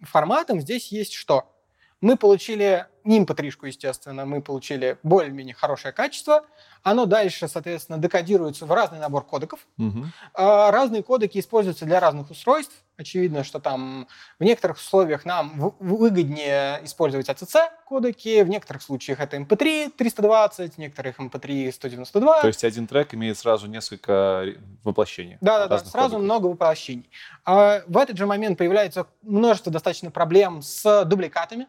форматом здесь есть что? Мы получили импатришку, естественно, мы получили более-менее хорошее качество. Оно дальше, соответственно, декодируется в разный набор кодеков. Угу. Разные кодеки используются для разных устройств. Очевидно, что там в некоторых условиях нам выгоднее использовать ACC кодеки, в некоторых случаях это MP3 320, в некоторых MP3 192. То есть один трек имеет сразу несколько воплощений. Да-да-да, сразу кодеков. много воплощений. А в этот же момент появляется множество достаточно проблем с дубликатами.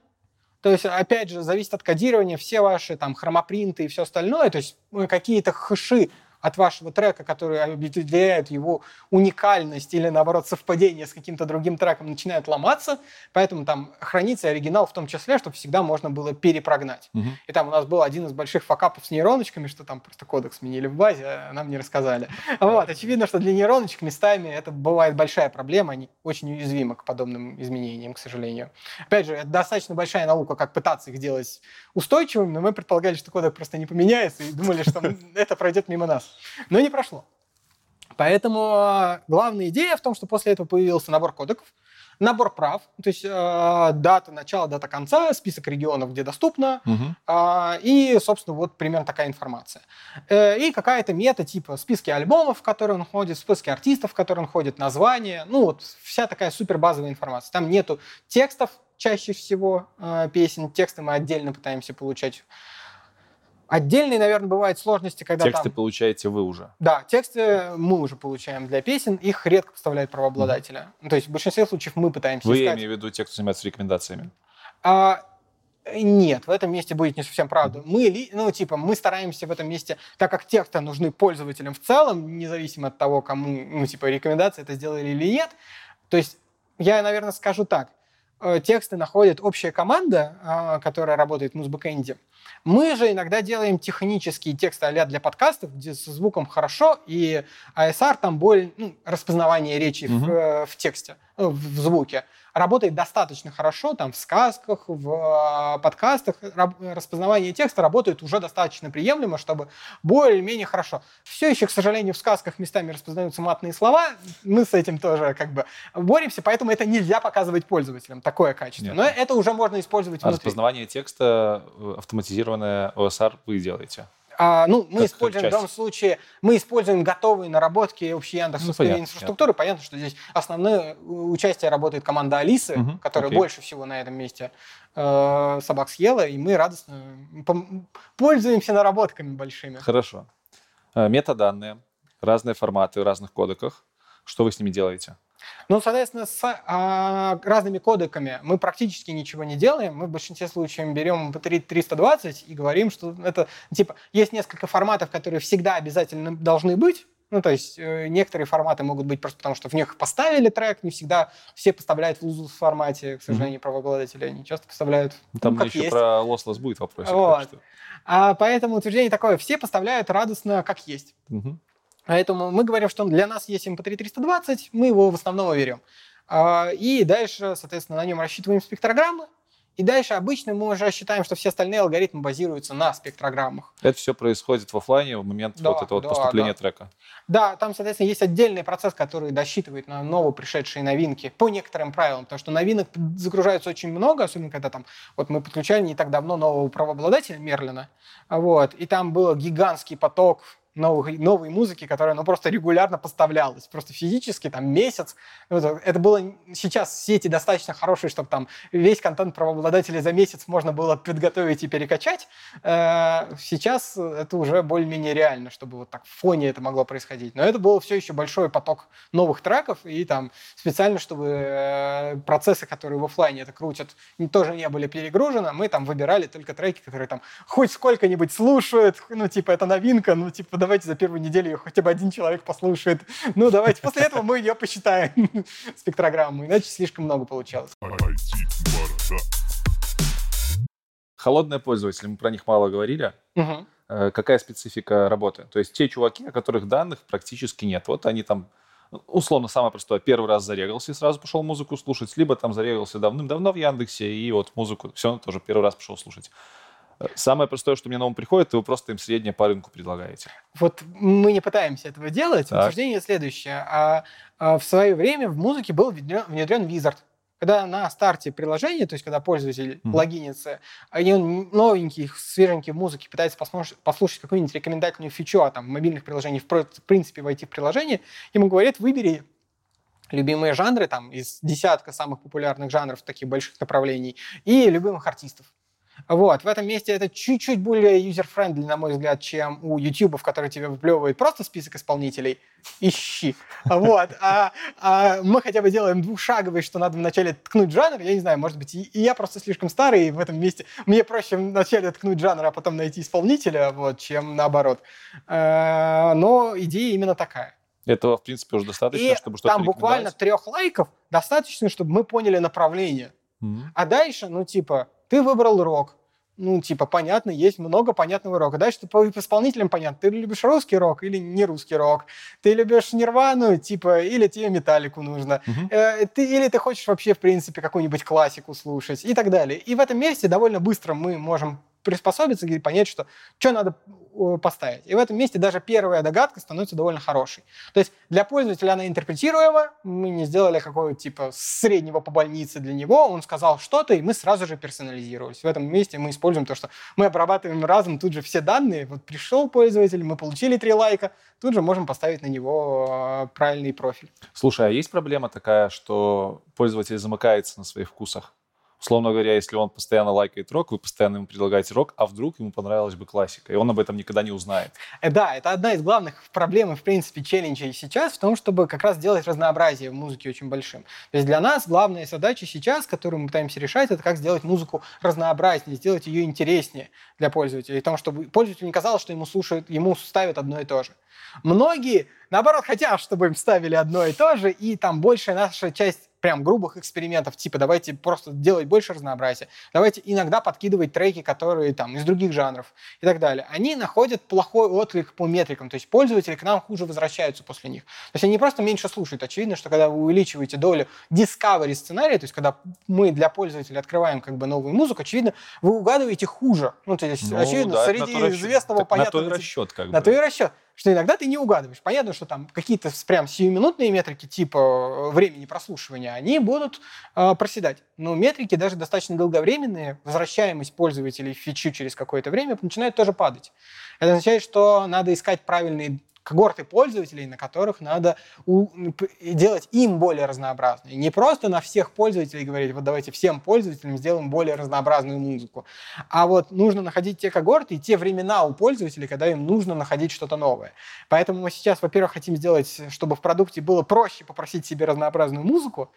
То есть, опять же, зависит от кодирования, все ваши там хромопринты и все остальное, то есть какие-то хэши от вашего трека, которые определяют его уникальность или, наоборот, совпадение с каким-то другим треком, начинают ломаться. Поэтому там хранится оригинал в том числе, чтобы всегда можно было перепрогнать. Угу. И там у нас был один из больших факапов с нейроночками, что там просто кодек сменили в базе, а нам не рассказали. Вот. Очевидно, что для нейроночек местами это бывает большая проблема, они очень уязвимы к подобным изменениям, к сожалению. Опять же, это достаточно большая наука, как пытаться их делать устойчивыми, но мы предполагали, что кодек просто не поменяется, и думали, что (laughs) это пройдет мимо нас. Но не прошло. Поэтому а, главная идея в том, что после этого появился набор кодеков, набор прав, то есть э, дата начала, дата конца, список регионов, где доступно, угу. э, и, собственно, вот примерно такая информация. Э, и какая-то мета типа списки альбомов, в которые он ходит, списки артистов, в которые он ходит, название, ну вот вся такая супер базовая информация. Там нету текстов чаще всего э, песен, тексты мы отдельно пытаемся получать Отдельные, наверное, бывают сложности, когда Тексты там... получаете вы уже? Да, тексты мы уже получаем для песен, их редко поставляют правообладателя. Mm-hmm. То есть в большинстве случаев мы пытаемся Вы, искать... я имею в виду те, кто занимается рекомендациями? А, нет, в этом месте будет не совсем правда. Мы, ну, типа, мы стараемся в этом месте, так как тексты нужны пользователям в целом, независимо от того, кому, ну, типа, рекомендации это сделали или нет. То есть я, наверное, скажу так. Э, тексты находит общая команда, а, которая работает в музбэкэнде. Мы же иногда делаем технические тексты а для подкастов, где со звуком хорошо, и ASR там более ну, распознавание речи угу. в, в тексте, в звуке работает достаточно хорошо, там в сказках, в а, подкастах распознавание текста работает уже достаточно приемлемо, чтобы более-менее хорошо. Все еще, к сожалению, в сказках местами распознаются матные слова, мы с этим тоже как бы боремся, поэтому это нельзя показывать пользователям, такое качество. Нет. Но это уже можно использовать а внутри. распознавание текста э, автоматизированное OSR вы делаете? А, ну, мы как используем в данном случае, мы используем готовые наработки общей Яндексовской ну, инфраструктуры. Понятно. понятно, что здесь основное участие работает команда Алисы, угу, которая окей. больше всего на этом месте э, собак съела, и мы радостно пользуемся наработками большими. Хорошо. Э, метаданные, разные форматы в разных кодеках. Что вы с ними делаете? Ну, соответственно, с а, разными кодеками мы практически ничего не делаем. Мы в большинстве случаев берем MP3 320 и говорим, что это, типа, есть несколько форматов, которые всегда обязательно должны быть, ну, то есть э, некоторые форматы могут быть просто потому, что в них поставили трек, не всегда все поставляют в лузус формате, к сожалению, mm-hmm. правообладатели, они часто поставляют, ну, Там ну, еще есть. про lossless будет вопрос. Вот. А поэтому утверждение такое, все поставляют радостно как есть. Mm-hmm. Поэтому мы говорим, что для нас есть MP3 320, мы его в основном берем. А, и дальше, соответственно, на нем рассчитываем спектрограммы, и дальше обычно мы уже считаем, что все остальные алгоритмы базируются на спектрограммах. Это все происходит в офлайне в момент да, вот этого да, поступления да. трека. Да, там, соответственно, есть отдельный процесс, который досчитывает на ново пришедшие новинки по некоторым правилам, потому что новинок загружается очень много, особенно когда там, вот мы подключали не так давно нового правообладателя Мерлина, вот, и там был гигантский поток новой, новой музыки, которая ну, просто регулярно поставлялась, просто физически, там, месяц. Это было сейчас сети достаточно хорошие, чтобы там весь контент правообладателя за месяц можно было подготовить и перекачать. Э, сейчас это уже более-менее реально, чтобы вот так в фоне это могло происходить. Но это был все еще большой поток новых треков, и там специально, чтобы э, процессы, которые в офлайне это крутят, тоже не были перегружены, мы там выбирали только треки, которые там хоть сколько-нибудь слушают, ну, типа, это новинка, ну, типа, давайте за первую неделю ее хотя бы один человек послушает. Ну, давайте после этого мы ее посчитаем, (laughs) спектрограмму, иначе слишком много получалось. Холодные пользователи, мы про них мало говорили. Угу. Какая специфика работы? То есть те чуваки, о которых данных практически нет. Вот они там условно, самое простое, первый раз зарегался и сразу пошел музыку слушать, либо там зарегался давным-давно в Яндексе, и вот музыку все тоже первый раз пошел слушать. Самое простое, что мне на ум приходит, вы просто им среднее по рынку предлагаете. Вот мы не пытаемся этого делать. Так. Утверждение следующее. А, а в свое время в музыке был внедрен, внедрен Wizard. когда на старте приложения, то есть когда пользователь mm-hmm. логинится, и он новенький, свеженький в музыке пытается послушать, послушать какую-нибудь рекомендательную фичу, а там мобильных приложениях, в принципе, войти в приложение, ему говорят, выбери любимые жанры, там, из десятка самых популярных жанров таких больших направлений, и любимых артистов. Вот, в этом месте это чуть-чуть более user-friendly, на мой взгляд, чем у YouTube, в который тебе выплевывает просто список исполнителей. Ищи. Вот. А, а мы хотя бы делаем двухшаговый, что надо вначале ткнуть жанр. Я не знаю, может быть, и, и я просто слишком старый в этом месте. Мне проще вначале ткнуть жанр, а потом найти исполнителя, вот, чем наоборот. А, но идея именно такая. Этого, в принципе, уже достаточно, и чтобы что-то там буквально трех лайков достаточно, чтобы мы поняли направление. Mm-hmm. А дальше, ну, типа, ты выбрал рок. Ну, типа, понятно, есть много понятного рока. Дальше по исполнителям понятно, ты любишь русский рок или не русский рок. Ты любишь Нирвану, типа, или тебе металлику нужно. Uh-huh. Э, ты, или ты хочешь вообще, в принципе, какую-нибудь классику слушать и так далее. И в этом месте довольно быстро мы можем приспособиться и понять, что что надо поставить. И в этом месте даже первая догадка становится довольно хорошей. То есть для пользователя она интерпретируема, мы не сделали какого-то типа среднего по больнице для него, он сказал что-то, и мы сразу же персонализировались. В этом месте мы используем то, что мы обрабатываем разом тут же все данные. Вот пришел пользователь, мы получили три лайка, тут же можем поставить на него э, правильный профиль. Слушай, а есть проблема такая, что пользователь замыкается на своих вкусах? Условно говоря, если он постоянно лайкает рок, вы постоянно ему предлагаете рок, а вдруг ему понравилась бы классика, и он об этом никогда не узнает. Э, да, это одна из главных проблем, в принципе, челленджей сейчас в том, чтобы как раз сделать разнообразие в музыке очень большим. То есть для нас главная задача сейчас, которую мы пытаемся решать, это как сделать музыку разнообразнее, сделать ее интереснее для пользователя, и том, чтобы пользователю не казалось, что ему слушают, ему ставят одно и то же. Многие, наоборот, хотят, чтобы им ставили одно и то же, и там большая наша часть прям грубых экспериментов, типа давайте просто делать больше разнообразия, давайте иногда подкидывать треки, которые там из других жанров и так далее. Они находят плохой отклик по метрикам, то есть пользователи к нам хуже возвращаются после них. То есть они просто меньше слушают. Очевидно, что когда вы увеличиваете долю discovery сценария, то есть когда мы для пользователя открываем как бы новую музыку, очевидно, вы угадываете хуже. Ну, то есть, ну, очевидно, да, среди известного, понятного... На то и расчет как бы. На то и расчет что иногда ты не угадываешь. Понятно, что там какие-то прям сиюминутные метрики типа э, времени прослушивания, они будут э, проседать. Но метрики даже достаточно долговременные, возвращаемость пользователей в фичу через какое-то время начинает тоже падать. Это означает, что надо искать правильные когорты пользователей, на которых надо у, делать им более разнообразные. Не просто на всех пользователей говорить, вот давайте всем пользователям сделаем более разнообразную музыку, а вот нужно находить те когорты и те времена у пользователей, когда им нужно находить что-то новое. Поэтому мы сейчас, во-первых, хотим сделать, чтобы в продукте было проще попросить себе разнообразную музыку,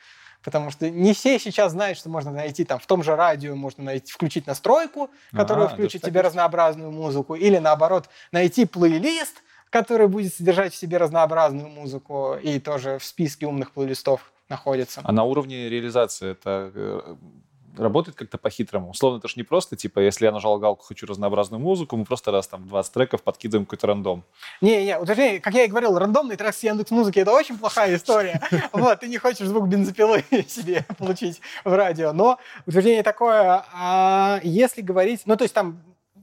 потому что не все сейчас знают, что можно найти там в том же радио, можно найти, включить настройку, которая а, включит тебе разнообразную музыку, или наоборот найти плейлист, который будет содержать в себе разнообразную музыку и тоже в списке умных плейлистов находится. А на уровне реализации это э, работает как-то по-хитрому. Условно, это же не просто, типа, если я нажал галку «хочу разнообразную музыку», мы просто раз там 20 треков подкидываем какой-то рандом. Не-не, уточнение, как я и говорил, рандомный трек с Яндекс Музыки – это очень плохая история. (laughs) Вот, ты не хочешь звук бензопилы (laughs) себе получить в радио. Но утверждение такое, а если говорить, ну, то есть там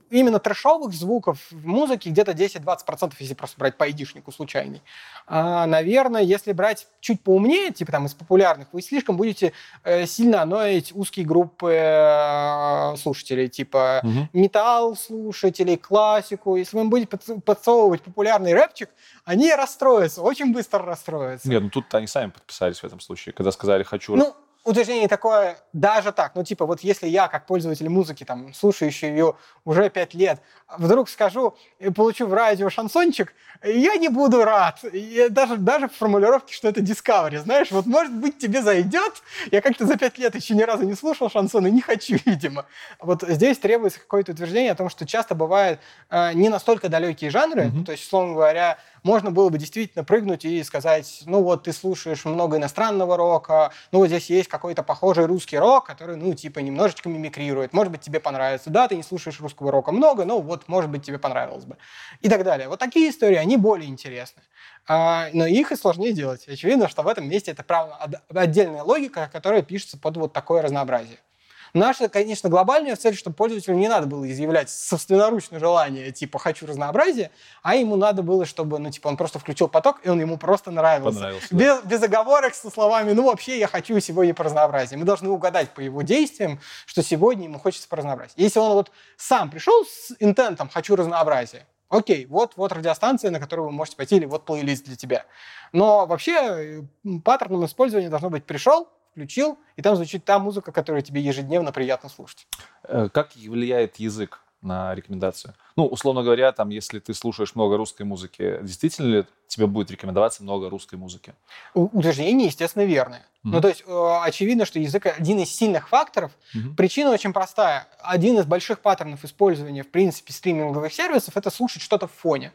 именно трэшовых звуков в музыке где-то 10-20%, если просто брать по айдишнику случайный. А, наверное, если брать чуть поумнее, типа там из популярных, вы слишком будете э, сильно аноить узкие группы э, слушателей, типа угу. металл слушателей, классику. Если вы будете подсовывать популярный рэпчик, они расстроятся, очень быстро расстроятся. Нет, ну тут они сами подписались в этом случае, когда сказали «хочу». Ну, утверждение такое, даже так, ну типа вот если я как пользователь музыки, там, слушающий ее уже пять лет, вдруг скажу и получу в радио шансончик, я не буду рад. И даже, даже в формулировке, что это Discovery, знаешь, вот может быть тебе зайдет, я как-то за пять лет еще ни разу не слушал шансон и не хочу, (laughs) видимо. Вот здесь требуется какое-то утверждение о том, что часто бывают э, не настолько далекие жанры, mm-hmm. то есть, условно говоря, можно было бы действительно прыгнуть и сказать, ну вот ты слушаешь много иностранного рока, ну вот здесь есть какой-то похожий русский рок, который, ну, типа, немножечко мимикрирует, может быть, тебе понравится. Да, ты не слушаешь русского рока много, но вот, может быть, тебе понравилось бы. И так далее. Вот такие истории, они более интересны. А, но их и сложнее делать. Очевидно, что в этом месте это правда отдельная логика, которая пишется под вот такое разнообразие. Наша, конечно, глобальная цель, чтобы пользователю не надо было изъявлять собственноручное желание, типа, хочу разнообразия, а ему надо было, чтобы, ну, типа, он просто включил поток, и он ему просто нравился. Понравился, Без, без оговорок, со словами, ну, вообще, я хочу сегодня по разнообразию. Мы должны угадать по его действиям, что сегодня ему хочется по разнообразию. Если он вот сам пришел с интентом «хочу разнообразия», Окей, вот, вот радиостанция, на которую вы можете пойти, или вот плейлист для тебя. Но вообще паттерном использования должно быть пришел, включил, и там звучит та музыка, которую тебе ежедневно приятно слушать. Э, Как влияет язык на рекомендацию? Ну, условно говоря, там, если ты слушаешь много русской музыки, действительно ли тебе будет рекомендоваться много русской музыки? Утверждение, естественно, верное. Мгм. Ну, то есть, э, очевидно, что язык один из сильных факторов. Мгм. Причина очень простая. Один из больших паттернов использования, в принципе, стриминговых сервисов – это слушать что-то в фоне.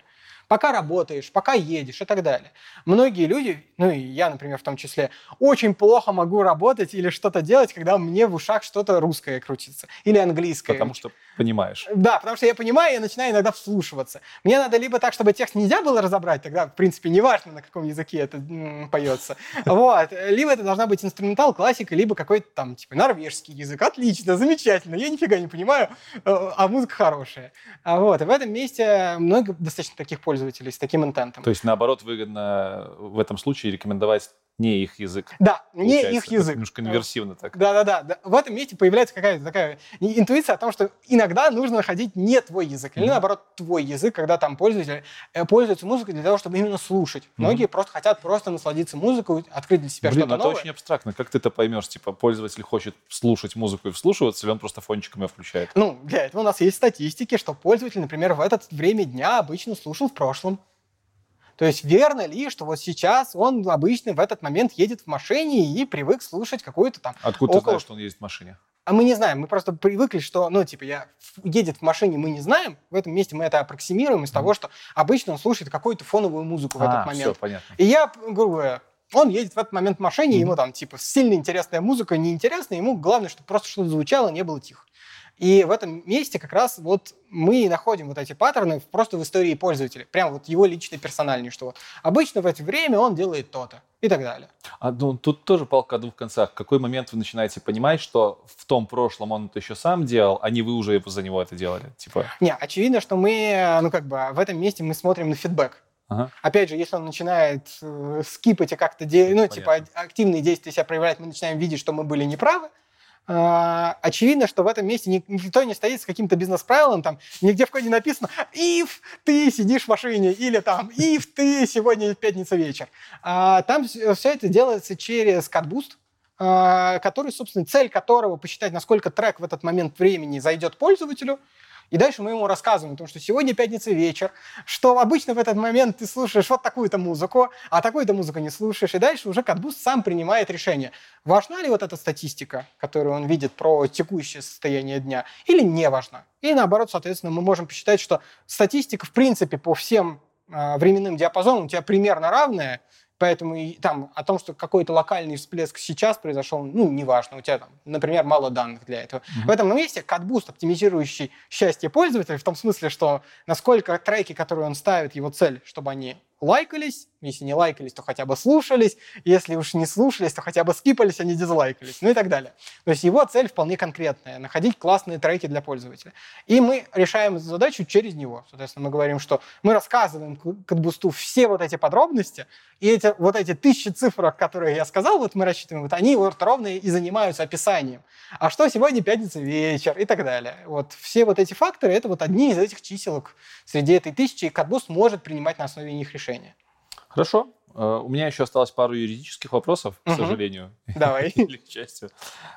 Пока работаешь, пока едешь и так далее. Многие люди, ну и я, например, в том числе, очень плохо могу работать или что-то делать, когда мне в ушах что-то русское крутится или английское. Потому что понимаешь. Да, потому что я понимаю, я начинаю иногда вслушиваться. Мне надо либо так, чтобы текст нельзя было разобрать, тогда, в принципе, неважно, на каком языке это м, поется. (laughs) Вот. Либо это должна быть инструментал, классика, либо какой-то там, типа, норвежский язык. Отлично, замечательно. Я нифига не понимаю, э, а музыка хорошая. А Вот. И в этом месте много достаточно таких пользователей с таким интентом. То есть, наоборот, выгодно в этом случае рекомендовать не их язык. Да, не их это язык. Немножко инверсивно так. Да-да-да. да. В этом месте появляется какая-то такая интуиция о том, что иногда нужно находить не твой язык, или Мгм. наоборот твой язык, когда там пользователь э, пользуется музыкой для того, чтобы именно слушать. Многие просто хотят просто насладиться музыкой, открыть для себя Блин, что-то это новое. очень абстрактно. Как ты это поймешь? Типа, пользователь хочет слушать музыку и вслушиваться, или он просто фончиком ее включает? Ну, для этого у нас есть статистики, что пользователь, например, в это время дня обычно слушал в прошлом. То есть верно ли, что вот сейчас он обычно в этот момент едет в машине и привык слушать какую-то там Откуда ты Около- знаешь, что он ездит в машине? А мы не знаем, мы просто привыкли, что, ну, типа, я едет в машине, мы не знаем. В этом месте мы это аппроксимируем из того, что обычно он слушает какую-то фоновую музыку в этот а, момент. все, понятно. И я, грубо говоря, он едет в этот момент в машине, Мгм. ему там, типа, сильно интересная музыка, неинтересная, ему главное, чтобы просто что-то звучало, не было тихо. И в этом месте как раз вот мы находим вот эти паттерны просто в истории пользователя. Прям вот его личной персональный, что вот обычно в это время он делает то-то и так далее. А ну, тут тоже палка о двух концах. В какой момент вы начинаете понимать, что в том прошлом он это еще сам делал, а не вы уже за него это делали? Типа, Не, очевидно, что мы, ну как бы, в этом месте мы смотрим на фидбэк. ага. Опять же, если он начинает э, скипать и как-то, де- ну, типа, Понятно. а- активные действия себя проявлять, мы начинаем видеть, что мы были неправы. А, очевидно, что в этом месте ни- никто не стоит с каким-то бизнес-правилом, там, нигде в коде написано «If ты сидишь в машине» или там «If ты сегодня пятница вечер». А, там все это делается через CardBoost, а, который, собственно, цель которого посчитать, насколько трек в этот момент времени зайдет пользователю, и дальше мы ему рассказываем о том, что сегодня пятница вечер, что обычно в этот момент ты слушаешь вот такую-то музыку, а такую-то музыку не слушаешь, и дальше уже Катбуст сам принимает решение, важна ли вот эта статистика, которую он видит про текущее состояние дня, или не важна. И наоборот, соответственно, мы можем посчитать, что статистика, в принципе, по всем а, временным диапазонам у тебя примерно равная, Поэтому и там о том, что какой-то локальный всплеск сейчас произошел, ну, неважно, у тебя там, например, мало данных для этого. Мгм. В этом месте катбуст, оптимизирующий счастье пользователя, в том смысле, что насколько треки, которые он ставит, его цель, чтобы они лайкались, если не лайкались, то хотя бы слушались, если уж не слушались, то хотя бы скипались, а не дизлайкались, ну и так далее. То есть его цель вполне конкретная, находить классные треки для пользователя. И мы решаем задачу через него. Соответственно, мы говорим, что мы рассказываем к- CatBoost у все вот эти подробности, и эти, вот эти тысячи цифр, которые я сказал, вот мы рассчитываем, вот они вот ровно и занимаются описанием. А что сегодня пятница вечер и так далее. Вот все вот эти факторы, это вот одни из этих чиселок среди этой тысячи, и CatBoost может принимать на основе них решения. Хорошо. Э, У меня еще осталось пару юридических вопросов, к Мгм. сожалению. Давай. (laughs) Или к счастью.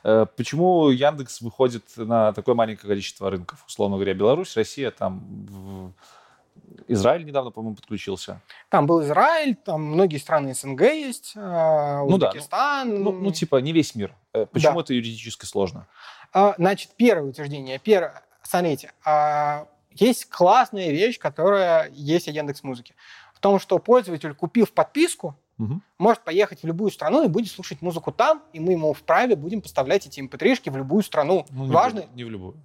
Э, Почему Яндекс выходит на такое маленькое количество рынков? Условно говоря, Беларусь, Россия, там Израиль недавно, по-моему, подключился. Там был Израиль, там многие страны СНГ есть, э, Ну да, ну- Узбекистан. Ну, ну, типа, не весь мир. Почему это юридически сложно? А, Значит, первое утверждение. Первое, смотрите, а, есть классная вещь, которая есть о Яндекс Музыке. В том, что пользователь, купив подписку, Мгм. может поехать в любую страну и будет слушать музыку там, и мы ему вправе будем поставлять эти mp3 в любую страну. Ну, не в Важно, люб- Не в любую.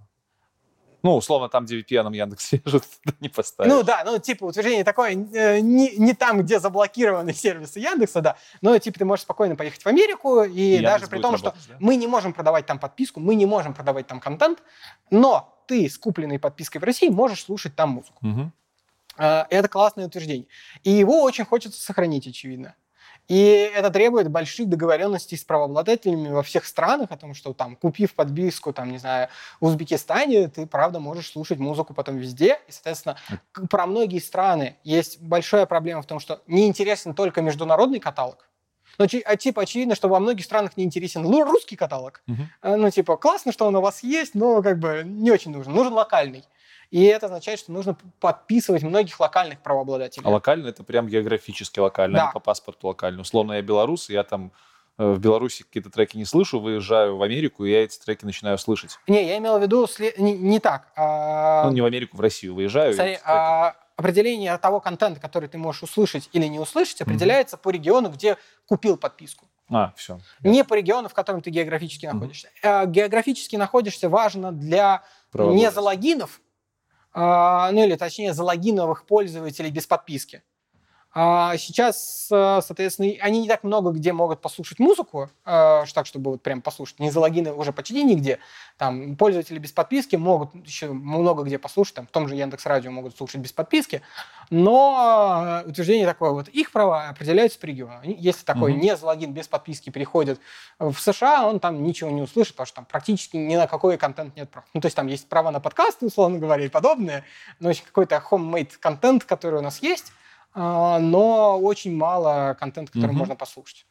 Ну, условно, там, где VPN Яндекс режет, (laughs) не поставишь. Ну да, ну типа утверждение такое, э, не, не там, где заблокированы (laughs) сервисы Яндекса, да, но типа ты можешь спокойно поехать в Америку, и, И даже Яндекс при том, работать, что да? мы не можем продавать там подписку, мы не можем продавать там контент, но ты с купленной подпиской в России можешь слушать там музыку. Мгм. Э, Это классное утверждение. И его очень хочется сохранить, очевидно. И это требует больших договоренностей с правообладателями во всех странах о том, что там, купив подписку, там, не знаю, в Узбекистане, ты, правда, можешь слушать музыку потом везде. И, соответственно, про многие страны есть большая проблема в том, что не интересен только международный каталог. Ну, чи- а, типа, очевидно, что во многих странах не интересен русский каталог. Э, Ну, типа, классно, что он у вас есть, но как бы не очень нужен. Нужен локальный. И это означает, что нужно подписывать многих локальных правообладателей. А локально это прям географически локально, а Да. не по паспорту локально. Условно, я белорус, я там э, в Беларуси какие-то треки не слышу, выезжаю в Америку, и я эти треки начинаю слышать. Не, я имел в виду сле- не, не так. а, Ну, не в Америку, в Россию выезжаю. смотри, а, определение того контента, который ты можешь услышать или не услышать, определяется по региону, где купил подписку. А, все. Не по региону, в котором ты географически находишься. А, географически находишься важно для не залогинов, а, ну или точнее залогиновых пользователей без подписки. А сейчас, э, соответственно, они не так много где могут послушать музыку, э, так, чтобы вот прям послушать. Не залогины уже почти нигде. Там пользователи без подписки могут еще много где послушать, там, в том же Яндекс Радио могут слушать без подписки, но э, утверждение такое, вот их права определяются по региону. Если такой Мгм. не залогин без подписки переходит в США, он там ничего не услышит, потому что там практически ни на какой контент нет прав. Ну, то есть там есть право на подкасты, условно говоря, и подобное, но есть какой-то homemade контент, который у нас есть, но очень мало контента, который Мгм. можно послушать.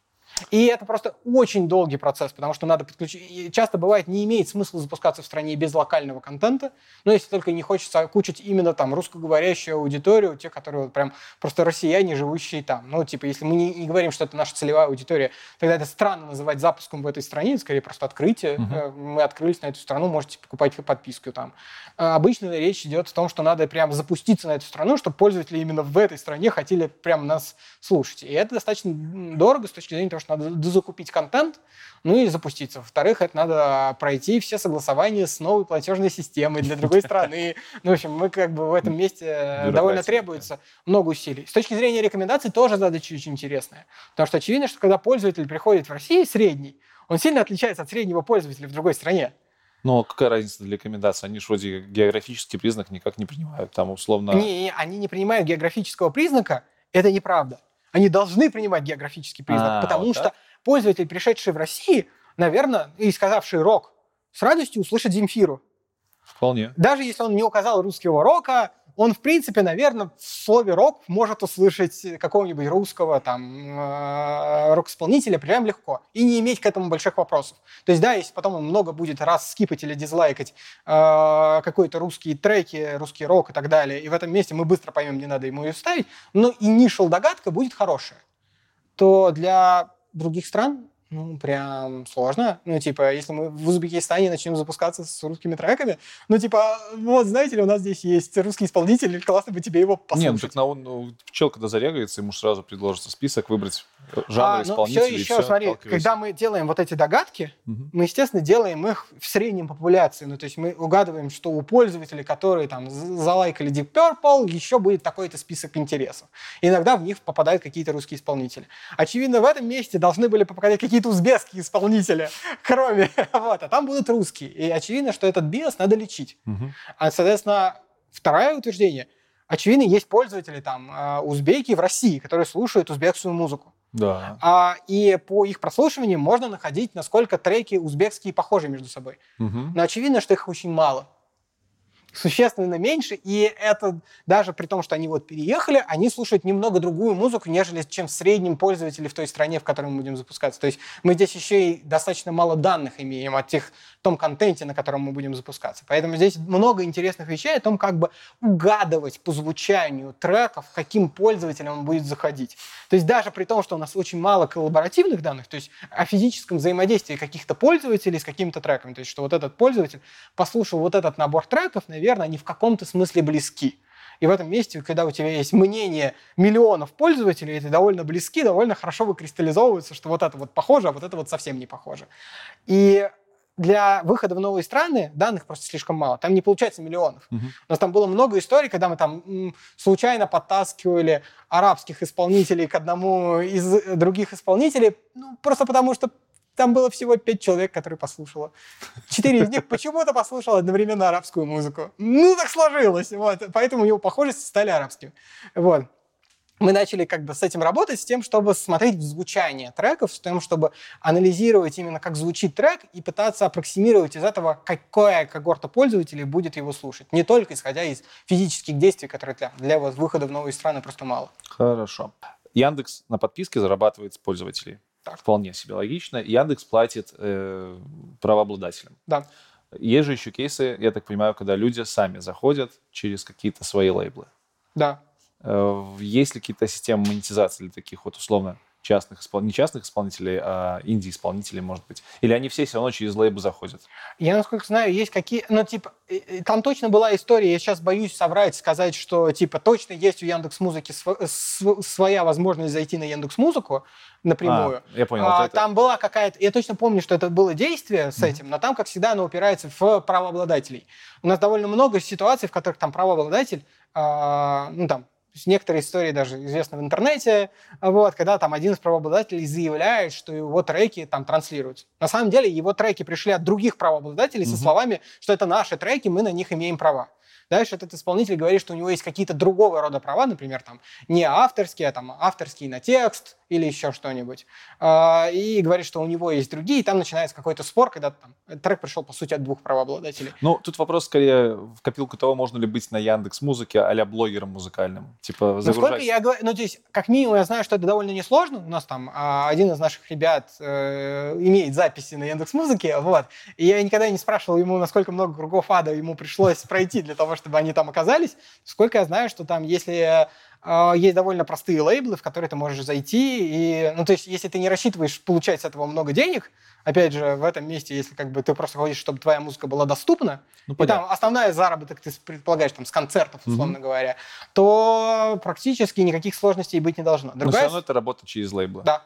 И это просто очень долгий процесс, потому что надо подключить. и Часто бывает, не имеет смысла запускаться в стране без локального контента, но если только не хочется окучить именно там русскоговорящую аудиторию, те, которые вот прям просто россияне, живущие там. Ну, типа, если мы не, не говорим, что это наша целевая аудитория, тогда это странно называть запуском в этой стране, это скорее просто открытие. Э, Мы открылись на эту страну, можете покупать подписку там. А Обычно речь идет о том, что надо прям запуститься на эту страну, чтобы пользователи именно в этой стране хотели прям нас слушать. И это достаточно дорого с точки зрения того, что надо дозакупить контент, ну и запуститься. Во-вторых, это надо пройти все согласования с новой платежной системой для другой страны. Ну, в общем, мы как бы в этом месте э, довольно требуется много усилий. С точки зрения рекомендаций тоже задача очень интересная. Потому что очевидно, что когда пользователь приходит в Россию средний, он сильно отличается от среднего пользователя в другой стране. А какая разница для рекомендаций? Они же вроде географический признак никак не принимают. Там условно... Они, они не принимают географического признака, это неправда. Они должны принимать географический признак, А, потому вот что так? пользователь, пришедший в Россию, наверное, и сказавший рок, с радостью услышит Земфиру. Вполне. Даже если он не указал русского рока, он, в принципе, наверное, в слове рок может услышать какого-нибудь русского там э, рок-исполнителя прям легко и не иметь к этому больших вопросов. То есть, да, если потом он много будет раз скипать или дизлайкать э, какой-то русские треки, русский рок и так далее, и в этом месте мы быстро поймем, не надо ему ее ставить, но initial догадка будет хорошая, то для других стран ну, прям сложно. Ну, типа, если мы в Узбекистане начнем запускаться с русскими треками, ну, типа, вот, знаете ли, у нас здесь есть русский исполнитель, классно бы тебе его Не, ну послушать. так на, ну, чел, когда зарегается, ему сразу предложится список, выбрать жанр А, ну, исполнителя все и еще, все, смотри, когда мы делаем вот эти догадки, Мгм. мы, естественно, делаем их в среднем популяции. Ну, то есть мы угадываем, что у пользователей, которые там залайкали Deep Purple, еще будет такой-то список интересов. Иногда в них попадают какие-то русские исполнители. Очевидно, в этом месте должны были попадать какие-то узбекские исполнители, кроме, (laughs) вот, а там будут русские. И очевидно, что этот биос надо лечить. Мгм. А, соответственно, второе утверждение. Очевидно, есть пользователи там, э, узбеки в России, которые слушают узбекскую музыку. Да. А, и по их прослушиваниям можно находить, насколько треки узбекские похожи между собой. Мгм. Но очевидно, что их очень мало. Существенно меньше, и это даже при том, что они вот переехали, они слушают немного другую музыку, нежели чем в среднем пользователи в той стране, в которой мы будем запускаться. То есть мы здесь еще и достаточно мало данных имеем о тех, том контенте, на котором мы будем запускаться. Поэтому здесь много интересных вещей о том, как бы угадывать по звучанию треков, каким пользователям он будет заходить. То есть даже при том, что у нас очень мало коллаборативных данных, то есть о физическом взаимодействии каких-то пользователей с какими-то треками, то есть что вот этот пользователь послушал вот этот набор треков, наверное, они в каком-то смысле близки. И в этом месте, когда у тебя есть мнение миллионов пользователей, это довольно близки, довольно хорошо выкристаллизовывается, что вот это вот похоже, а вот это вот совсем не похоже. И для выхода в новые страны данных просто слишком мало. Там не получается миллионов. Мгм. У нас там было много историй, когда мы там м, случайно подтаскивали арабских исполнителей к одному из других исполнителей, ну, просто потому что там было всего пять человек, которые послушало. Четыре из них (laughs) почему-то послушало одновременно арабскую музыку. Ну, так сложилось. Вот. Поэтому его похожести стали арабскими. Вот мы начали как бы с этим работать, с тем, чтобы смотреть звучание треков, с тем, чтобы анализировать именно, как звучит трек, и пытаться аппроксимировать из этого, какая когорта пользователей будет его слушать. Не только исходя из физических действий, которые для, для вот выхода в новые страны просто мало. Хорошо. Яндекс на подписке зарабатывает с пользователей. Так. Вполне себе логично. Яндекс платит э, правообладателям. Да. Есть же еще кейсы, я так понимаю, когда люди сами заходят через какие-то свои лейблы. Да. Э, Есть ли какие-то системы монетизации для таких вот условно частных, испол- не частных исполнителей, а инди-исполнителей, может быть? Или они все все равно через лейбл заходят? Я, насколько знаю, есть какие... Ну, типа, э, э, там точно была история, я сейчас боюсь соврать, сказать, что, типа, точно есть у Яндекс Музыки своя возможность зайти на Яндекс Музыку напрямую. А, я понял. А, вот это- Там была какая-то... Я точно помню, что это было действие с Мгм. этим, но там, как всегда, оно упирается в правообладателей. У нас довольно много ситуаций, в которых там правообладатель, а, ну, там, есть некоторые истории даже известны в интернете, вот, когда там один из правообладателей заявляет, что его треки там транслируются. На самом деле его треки пришли от других правообладателей со Мгм. словами, что это наши треки, мы на них имеем права. Дальше этот исполнитель говорит, что у него есть какие-то другого рода права, например, там не авторские, а там авторские на текст или еще что-нибудь. А, И говорит, что у него есть другие, и там начинается какой-то спор, когда там трек пришел, по сути, от двух правообладателей. Ну, тут вопрос скорее в копилку того, можно ли быть на Яндекс Музыке а блогером музыкальным. Типа Насколько загружать. я говорю, ну, здесь, как минимум, я знаю, что это довольно несложно. У нас там а, один из наших ребят э, имеет записи на Яндекс Музыке, вот. И я никогда не спрашивал ему, насколько много кругов ада ему пришлось пройти для того, чтобы они там оказались. Сколько я знаю, что там, если э, есть довольно простые лейблы, в которые ты можешь зайти, и, ну, то есть, если ты не рассчитываешь получать с этого много денег, опять же, в этом месте, если как бы ты просто хочешь, чтобы твоя музыка была доступна, Ну, и там основная заработок, ты предполагаешь, там, с концертов, условно говоря, то практически никаких сложностей быть не должно. Но все Другая... равно это работа через лейблы. Да.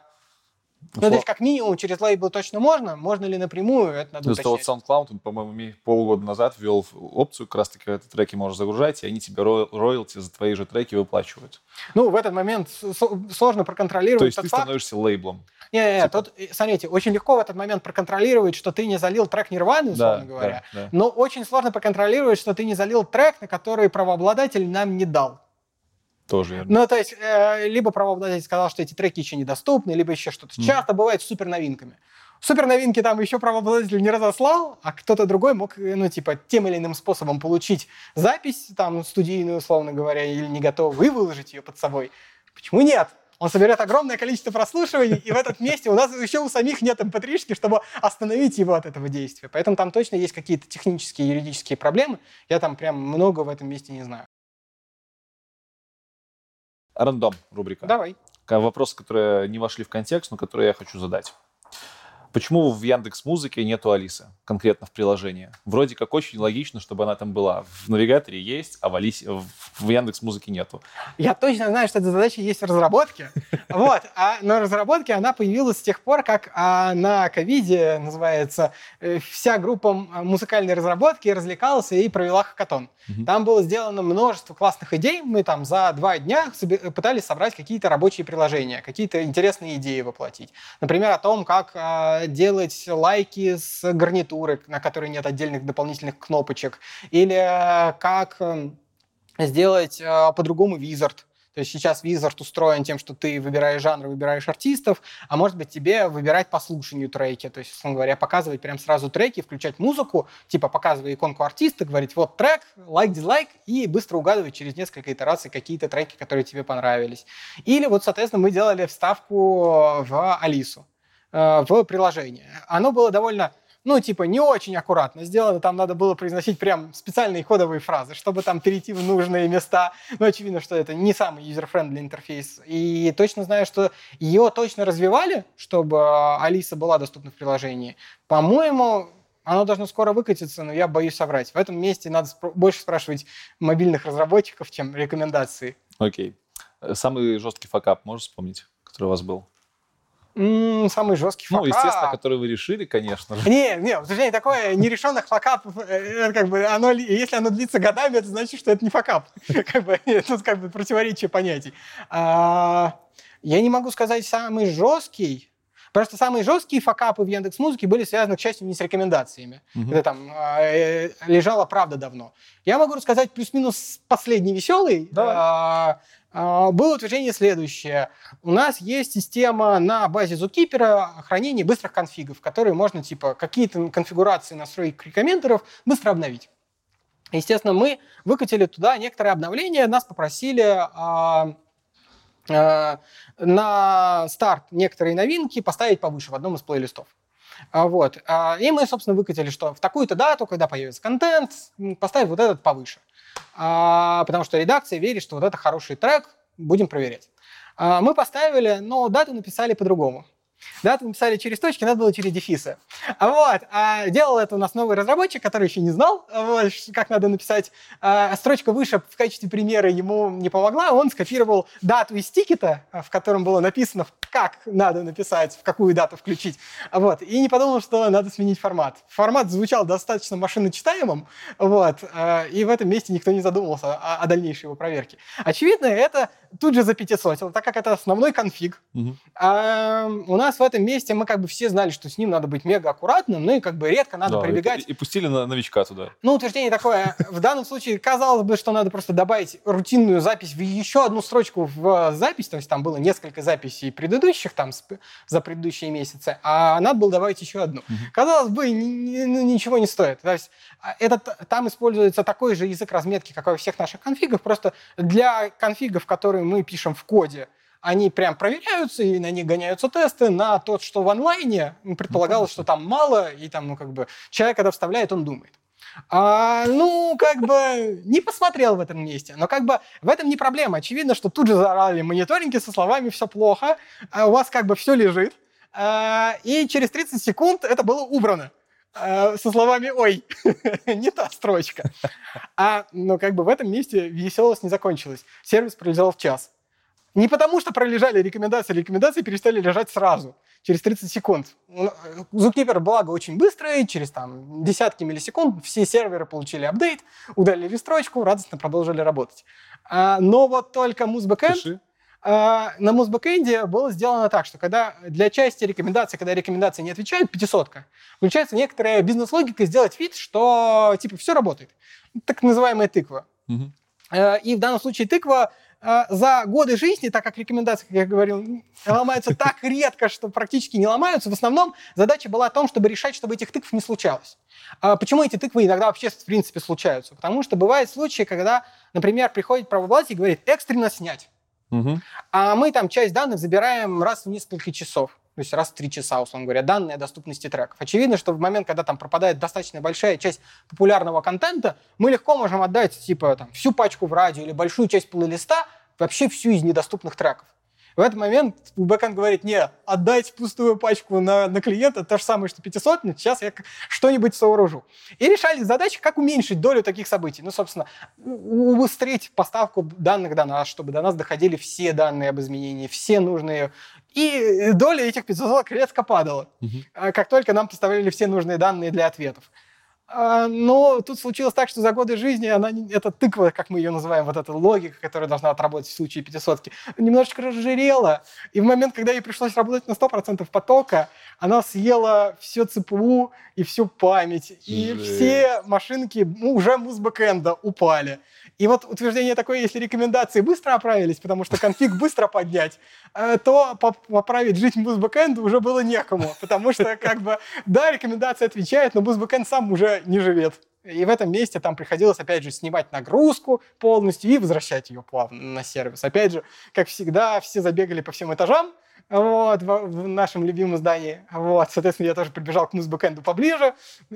Ну, то Услов- есть, как минимум, через лейбл точно можно, можно ли напрямую, это надо Просто вот уточнять. SoundCloud, он, по-моему, полгода назад ввел опцию, как раз таки, когда ты треки можешь загружать, и они тебе ро- роялти за твои же треки выплачивают. Ну, в этот момент сложно проконтролировать То есть ты факт. становишься лейблом. Не, не, не, типа. тут, э, смотрите, очень легко в этот момент проконтролировать, что ты не залил трек Нирваны, условно Да, говоря. да, да. Но очень сложно проконтролировать, что ты не залил трек, на который правообладатель нам не дал. Тоже верно. Ну, то есть, э, либо правообладатель сказал, что эти треки еще недоступны, либо еще что-то. Мгм. Часто бывает с супер новинками. Супер новинки там еще правообладатель не разослал, а кто-то другой мог, э, ну, типа, тем или иным способом получить запись, там, студийную, условно говоря, или не готовый, и выложить ее под собой. Почему нет? Он соберет огромное количество прослушиваний, и в этом месте у нас еще у самих нет mp3, чтобы остановить его от этого действия. Поэтому там точно есть какие-то технические, юридические проблемы. Я там прям много в этом месте не знаю. Рандом рубрика. Давай. Вопросы, которые не вошли в контекст, но которые я хочу задать. Почему в Яндекс Музыке нету Алисы, конкретно в приложении? Вроде как очень логично, чтобы она там была. В навигаторе есть, а в, Алисе, в, Яндекс Музыке нету. Я точно знаю, что эта задача есть в разработке. (laughs) Вот. А на разработке она появилась с тех пор, как а, на ковиде, называется, э, вся группа музыкальной разработки развлекалась и провела хакатон. Мгм. Там было сделано множество классных идей. Мы там за два дня соби- пытались собрать какие-то рабочие приложения, какие-то интересные идеи воплотить. Например, о том, как а, делать лайки с гарнитуры, на которой нет отдельных дополнительных кнопочек, или а, как эм, сделать а, по-другому визард. То есть сейчас визард устроен тем, что ты выбираешь жанр, выбираешь артистов, а может быть тебе выбирать по слушанию треки. То есть, условно говоря, показывать прям сразу треки, включать музыку, типа показывая иконку артиста, говорить вот трек, лайк, дизлайк, и быстро угадывать через несколько итераций какие-то треки, которые тебе понравились. Или вот, соответственно, мы делали вставку в Алису, э, в приложение. Оно было довольно ну, типа, не очень аккуратно сделано. Там надо было произносить прям специальные кодовые фразы, чтобы там перейти в нужные места. Ну, очевидно, что это не самый user-friendly интерфейс. И точно знаю, что ее точно развивали, чтобы э, Алиса была доступна в приложении. По-моему, оно должно скоро выкатиться, но я боюсь соврать. В этом месте надо спро- больше спрашивать мобильных разработчиков, чем рекомендации. Окей. Э, Самый жесткий факап можешь вспомнить, который у вас был? Самый жесткий Ну, факап. естественно, который вы решили, конечно же. Не, не, сожалению, такое нерешенных факапов, э, это как бы оно, ли- если оно длится годами, это значит, что это не факап. (laughs) Как бы, (laughs) тут как бы противоречие понятий. А, Я не могу сказать самый жесткий, Просто самые жесткие факапы в Яндекс Музыке были связаны, к счастью, не с рекомендациями. Мгм. Это там э, лежала правда давно. Я могу рассказать плюс-минус последний веселый. Давай. А, а, было утверждение следующее. У нас есть система на базе Zookeeper хранения быстрых конфигов, которые можно, типа, какие-то конфигурации настроек рекомендаторов быстро обновить. Естественно, мы выкатили туда некоторые обновления, нас попросили а, а, на старт некоторые новинки поставить повыше в одном из плейлистов. А, Вот. А, И мы, собственно, выкатили, что в такую-то дату, когда появится контент, поставить вот этот повыше. А, Потому что редакция верит, что вот это хороший трек, будем проверять. А, Мы поставили, но дату написали по-другому. Дату написали через точки, надо было через дефисы. А Вот. А делал это у нас новый разработчик, который еще не знал, а вот, как надо написать. А Строчка выше в качестве примера ему не помогла. Он скопировал дату из тикета, а, в котором было написано, как надо написать, в какую дату включить. А Вот. И не подумал, что надо сменить формат. Формат звучал достаточно машиночитаемым, вот. а, И в этом месте никто не задумывался о, о дальнейшей его проверке. Очевидно, это тут же запятисотил, так как это основной конфиг, Мгм. а, у нас в этом месте мы как бы все знали, что с ним надо быть мега аккуратным, ну и как бы редко надо Да, прибегать. И, и пустили на- новичка туда. Ну, утверждение такое. В данном случае казалось бы, что надо просто добавить рутинную запись в еще одну строчку в запись, то есть там было несколько записей предыдущих там за предыдущие месяцы, а надо было добавить еще одну. Казалось бы, ну, ничего не стоит. То есть а, это, т- там используется такой же язык разметки, как и во всех наших конфигах, просто для конфигов, которые мы пишем в коде, они прям проверяются, и на них гоняются тесты. На тот, что в онлайне, предполагалось, что там мало, и там, ну, как бы, человек, когда вставляет, он думает. А, ну, как бы, не посмотрел в этом месте. Но как бы в этом не проблема. Очевидно, что тут же заорали мониторинги со словами «все плохо», а у вас как бы все лежит. А, и через 30 секунд это было убрано. А, со словами «Ой, (laughs) не та строчка». А, но как бы в этом месте веселость не закончилась. Сервис пролежал в час. Не потому, что пролежали рекомендации, рекомендации перестали лежать сразу, через 30 секунд. Zookeeper, благо, очень быстрый, через там десятки миллисекунд все серверы получили апдейт, удалили строчку, радостно продолжили работать. А, но вот только Пиши. а, на Muzbackend было сделано так, что когда для части рекомендаций, когда рекомендации не отвечают, пятисотка, включается некоторая бизнес-логика сделать вид, что типа все работает. Так называемая тыква. Э, И в данном случае тыква за годы жизни, так как рекомендации, как я говорил, ломаются так редко, что практически не ломаются, в основном задача была о том, чтобы решать, чтобы этих тыкв не случалось. А Почему эти тыквы иногда вообще в принципе случаются? Потому что бывают случаи, когда, например, приходит правообладатель и говорит экстренно снять. Мгм. А мы там часть данных забираем раз в несколько часов. То есть раз в три часа, условно говоря, данные о доступности треков. Очевидно, что в момент, когда там пропадает достаточно большая часть популярного контента, мы легко можем отдать типа там, всю пачку в радио или большую часть плейлиста, вообще всю из недоступных треков. В этот момент бэкэнд говорит, не, отдайте пустую пачку на, на клиента, то же самое, что 500, сейчас я что-нибудь сооружу. И решали задачи, как уменьшить долю таких событий. Ну, собственно, убыстрить поставку данных до нас, чтобы до нас доходили все данные об изменении, все нужные. И доля этих 500 резко падала, а, как только нам поставляли все нужные данные для ответов. А, Но тут случилось так, что за годы жизни она, эта тыква, как мы ее называем, вот эта логика, которая должна отработать в случае пятисотки, немножечко разжирела. И в момент, когда ей пришлось работать на 100% потока, она съела все ЦПУ и всю память. И Жесть. все машинки ну, уже с бэкэнда упали. И вот утверждение такое, если рекомендации быстро оправились, потому что конфиг быстро поднять, э, то поп- поправить жить муз бэкэнду уже было некому, потому что как бы, да, рекомендации отвечают, но муз бэкэнд сам уже не живет. И в этом месте там приходилось, опять же, снимать нагрузку полностью и возвращать ее плавно на сервис. Опять же, как всегда, все забегали по всем этажам, вот, в, нашем любимом здании. Вот, соответственно, я тоже прибежал к музбэкэнду поближе,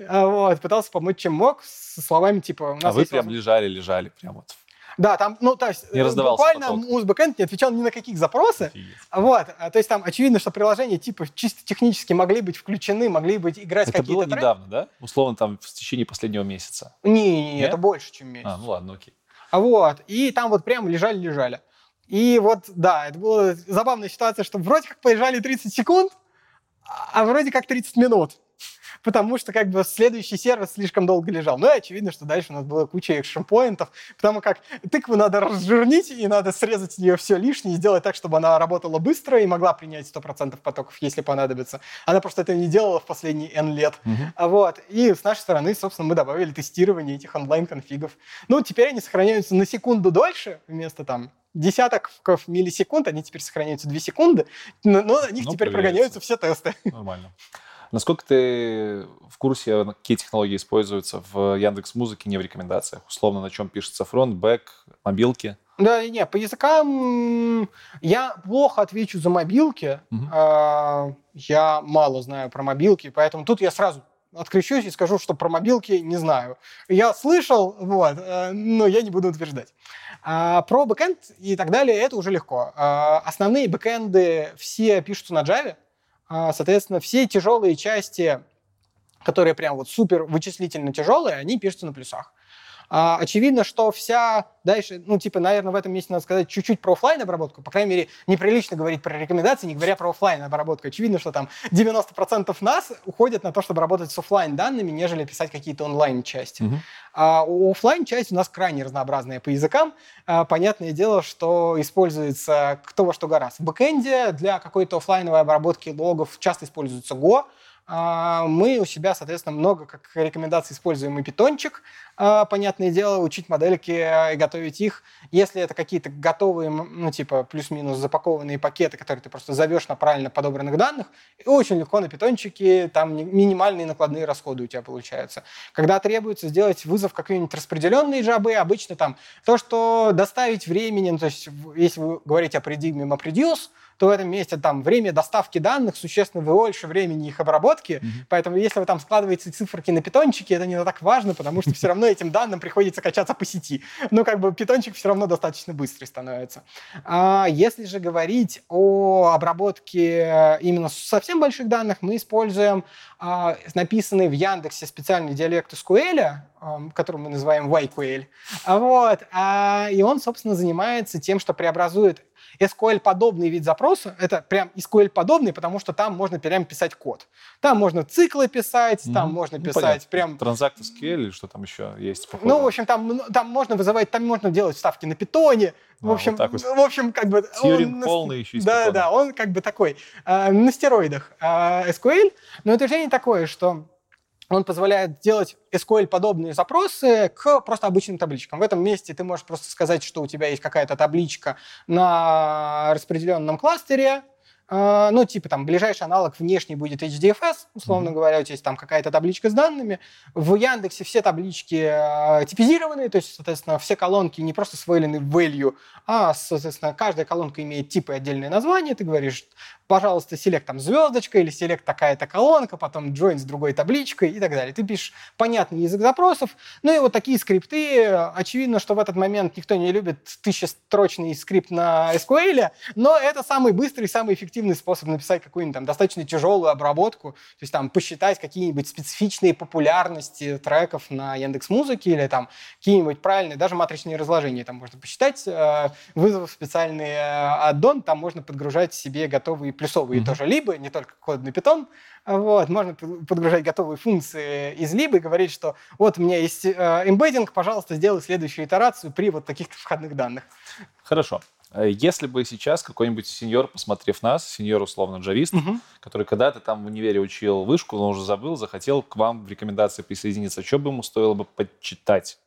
а, вот, пытался помочь, чем мог, со словами типа... У нас А вы прям возможность- лежали, лежали прям вот. Да, там, ну, то есть, Не буквально музбэкэнд не отвечал ни на каких запросы, Офигеть. вот, а, то есть там очевидно, что приложения типа чисто технически могли быть включены, могли быть играть Это было какие-то треки. недавно, да? Условно там в течение последнего месяца. Не, не, не, это больше, чем месяц. А, ну ладно, окей. А Вот, и там вот прям лежали-лежали. И вот, да, это была забавная ситуация, что вроде как поезжали 30 секунд, а вроде как 30 минут (laughs) потому что как бы следующий сервис слишком долго лежал. Ну и очевидно, что дальше у нас была куча экшн-поинтов, потому как тыкву надо разжирнить, и надо срезать с нее все лишнее, и сделать так, чтобы она работала быстро и могла принять 100% потоков, если понадобится. Она просто это не делала в последние N лет. Uh-huh. Вот. И с нашей стороны, собственно, мы добавили тестирование этих онлайн-конфигов. Ну, теперь они сохраняются на секунду дольше, вместо там десяток миллисекунд, они теперь сохраняются 2 секунды, но на них ну, теперь прогоняются все тесты. (laughs) Нормально. Насколько ты в курсе, какие технологии используются в Яндекс Музыке, не в рекомендациях? Условно, на чем пишется фронт, бэк, мобилки? Да, не, по языкам я плохо отвечу за мобилки. Угу. Я мало знаю про мобилки, поэтому тут я сразу открещусь и скажу, что про мобилки не знаю. Я слышал, вот, э, но я не буду утверждать. А про бэкэнд и так далее это уже легко. А основные бэкэнды все пишутся на Java, а, соответственно, все тяжелые части, которые прям вот супер вычислительно тяжелые, они пишутся на плюсах. А, очевидно, что вся дальше, ну, типа, наверное, в этом месте надо сказать чуть-чуть про офлайн обработку. По крайней мере, неприлично говорить про рекомендации, не говоря про офлайн обработку. Очевидно, что там 90% нас уходят на то, чтобы работать с офлайн данными, нежели писать какие-то онлайн части. Uh-huh. А офлайн часть у нас крайне разнообразная по языкам. А, понятное дело, что используется кто во что гораздо. В бэкэнде для какой-то офлайновой обработки логов часто используется Go, а, мы у себя, соответственно, много как рекомендаций используем и питончик, понятное дело, учить модельки а, и готовить их. Если это какие-то готовые, ну, типа, плюс-минус запакованные пакеты, которые ты просто зовешь на правильно подобранных данных, очень легко на питончике, там минимальные накладные расходы у тебя получаются. Когда требуется сделать вызов какой-нибудь распределенной жабы, обычно там то, что доставить времени, ну, то есть если вы говорите о парадигме MapReduce, то в этом месте там время доставки данных существенно больше времени их обработки, mm-hmm. поэтому если вы там складываете циферки на питончике, это не так важно, потому что все равно этим данным приходится качаться по сети. Но как бы питончик все равно достаточно быстрый становится. А если же говорить о обработке именно совсем больших данных, мы используем а, написанный в Яндексе специальный диалект SQL, а, который мы называем YQL. Вот. А, и он, собственно, занимается тем, что преобразует SQL-подобный вид запроса, это прям SQL-подобный, потому что там можно прям писать код. Там можно циклы писать, mm-hmm. там можно ну, писать ну, прям... Транзакт SQL или что там еще есть? Походу. Ну, в общем, там, там можно вызывать, там можно делать ставки на питоне. В а, общем, вот вот. в общем, как бы... Тьюринг полный еще Да, да, он как бы такой э, на стероидах э, SQL, но это же не такое, что он позволяет делать SQL-подобные запросы к просто обычным табличкам. В этом месте ты можешь просто сказать, что у тебя есть какая-то табличка на распределенном кластере, а, ну, типа там ближайший аналог внешний будет HDFS, условно mm-hmm. говоря, у тебя есть там какая-то табличка с данными. В Яндексе все таблички э, типизированы, то есть, соответственно, все колонки не просто свойлены в value, а, соответственно, каждая колонка имеет типы и отдельное название. Ты говоришь, пожалуйста, селект там звездочка или селект такая-то колонка, потом join с другой табличкой и так далее. Ты пишешь понятный язык запросов. Ну и вот такие скрипты. Очевидно, что в этот момент никто не любит тысячестрочный скрипт на SQL, но это самый быстрый, самый эффективный способ написать какую-нибудь там достаточно тяжелую обработку, то есть там посчитать какие-нибудь специфичные популярности треков на Яндекс Музыке или там какие-нибудь правильные, даже матричные разложения там можно посчитать, э, вызвав специальный э, аддон, там можно подгружать себе готовые плюсовые mm-hmm. тоже либо, не только код на Python. Вот, можно подгружать готовые функции из либо и говорить, что вот у меня есть э, эмбеддинг, пожалуйста, сделай следующую итерацию при вот таких входных данных. Хорошо. Э, если бы сейчас какой-нибудь сеньор, посмотрев нас, сеньор условно джавист, угу. который когда-то там в универе учил вышку, но уже забыл, захотел к вам в рекомендации присоединиться, что бы ему стоило бы почитать?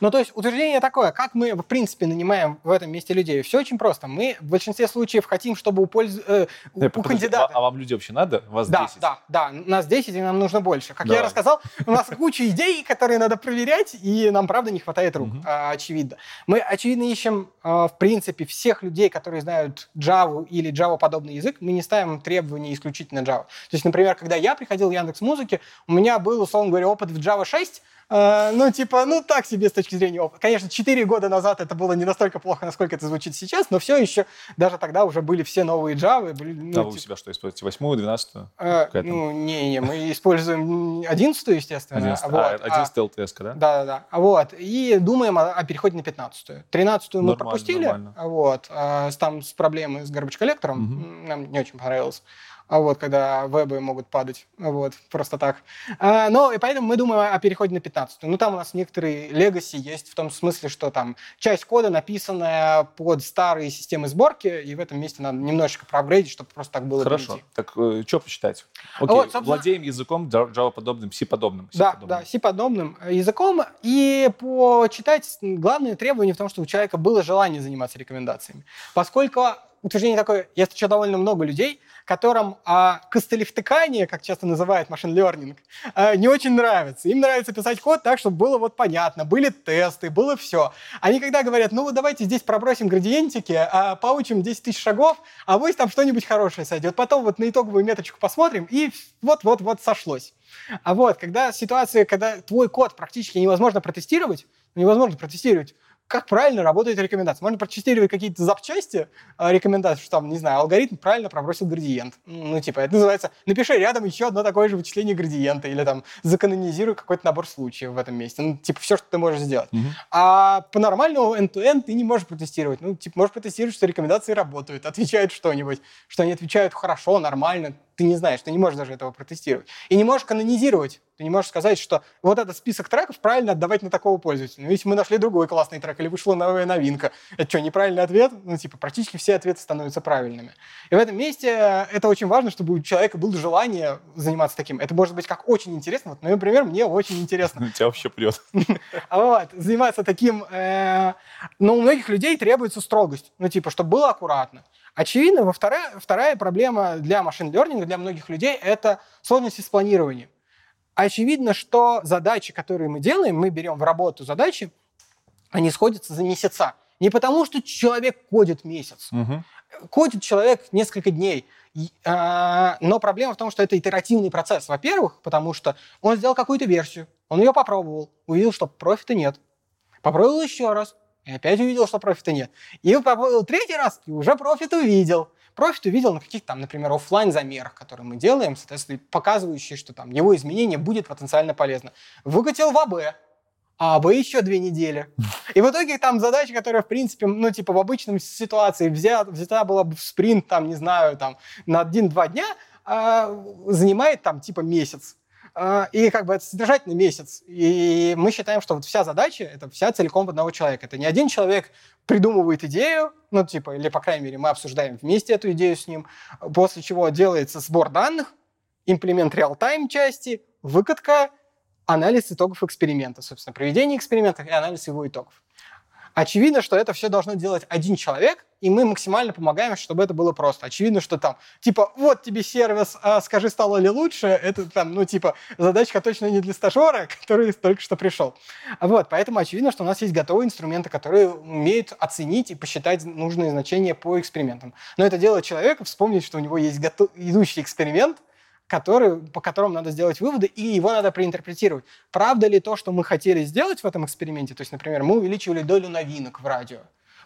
Ну, то есть утверждение такое, как мы, в принципе, нанимаем в этом месте людей. Все очень просто. Мы в большинстве случаев хотим, чтобы у, польз... э, у, у кандидата... А, а вам люди вообще надо? Вас да, 10? Да, да, нас 10, и нам нужно больше. Как Давай. я рассказал, у нас куча идей, которые надо проверять, и нам, правда, не хватает рук, очевидно. Мы, очевидно, ищем, а, в принципе, всех людей, которые знают Java или Java-подобный язык, мы не ставим требования исключительно Java. То есть, например, когда я приходил в Яндекс Музыки, у меня был, условно говоря, опыт в Java 6, Uh, ну, типа, ну, так себе с точки зрения опыта. Конечно, 4 года назад это было не настолько плохо, насколько это звучит сейчас, но все еще, даже тогда уже были все новые Java. Были, ну, а вы типа... у себя что используете? Восьмую, двенадцатую? Uh, ну, не-не, мы используем одиннадцатую, естественно. Одиннадцатую, вот. а, одиннадцатая а, LTS, да? Да-да-да. Вот. И думаем о, о переходе на пятнадцатую. Тринадцатую мы запустили, нормально. вот, а, там с проблемой с garbage коллектором, Мгм. нам не очень понравилось. А вот, когда вебы могут падать, вот, просто так. А, но, и поэтому мы думаем о переходе на 15. Ну, там у нас некоторые легаси есть в том смысле, что там часть кода написанная под старые системы сборки, и в этом месте надо немножечко проапгрейдить, чтобы просто так было Хорошо. перейти. Так что почитать? Окей, Вот, собственно- владеем языком Java-подобным, C-подобным. Да, да, C-подобным языком. И почитать главное требование в том, чтобы у человека было желание заниматься рекомендациями. Поскольку утверждение такое, я встречал довольно много людей, которым а, костылевтыкание, как часто называют машин learning, а, не очень нравится. Им нравится писать код так, чтобы было вот понятно, были тесты, было все. Они когда говорят, ну вот давайте здесь пробросим градиентики, а, поучим 10 тысяч шагов, а вы там что-нибудь хорошее сойдет. Потом вот на итоговую меточку посмотрим, и вот-вот-вот сошлось. А вот, когда ситуация, когда твой код практически невозможно протестировать, невозможно протестировать, как правильно работает рекомендация. Можно протестировать какие-то запчасти э, рекомендаций, что там, не знаю, алгоритм правильно пробросил градиент. Ну, типа, это называется, напиши рядом еще одно такое же вычисление градиента, или там заканонизируй какой-то набор случаев в этом месте. Ну, типа, все, что ты можешь сделать. Мгм. А по-нормальному end-to-end ты не можешь протестировать. Ну, типа, можешь протестировать, что рекомендации работают, отвечают что-нибудь, что они отвечают хорошо, нормально. Ты не знаешь, ты не можешь даже этого протестировать. И не можешь канонизировать. Ты не можешь сказать, что вот этот список треков правильно отдавать на такого пользователя. Ну, если мы нашли другой классный трек или вышла новая новинка, это что, неправильный ответ? Ну, типа, практически все ответы становятся правильными. И в этом месте э, это очень важно, чтобы у человека было желание заниматься таким. Это может быть как очень интересно. Вот, ну, например, мне очень интересно. (laughs) Тебя вообще прет. (laughs) Вот, заниматься таким... э, но у многих людей требуется строгость. Ну, типа, чтобы было аккуратно. Очевидно, во вторая, вторая проблема для машин learning, для многих людей, это сложности с планированием. Очевидно, что задачи, которые мы делаем, мы берем в работу задачи, они сходятся за месяца. Не потому, что человек кодит месяц. Кодит человек несколько дней. А, но проблема в том, что это итеративный процесс. Во-первых, потому что он сделал какую-то версию, он ее попробовал, увидел, что профита нет. Попробовал еще раз, и опять увидел, что профита нет. И попробовал третий раз, и уже профит увидел. Профит увидел на каких-то там, например, оффлайн замерах, которые мы делаем, соответственно, показывающие, что там его изменение будет потенциально полезно. Выкатил в АБ, а АБ еще две недели. И в итоге там задача, которая, в принципе, ну, типа, в обычном ситуации взята, взята была бы в спринт, там, не знаю, там, на один-два дня, а, занимает там, типа, месяц. А, И как бы это содержательный месяц. И мы считаем, что вот вся задача, это вся целиком одного человека. Это не один человек придумывает идею, ну, типа, или, по крайней мере, мы обсуждаем вместе эту идею с ним, после чего делается сбор данных, имплемент реал-тайм части, выкатка, анализ итогов эксперимента, собственно, проведение эксперимента и анализ его итогов. Очевидно, что это все должно делать один человек, и мы максимально помогаем, чтобы это было просто. Очевидно, что там, типа, вот тебе сервис, а скажи, стало ли лучше, это там, ну, типа, задачка точно не для стажера, (laughs) который только что пришел. Вот, поэтому очевидно, что у нас есть готовые инструменты, которые умеют оценить и посчитать нужные значения по экспериментам. Но это делает человека вспомнить, что у него есть готов... идущий эксперимент, который, по которому надо сделать выводы, и его надо проинтерпретировать. Правда ли то, что мы хотели сделать в этом эксперименте? То есть, например, мы увеличивали долю новинок в радио.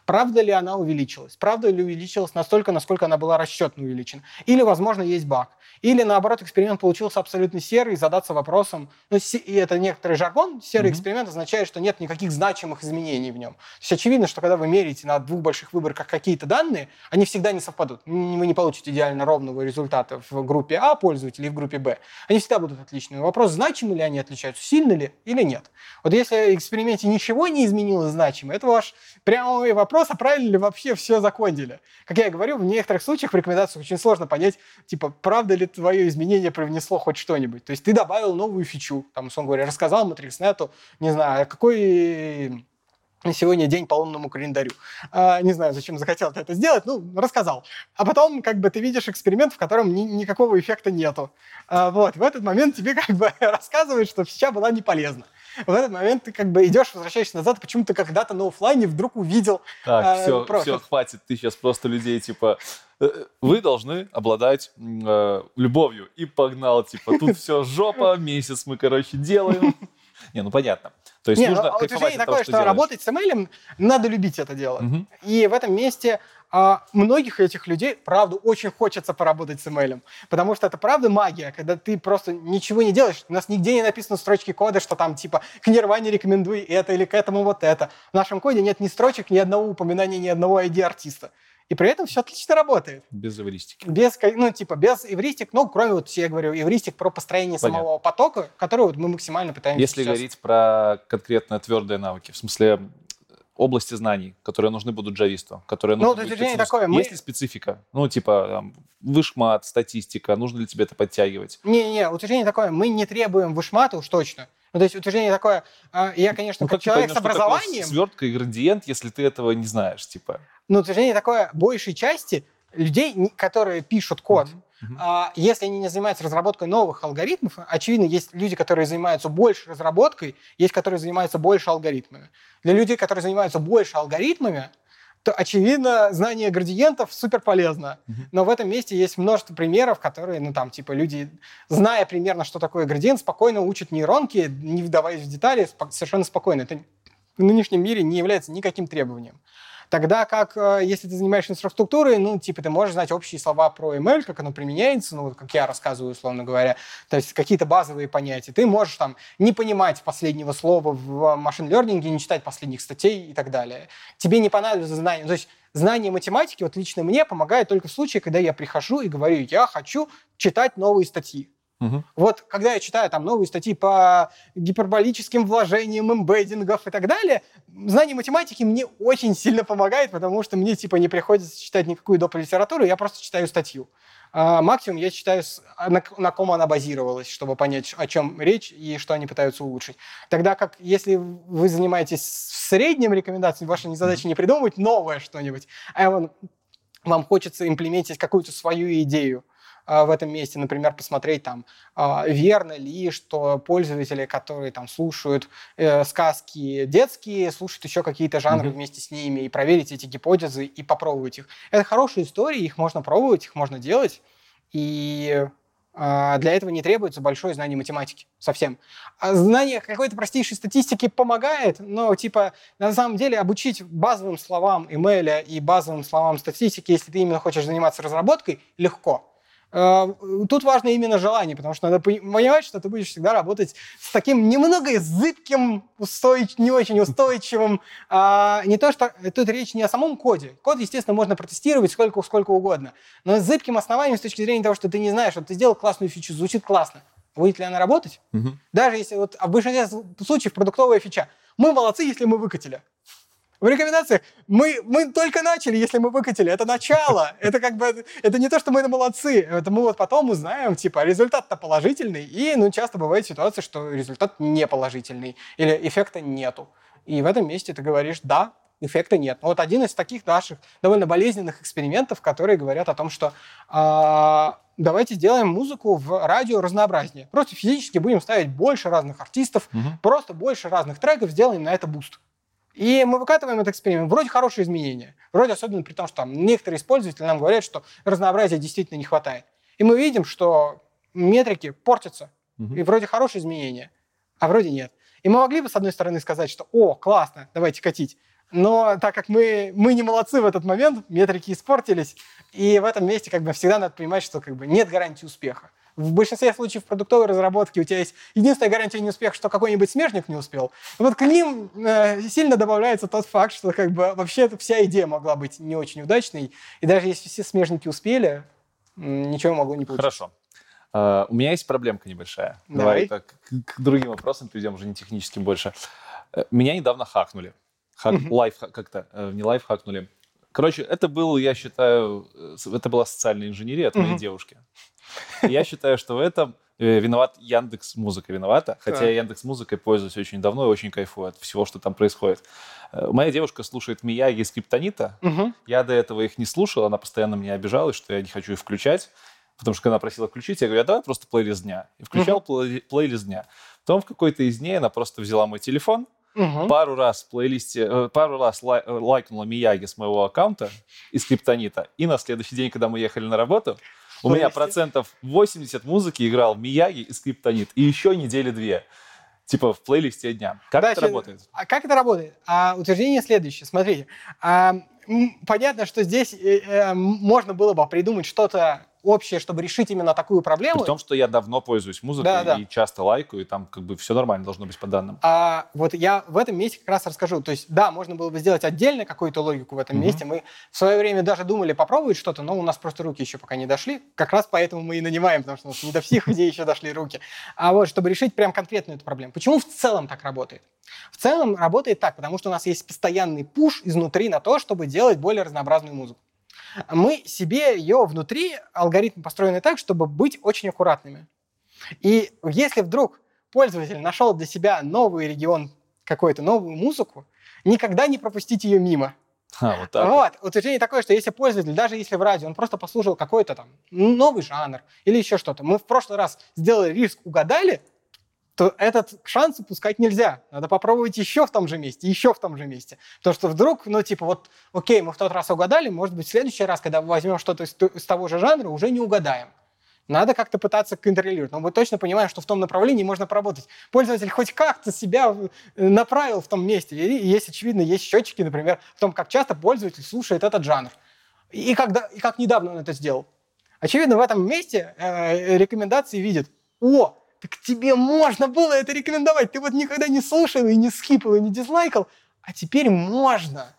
Правда ли она увеличилась? Правда ли увеличилась настолько, насколько она была расчетно увеличена? Или, возможно, есть баг? Или, наоборот, эксперимент получился абсолютно серый, и задаться вопросом, ну, и это некоторый жаргон, серый Мгм. эксперимент означает, что нет никаких значимых изменений в нем. То есть очевидно, что когда вы меряете на двух больших выборках какие-то данные, они всегда не совпадут. Вы не получите идеально ровного результата в группе А пользователей и в группе Б. Они всегда будут отличными. Вопрос, значимы ли они отличаются, сильно ли или нет. Вот если в эксперименте ничего не изменилось значимо, это ваш прямой вопрос, а правильно ли вообще все закончили. Как я и говорю, в некоторых случаях в рекомендациях очень сложно понять, типа, правда ли твое изменение привнесло хоть что-нибудь. То есть ты добавил новую фичу, там, условно говоря, рассказал MatrixNet, не знаю, какой сегодня день по лунному календарю. А, не знаю, зачем захотел ты это сделать, ну, рассказал. А потом, как бы, ты видишь эксперимент, в котором ни- никакого эффекта нету. А, вот, в этот момент тебе, как бы, (laughs) рассказывают, что фича была не полезна. В этот момент ты, как бы, идешь, возвращаешься назад, почему ты когда-то на оффлайне вдруг увидел Так, А, все, профит. все, хватит. Ты сейчас просто людей, типа, э, вы должны обладать э, любовью. И погнал, типа, тут все жопа, месяц мы, короче, делаем. (laughs) Не, ну понятно. То есть Не, нужно ну, кайфовать утверждение того, такое, что что работать с ML надо любить это дело. Мгм. И в этом месте а, многих этих людей, правда, очень хочется поработать с ML. Потому что это правда магия, когда ты просто ничего не делаешь. У нас нигде не написано строчки кода, что там типа к Нирване рекомендуй это или к этому вот это. В нашем коде нет ни строчек, ни одного упоминания, ни одного ID артиста. И при этом все отлично работает. Без эвристики. Без, ну, типа, без эвристик, ну, кроме, вот, я говорю, эвристик про построение Понятно. самого потока, который вот мы максимально пытаемся Если сейчас- говорить про конкретно твердые навыки, в смысле области знаний, которые нужны будут джависту, которые Ну, нужно вот будет утверждение специф- такое, мы- Есть ли специфика? Ну, типа, там, вышмат, статистика, нужно ли тебе это подтягивать? Не-не, утверждение такое, мы не требуем вышмата уж точно. Ну, то есть утверждение такое, а, я, конечно, Ну, как ты человек поймешь, с образованием, свертка и градиент, если ты этого не знаешь, типа. Но утверждение такое, большей части людей, которые пишут код, Мгм. а, если они не занимаются разработкой новых алгоритмов, очевидно, есть люди, которые занимаются больше разработкой, есть, которые занимаются больше алгоритмами. Для людей, которые занимаются больше алгоритмами, то, очевидно, знание градиентов супер полезно. Мгм. Но в этом месте есть множество примеров, которые, ну, там, типа, люди, зная примерно, что такое градиент, спокойно учат нейронки, не вдаваясь в детали, совершенно спокойно. Это в нынешнем мире не является никаким требованием. Тогда как, э, если ты занимаешься инфраструктурой, ну, типа, ты можешь знать общие слова про ML, как оно применяется, ну, вот как я рассказываю, условно говоря, то есть какие-то базовые понятия. Ты можешь там не понимать последнего слова в машин-лернинге, не читать последних статей и так далее. Тебе не понадобится знание. То есть знание математики, вот лично мне, помогает только в случае, когда я прихожу и говорю, я хочу читать новые статьи. Мгм. Вот когда я читаю там новые статьи по гиперболическим вложениям, эмбеддингов и так далее, знание математики мне очень сильно помогает, потому что мне типа не приходится читать никакую доп. литературу, я просто читаю статью. А, максимум я читаю, а, на, на ком она базировалась, чтобы понять, о чем речь и что они пытаются улучшить. Тогда как, если вы занимаетесь в среднем рекомендацией, ваша задача не придумывать новое что-нибудь, а вам хочется имплементить какую-то свою идею в этом месте, например, посмотреть там, а, верно ли, что пользователи, которые там слушают э, сказки детские, слушают еще какие-то жанры Мгм. вместе с ними, и проверить эти гипотезы и попробовать их. Это хорошие истории, их можно пробовать, их можно делать, и а, для этого не требуется большое знание математики совсем. А знание какой-то простейшей статистики помогает, но типа на самом деле обучить базовым словам email и базовым словам статистики, если ты именно хочешь заниматься разработкой, легко. Э, Тут важно именно желание, потому что надо пони- понимать, что ты будешь всегда работать с таким немного зыбким, устойч- не очень устойчивым. а, не то, что тут речь не о самом коде. Код, естественно, можно протестировать сколько, сколько угодно. Но с зыбким основанием с точки зрения того, что ты не знаешь, вот ты сделал классную фичу, звучит классно. Будет ли она работать? Мгм. Даже если вот в большинстве случаев продуктовая фича. Мы молодцы, если мы выкатили. В рекомендациях мы, мы только начали, если мы выкатили. Это начало. Это как бы это не то, что мы молодцы. Это мы вот потом узнаем, типа, результат-то положительный. И, ну, часто бывает ситуация, что результат не положительный. Или эффекта нету. И в этом месте ты говоришь, да, эффекта нет. Вот один из таких наших довольно болезненных экспериментов, которые говорят о том, что а, давайте сделаем музыку в радио разнообразнее. Просто физически будем ставить больше разных артистов, Мгм. просто больше разных треков, сделаем на это буст. И мы выкатываем этот эксперимент. Вроде хорошие изменения. Вроде особенно при том, что там некоторые использователи нам говорят, что разнообразия действительно не хватает. И мы видим, что метрики портятся. Мгм. И вроде хорошие изменения, а вроде нет. И мы могли бы, с одной стороны, сказать, что «О, классно, давайте катить». Но так как мы, мы не молодцы в этот момент, метрики испортились, и в этом месте как бы всегда надо понимать, что как бы нет гарантии успеха. В большинстве случаев в продуктовой разработке у тебя есть единственная гарантия неуспеха, что какой-нибудь смежник не успел. Вот к ним э, сильно добавляется тот факт, что как бы вообще вся идея могла быть не очень удачной, и даже если все смежники успели, ничего могло не получиться. Хорошо. А, у меня есть проблемка небольшая. Давай. Давай, так, к, к другим вопросам перейдем, уже не техническим больше. Э, Меня недавно хакнули. Хак, лайф, как-то, э, не лайф хакнули. Короче, это был, я считаю, э, это была социальная инженерия от моей Мгм. девушки. Я считаю, что в этом э, виноват Яндекс Музыка виновата, хотя я Яндекс Музыкой пользуюсь очень давно и очень кайфую от всего, что там происходит. Э, Моя девушка слушает Мияги и Скриптонита, Мгм. я до этого их не слушал, она постоянно меня обижалась, что я не хочу их включать. Потому что когда она просила включить, я говорю, а давай просто плейлист дня. И включал плей- плейлист дня. Потом в какой-то из дней она просто взяла мой телефон, Мгм. пару раз в плейлисте, э, пару раз лай- э, лайкнула Мияги с моего аккаунта из Криптонита. И на следующий день, когда мы ехали на работу, у меня процентов 80 музыки играл Мияги и Скриптонит. И еще недели две. Типа в плейлисте дня. Как Да, это работает? А как это работает? А, утверждение следующее. Смотрите. А, понятно, что здесь э, э, можно было бы придумать что-то общее, чтобы решить именно такую проблему. При том, что я давно пользуюсь музыкой Да, да. и часто лайкаю, и там как бы все нормально должно быть по данным. А вот я в этом месте как раз расскажу. То есть, да, можно было бы сделать отдельно какую-то логику в этом Мгм. месте. Мы в свое время даже думали попробовать что-то, но у нас просто руки еще пока не дошли. Как раз поэтому мы и нанимаем, потому что у нас не до всех (laughs) людей еще дошли руки. А вот, чтобы решить прям конкретную эту проблему. Почему в целом так работает? В целом работает так, потому что у нас есть постоянный пуш изнутри на то, чтобы делать более разнообразную музыку. Мы себе ее внутри, алгоритм построенный так, чтобы быть очень аккуратными. И если вдруг пользователь нашел для себя новый регион, какую-то новую музыку, никогда не пропустить ее мимо. А, вот так. вот. Вот, утверждение такое, что если пользователь, даже если в радио, он просто послушал какой-то там новый жанр или еще что-то, мы в прошлый раз сделали риск, угадали, то этот шанс упускать нельзя. Надо попробовать еще в том же месте, еще в том же месте. Потому что вдруг, ну, типа, вот, окей, мы в тот раз угадали, может быть, в следующий раз, когда возьмем что-то из, то- из того же жанра, уже не угадаем. Надо как-то пытаться контролировать. Но мы точно понимаем, что в том направлении можно поработать. Пользователь хоть как-то себя э, направил в том месте. И есть, очевидно, есть счетчики, например, в том, как часто пользователь слушает этот жанр. И, когда, и как недавно он это сделал. Очевидно, в этом месте э, рекомендации видят, о, так тебе можно было это рекомендовать. Ты вот никогда не слушал и не скипал, и не дизлайкал, а теперь можно.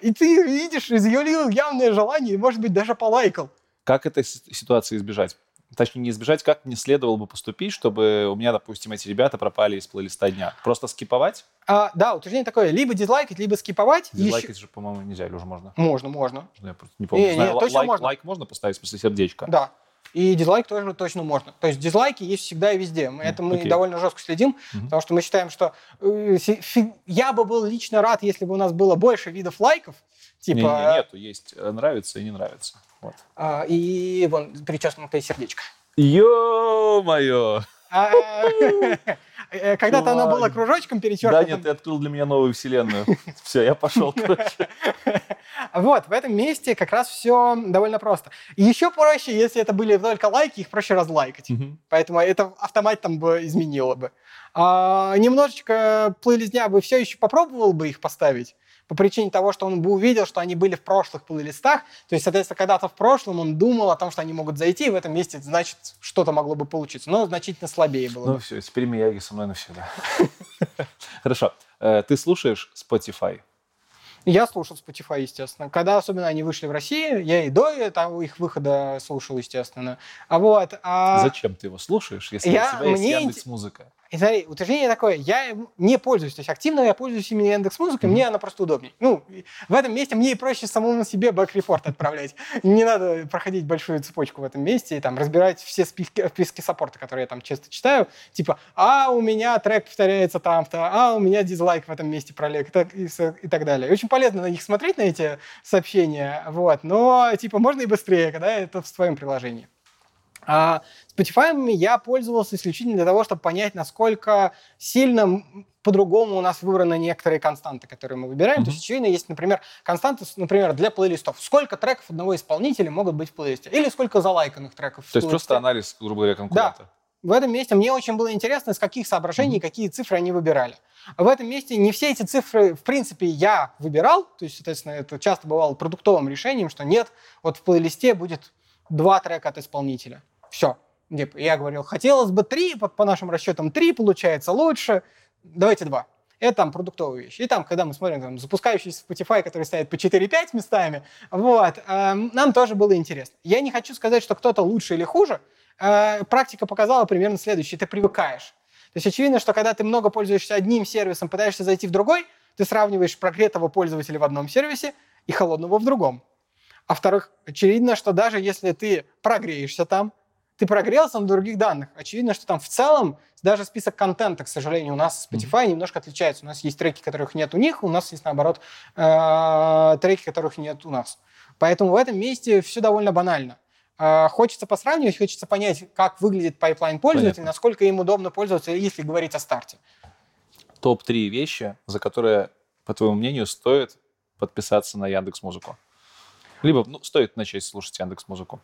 И ты видишь, изъявил явное желание, и, может быть, даже полайкал. Как этой си- ситуации избежать? Точнее, не избежать, как мне следовало бы поступить, чтобы у меня, допустим, эти ребята пропали из плейлиста дня? Просто скиповать? А, да, утверждение такое, либо дизлайкать, либо скиповать. Дизлайкать ещё- же, по-моему, нельзя, или уже можно? Можно, можно, Я просто не помню. Не, Знаю, не, точно лайк, можно. лайк можно поставить, в смысле сердечко? да. И дизлайк тоже точно можно. То есть дизлайки есть всегда и везде. Мы- Это мы окей. довольно жестко следим, Мгм. потому что мы считаем, что э, я бы был лично рад, если бы у нас было больше видов лайков. Типа, Не, не, нету, есть э, нравится и не нравится. Вот. а, и вон причеснутое сердечко. Ё-моё! А, э, Когда-то оно было Чувак. кружочком Да перечеркнутым. нет, ты открыл для меня новую вселенную. Все, я пошел, короче. (laughs) Вот, в этом месте как раз все довольно просто. И еще проще, если это были только лайки, их проще разлайкать. Мгм. Поэтому это автомат там бы изменило бы. А, немножечко плейлист дня бы все еще попробовал бы их поставить, по причине того, что он бы увидел, что они были в прошлых плейлистах. То есть, соответственно, когда-то в прошлом он думал о том, что они могут зайти, и в этом месте, значит, что-то могло бы получиться. Но значительно слабее было Ну бы. все, теперь Мияги со мной навсегда. (laughs) Хорошо. Э, Ты слушаешь Spotify? Я слушал Spotify, естественно. Когда особенно они вышли в России, я и до этого их выхода слушал, естественно. А вот... а- Зачем ты его слушаешь, если я- у тебя есть мне Яндекс Музыка? И смотри, утверждение такое, я не пользуюсь, то есть активно я пользуюсь именно Яндекс Музыкой, мне она просто удобнее. Ну, в этом месте мне и проще самому себе bug report отправлять. Не надо проходить большую цепочку в этом месте и там разбирать все списки, списки саппорта, которые я там часто читаю, типа, а у меня трек повторяется там-то, а у меня дизлайк в этом месте пролег и так, и, и так далее. Очень полезно на них смотреть, на эти сообщения, вот, но типа можно и быстрее, когда это в своем приложении. А Spotify я пользовался исключительно для того, чтобы понять, насколько сильно по-другому у нас выбраны некоторые константы, которые мы выбираем. То есть, очевидно, есть, например, константы, например, для плейлистов. Сколько треков одного исполнителя могут быть в плейлисте? Или сколько залайканных треков То есть просто анализ, грубо говоря, конкурента. В этом месте мне очень было интересно, из каких соображений, какие цифры они выбирали. В этом месте не все эти цифры, в принципе, я выбирал. То есть, соответственно, это часто бывало продуктовым решением, что нет, вот в плейлисте будет два трека от исполнителя. Все. Я говорил, хотелось бы три, по, нашим расчетам три, получается лучше. Давайте два. Это там продуктовые вещи. И там, когда мы смотрим там, запускающийся Spotify, который стоит по 4-5 местами, вот, эм, нам тоже было интересно. Я не хочу сказать, что кто-то лучше или хуже. Э, практика показала примерно следующее. Ты привыкаешь. То есть очевидно, что когда ты много пользуешься одним сервисом, пытаешься зайти в другой, ты сравниваешь прогретого пользователя в одном сервисе и холодного в другом. А во-вторых, очевидно, что даже если ты прогреешься там, ты прогрелся на других данных. Очевидно, что там в целом даже список контента, к сожалению, у нас Spotify немножко отличается. У нас есть треки, которых нет у них, у нас есть, наоборот, э, треки, которых нет у нас. Поэтому в этом месте все довольно банально. Э, Хочется посравнивать, хочется понять, как выглядит pipeline пользователя, Понятно. насколько им удобно пользоваться, если говорить о старте. Топ-3 вещи, за которые, по твоему мнению, стоит подписаться на Яндекс Музыку. Либо ну, стоит начать слушать Яндекс Музыку.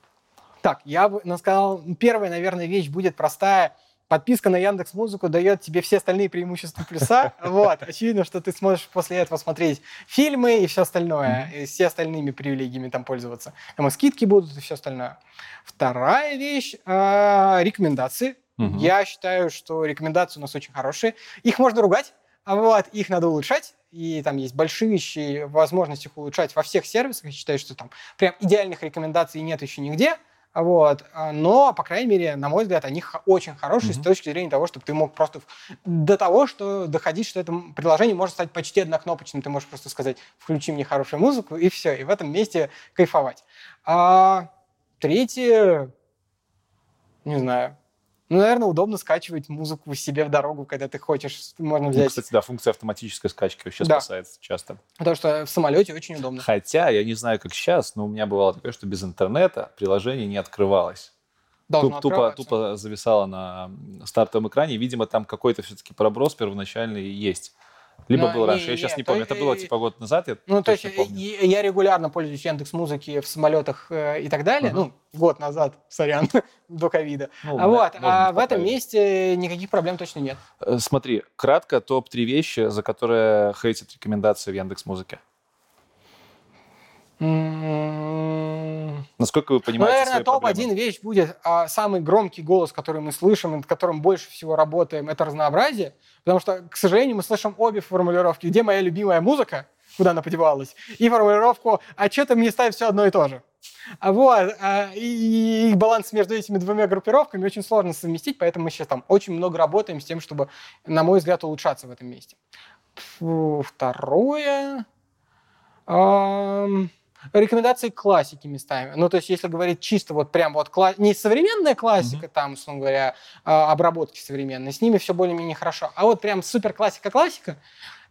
Так, я бы ну, сказал, первая, наверное, вещь будет простая. подписка на Яндекс Музыку дает тебе все остальные преимущества плюса. (laughs) Вот, очевидно, что ты сможешь после этого смотреть фильмы и все остальное, и все остальными привилегиями там пользоваться. Там и скидки будут и все остальное. Вторая вещь э, рекомендации. Мгм. Я считаю, что рекомендации у нас очень хорошие. Их можно ругать, а вот их надо улучшать. И там есть большие возможности их улучшать во всех сервисах. Я считаю, что там прям идеальных рекомендаций нет еще нигде. Вот. а, Но, по крайней мере, на мой взгляд, они очень хорошие Мгм. с точки зрения того, чтобы ты мог просто до того, что доходить, что это приложение может стать почти однокнопочным. Ты можешь просто сказать, включи мне хорошую музыку, и все. И в этом месте кайфовать. А третье, не знаю. Ну, наверное, удобно скачивать музыку себе в дорогу, когда ты хочешь. Можно Ну, взять. кстати, да, функция автоматической скачки вообще Да. спасает часто. Потому что в самолете очень удобно. Хотя, я не знаю, как сейчас, но у меня бывало такое, что без интернета приложение не открывалось. Должно Туп- тупо, тупо зависало на стартовом экране. Видимо, там какой-то все-таки проброс первоначальный есть. Либо Но был не- раньше, я сейчас не, помню. то Это было типа год назад, я Ну, то есть помню. я регулярно пользуюсь Яндекс Музыки в самолетах э, и так далее. Ага. Ну, год назад, (laughs) сорян, до ковида. Ну, а вот, а в этом месте никаких проблем точно нет. Э, Смотри, кратко топ-3 вещи, за которые хейтят рекомендации в Яндекс Музыке. Насколько вы Ну, понимаете наверное, свои проблемы? топ-1 вещь будет а, самый громкий голос, который мы слышим, над которым больше всего работаем, это разнообразие. Потому что, к сожалению, мы слышим обе формулировки. Где моя любимая музыка? Куда она подевалась? И формулировку «А что ты мне ставишь все одно и то же?» А Вот. а, И, баланс между этими двумя группировками очень сложно совместить, поэтому мы сейчас там очень много работаем с тем, чтобы, на мой взгляд, улучшаться в этом месте. Второе... Ам, Рекомендации классики местами. Ну, то есть, если говорить чисто вот прям вот кла- не современная классика, там, условно говоря, а, обработки современные, с ними все более-менее хорошо. А вот прям супер классика-классика,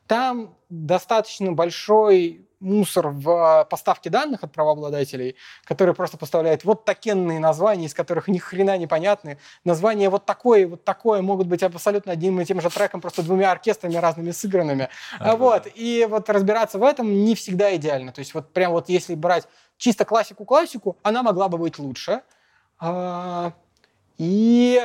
там достаточно большой мусор в а, поставке данных от правообладателей, которые просто поставляют вот такенные названия, из которых ни хрена непонятны. Названия вот такое, вот такое могут быть абсолютно одним и тем же треком, просто двумя оркестрами разными сыгранными. Ага. Вот, и вот разбираться в этом не всегда идеально. То есть вот прям вот если брать чисто классику-классику, она могла бы быть лучше. А, И,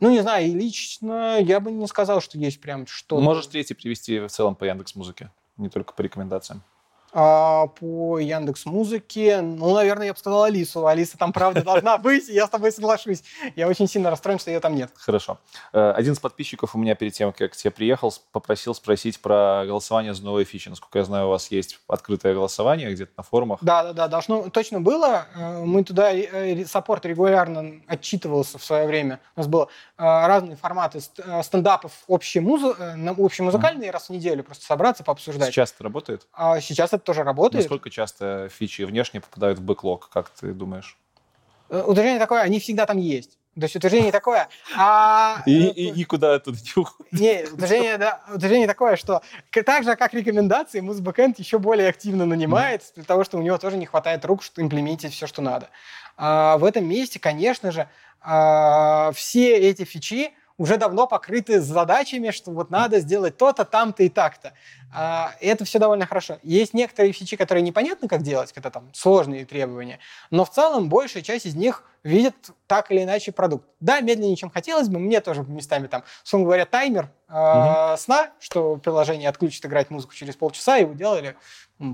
ну не знаю, и лично я бы не сказал, что есть прям что-то. Можешь третий привести в целом по Яндекс Музыке, не только по рекомендациям. А, по Яндекс Музыке, ну, наверное, я бы сказал Алису. Алиса там правда должна (laughs) быть, я с тобой соглашусь. Я очень сильно расстроен, что ее там нет. Хорошо. Э, Один из подписчиков у меня перед тем, как к тебе приехал, попросил спросить про голосование за новые фичи. Насколько я знаю, у вас есть открытое голосование где-то на форумах. Да, да, да, должно точно было. Э, Мы туда э, саппорт регулярно отчитывался в свое время. У нас было разные форматы ст- стендапов общие музы, общемузыкальные раз в неделю просто собраться пообсуждать. Сейчас это работает? А сейчас это тоже работает. Насколько часто фичи внешне попадают в бэклог, как ты думаешь? Э, Утверждение такое, они всегда там есть. То есть утверждение такое, а... И, и никуда оттуда не уходит. Не, утверждение, да, утверждение такое, что так же, как рекомендации, Музбэкэнд еще более активно нанимает, для того, что у него тоже не хватает рук, чтобы имплементить все, что надо. А в этом месте, конечно же, а, все эти фичи уже давно покрыты задачами, что вот надо сделать то-то, там-то и так-то. А, и это все довольно хорошо. Есть некоторые фичи, которые непонятно, как делать, когда там сложные требования, но в целом большая часть из них видит так или иначе продукт. Да, медленнее, чем хотелось бы, мне тоже местами там, условно говоря, таймер э, сна, что приложение отключит играть музыку через полчаса, его делали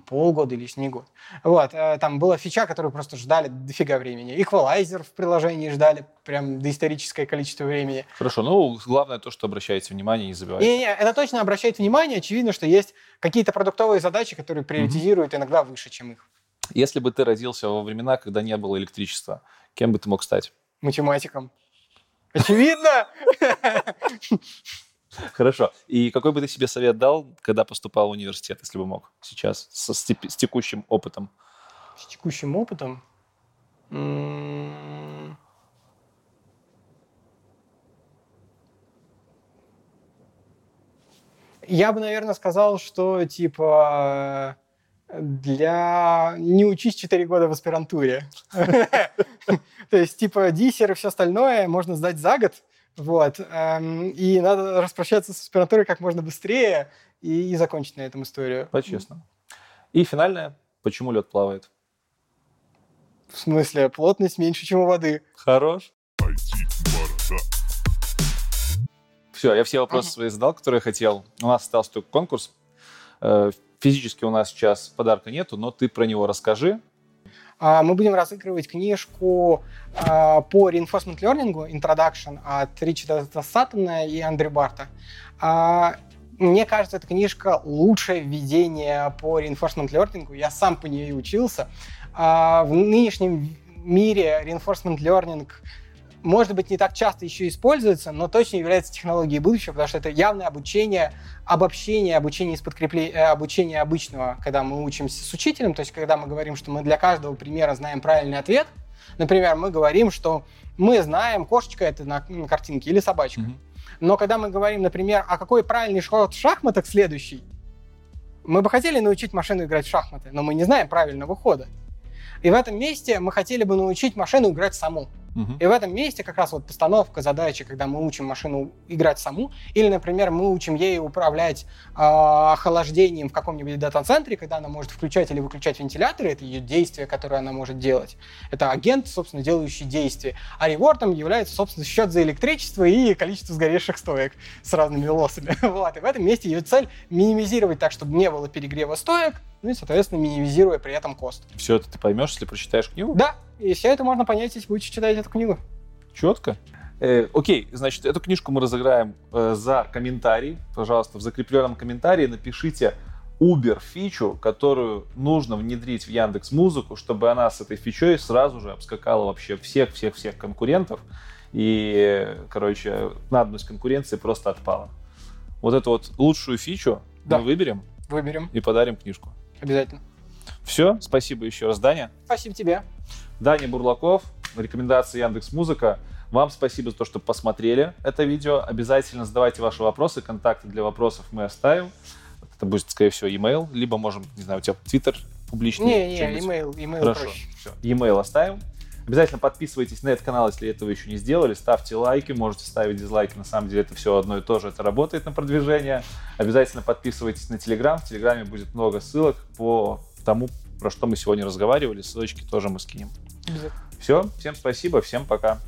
полгода или с не год. Вот, э, там была фича, которую просто ждали дофига времени. Эквалайзер в приложении ждали прям доисторическое количество времени. Хорошо, ну, главное то, что обращаете внимание, не забывайте. Не-не, это точно обращает внимание. Очевидно, что есть какие-то продуктовые задачи, которые приоритизируют иногда выше, чем их. Если бы ты родился во времена, когда не было электричества, кем бы ты мог стать? Математиком. Очевидно! (laughs) Хорошо. И какой бы ты себе совет дал, когда поступал в университет, если бы мог, сейчас, со- с, с текущим опытом? С текущим опытом... м, Я бы, наверное, сказал, что, типа, для... Не учись 4 года в аспирантуре. (laughs) То есть, типа, диссер и все остальное можно сдать за год, вот. эм, И надо распрощаться с аспирантурой как можно быстрее и и закончить на этом историю. По-честному. И финальное. Почему лед плавает? В смысле, плотность меньше, чем у воды. Хорош. IT-борода. Все, я все вопросы свои задал, которые я хотел. У нас остался только конкурс. Э, Физически у нас сейчас подарка нету, но ты про него расскажи. А, Мы будем разыгрывать книжку а, по reinforcement learning, Introduction от Ричарда Саттона и Андре Барта. А, Мне кажется, эта книжка лучшее введение по reinforcement learning. Я сам по ней учился. В нынешнем мире reinforcement learning может быть, не так часто еще используется, но точно является технологией будущего, потому что это явное обучение, обобщение, обучение из подкрепления, э, обучение обычного, когда мы учимся с учителем, то есть когда мы говорим, что мы для каждого примера знаем правильный ответ. Например, мы говорим, что мы знаем, кошечка это на, на картинке или собачка. Мгм. Но когда мы говорим, например, а какой правильный ход в шахматах следующий, мы бы хотели научить машину играть в шахматы, но мы не знаем правильного хода. И в этом месте мы хотели бы научить машину играть саму. Мгм. И в этом месте как раз вот постановка задачи, когда мы учим машину играть саму, или, например, мы учим ей управлять а, охлаждением в каком-нибудь дата-центре, когда она может включать или выключать вентиляторы, это ее действие, которое она может делать. Это агент, собственно, делающий действие. А ревордом является, собственно, счет за электричество и количество сгоревших стоек с разными лосами. (laughs) Вот. И в этом месте ее цель минимизировать так, чтобы не было перегрева стоек, ну и, соответственно, минимизируя при этом кост. Все это ты поймешь, если прочитаешь книгу? Да, и все это можно понять, если будете читать эту книгу. Четко. Э, окей, значит, эту книжку мы разыграем э, за комментарий. Пожалуйста, в закрепленном комментарии напишите Uber фичу, которую нужно внедрить в Яндекс Музыку, чтобы она с этой фичой сразу же обскакала вообще всех-всех-всех конкурентов. И, короче, надобность конкуренции просто отпала. Вот эту вот лучшую фичу Да. мы выберем Выберем. и подарим книжку. Обязательно. Все, спасибо еще раз, Даня. Спасибо тебе. Даня Бурлаков, рекомендации Яндекс Музыка. Вам спасибо за то, что посмотрели это видео. Обязательно задавайте ваши вопросы. Контакты для вопросов мы оставим. Это будет, скорее всего, e-mail, либо можем, не знаю, у тебя Твиттер публичный. Не, не, имейл, имейл Хорошо, проще. все. E-mail оставим. Обязательно подписывайтесь на этот канал, если этого еще не сделали. Ставьте лайки, можете ставить дизлайки. На самом деле это все одно и то же. Это работает на продвижение. Обязательно подписывайтесь на Телеграм. В Телеграме будет много ссылок по тому, про что мы сегодня разговаривали. Ссылочки тоже мы скинем. Все, всем спасибо, всем пока.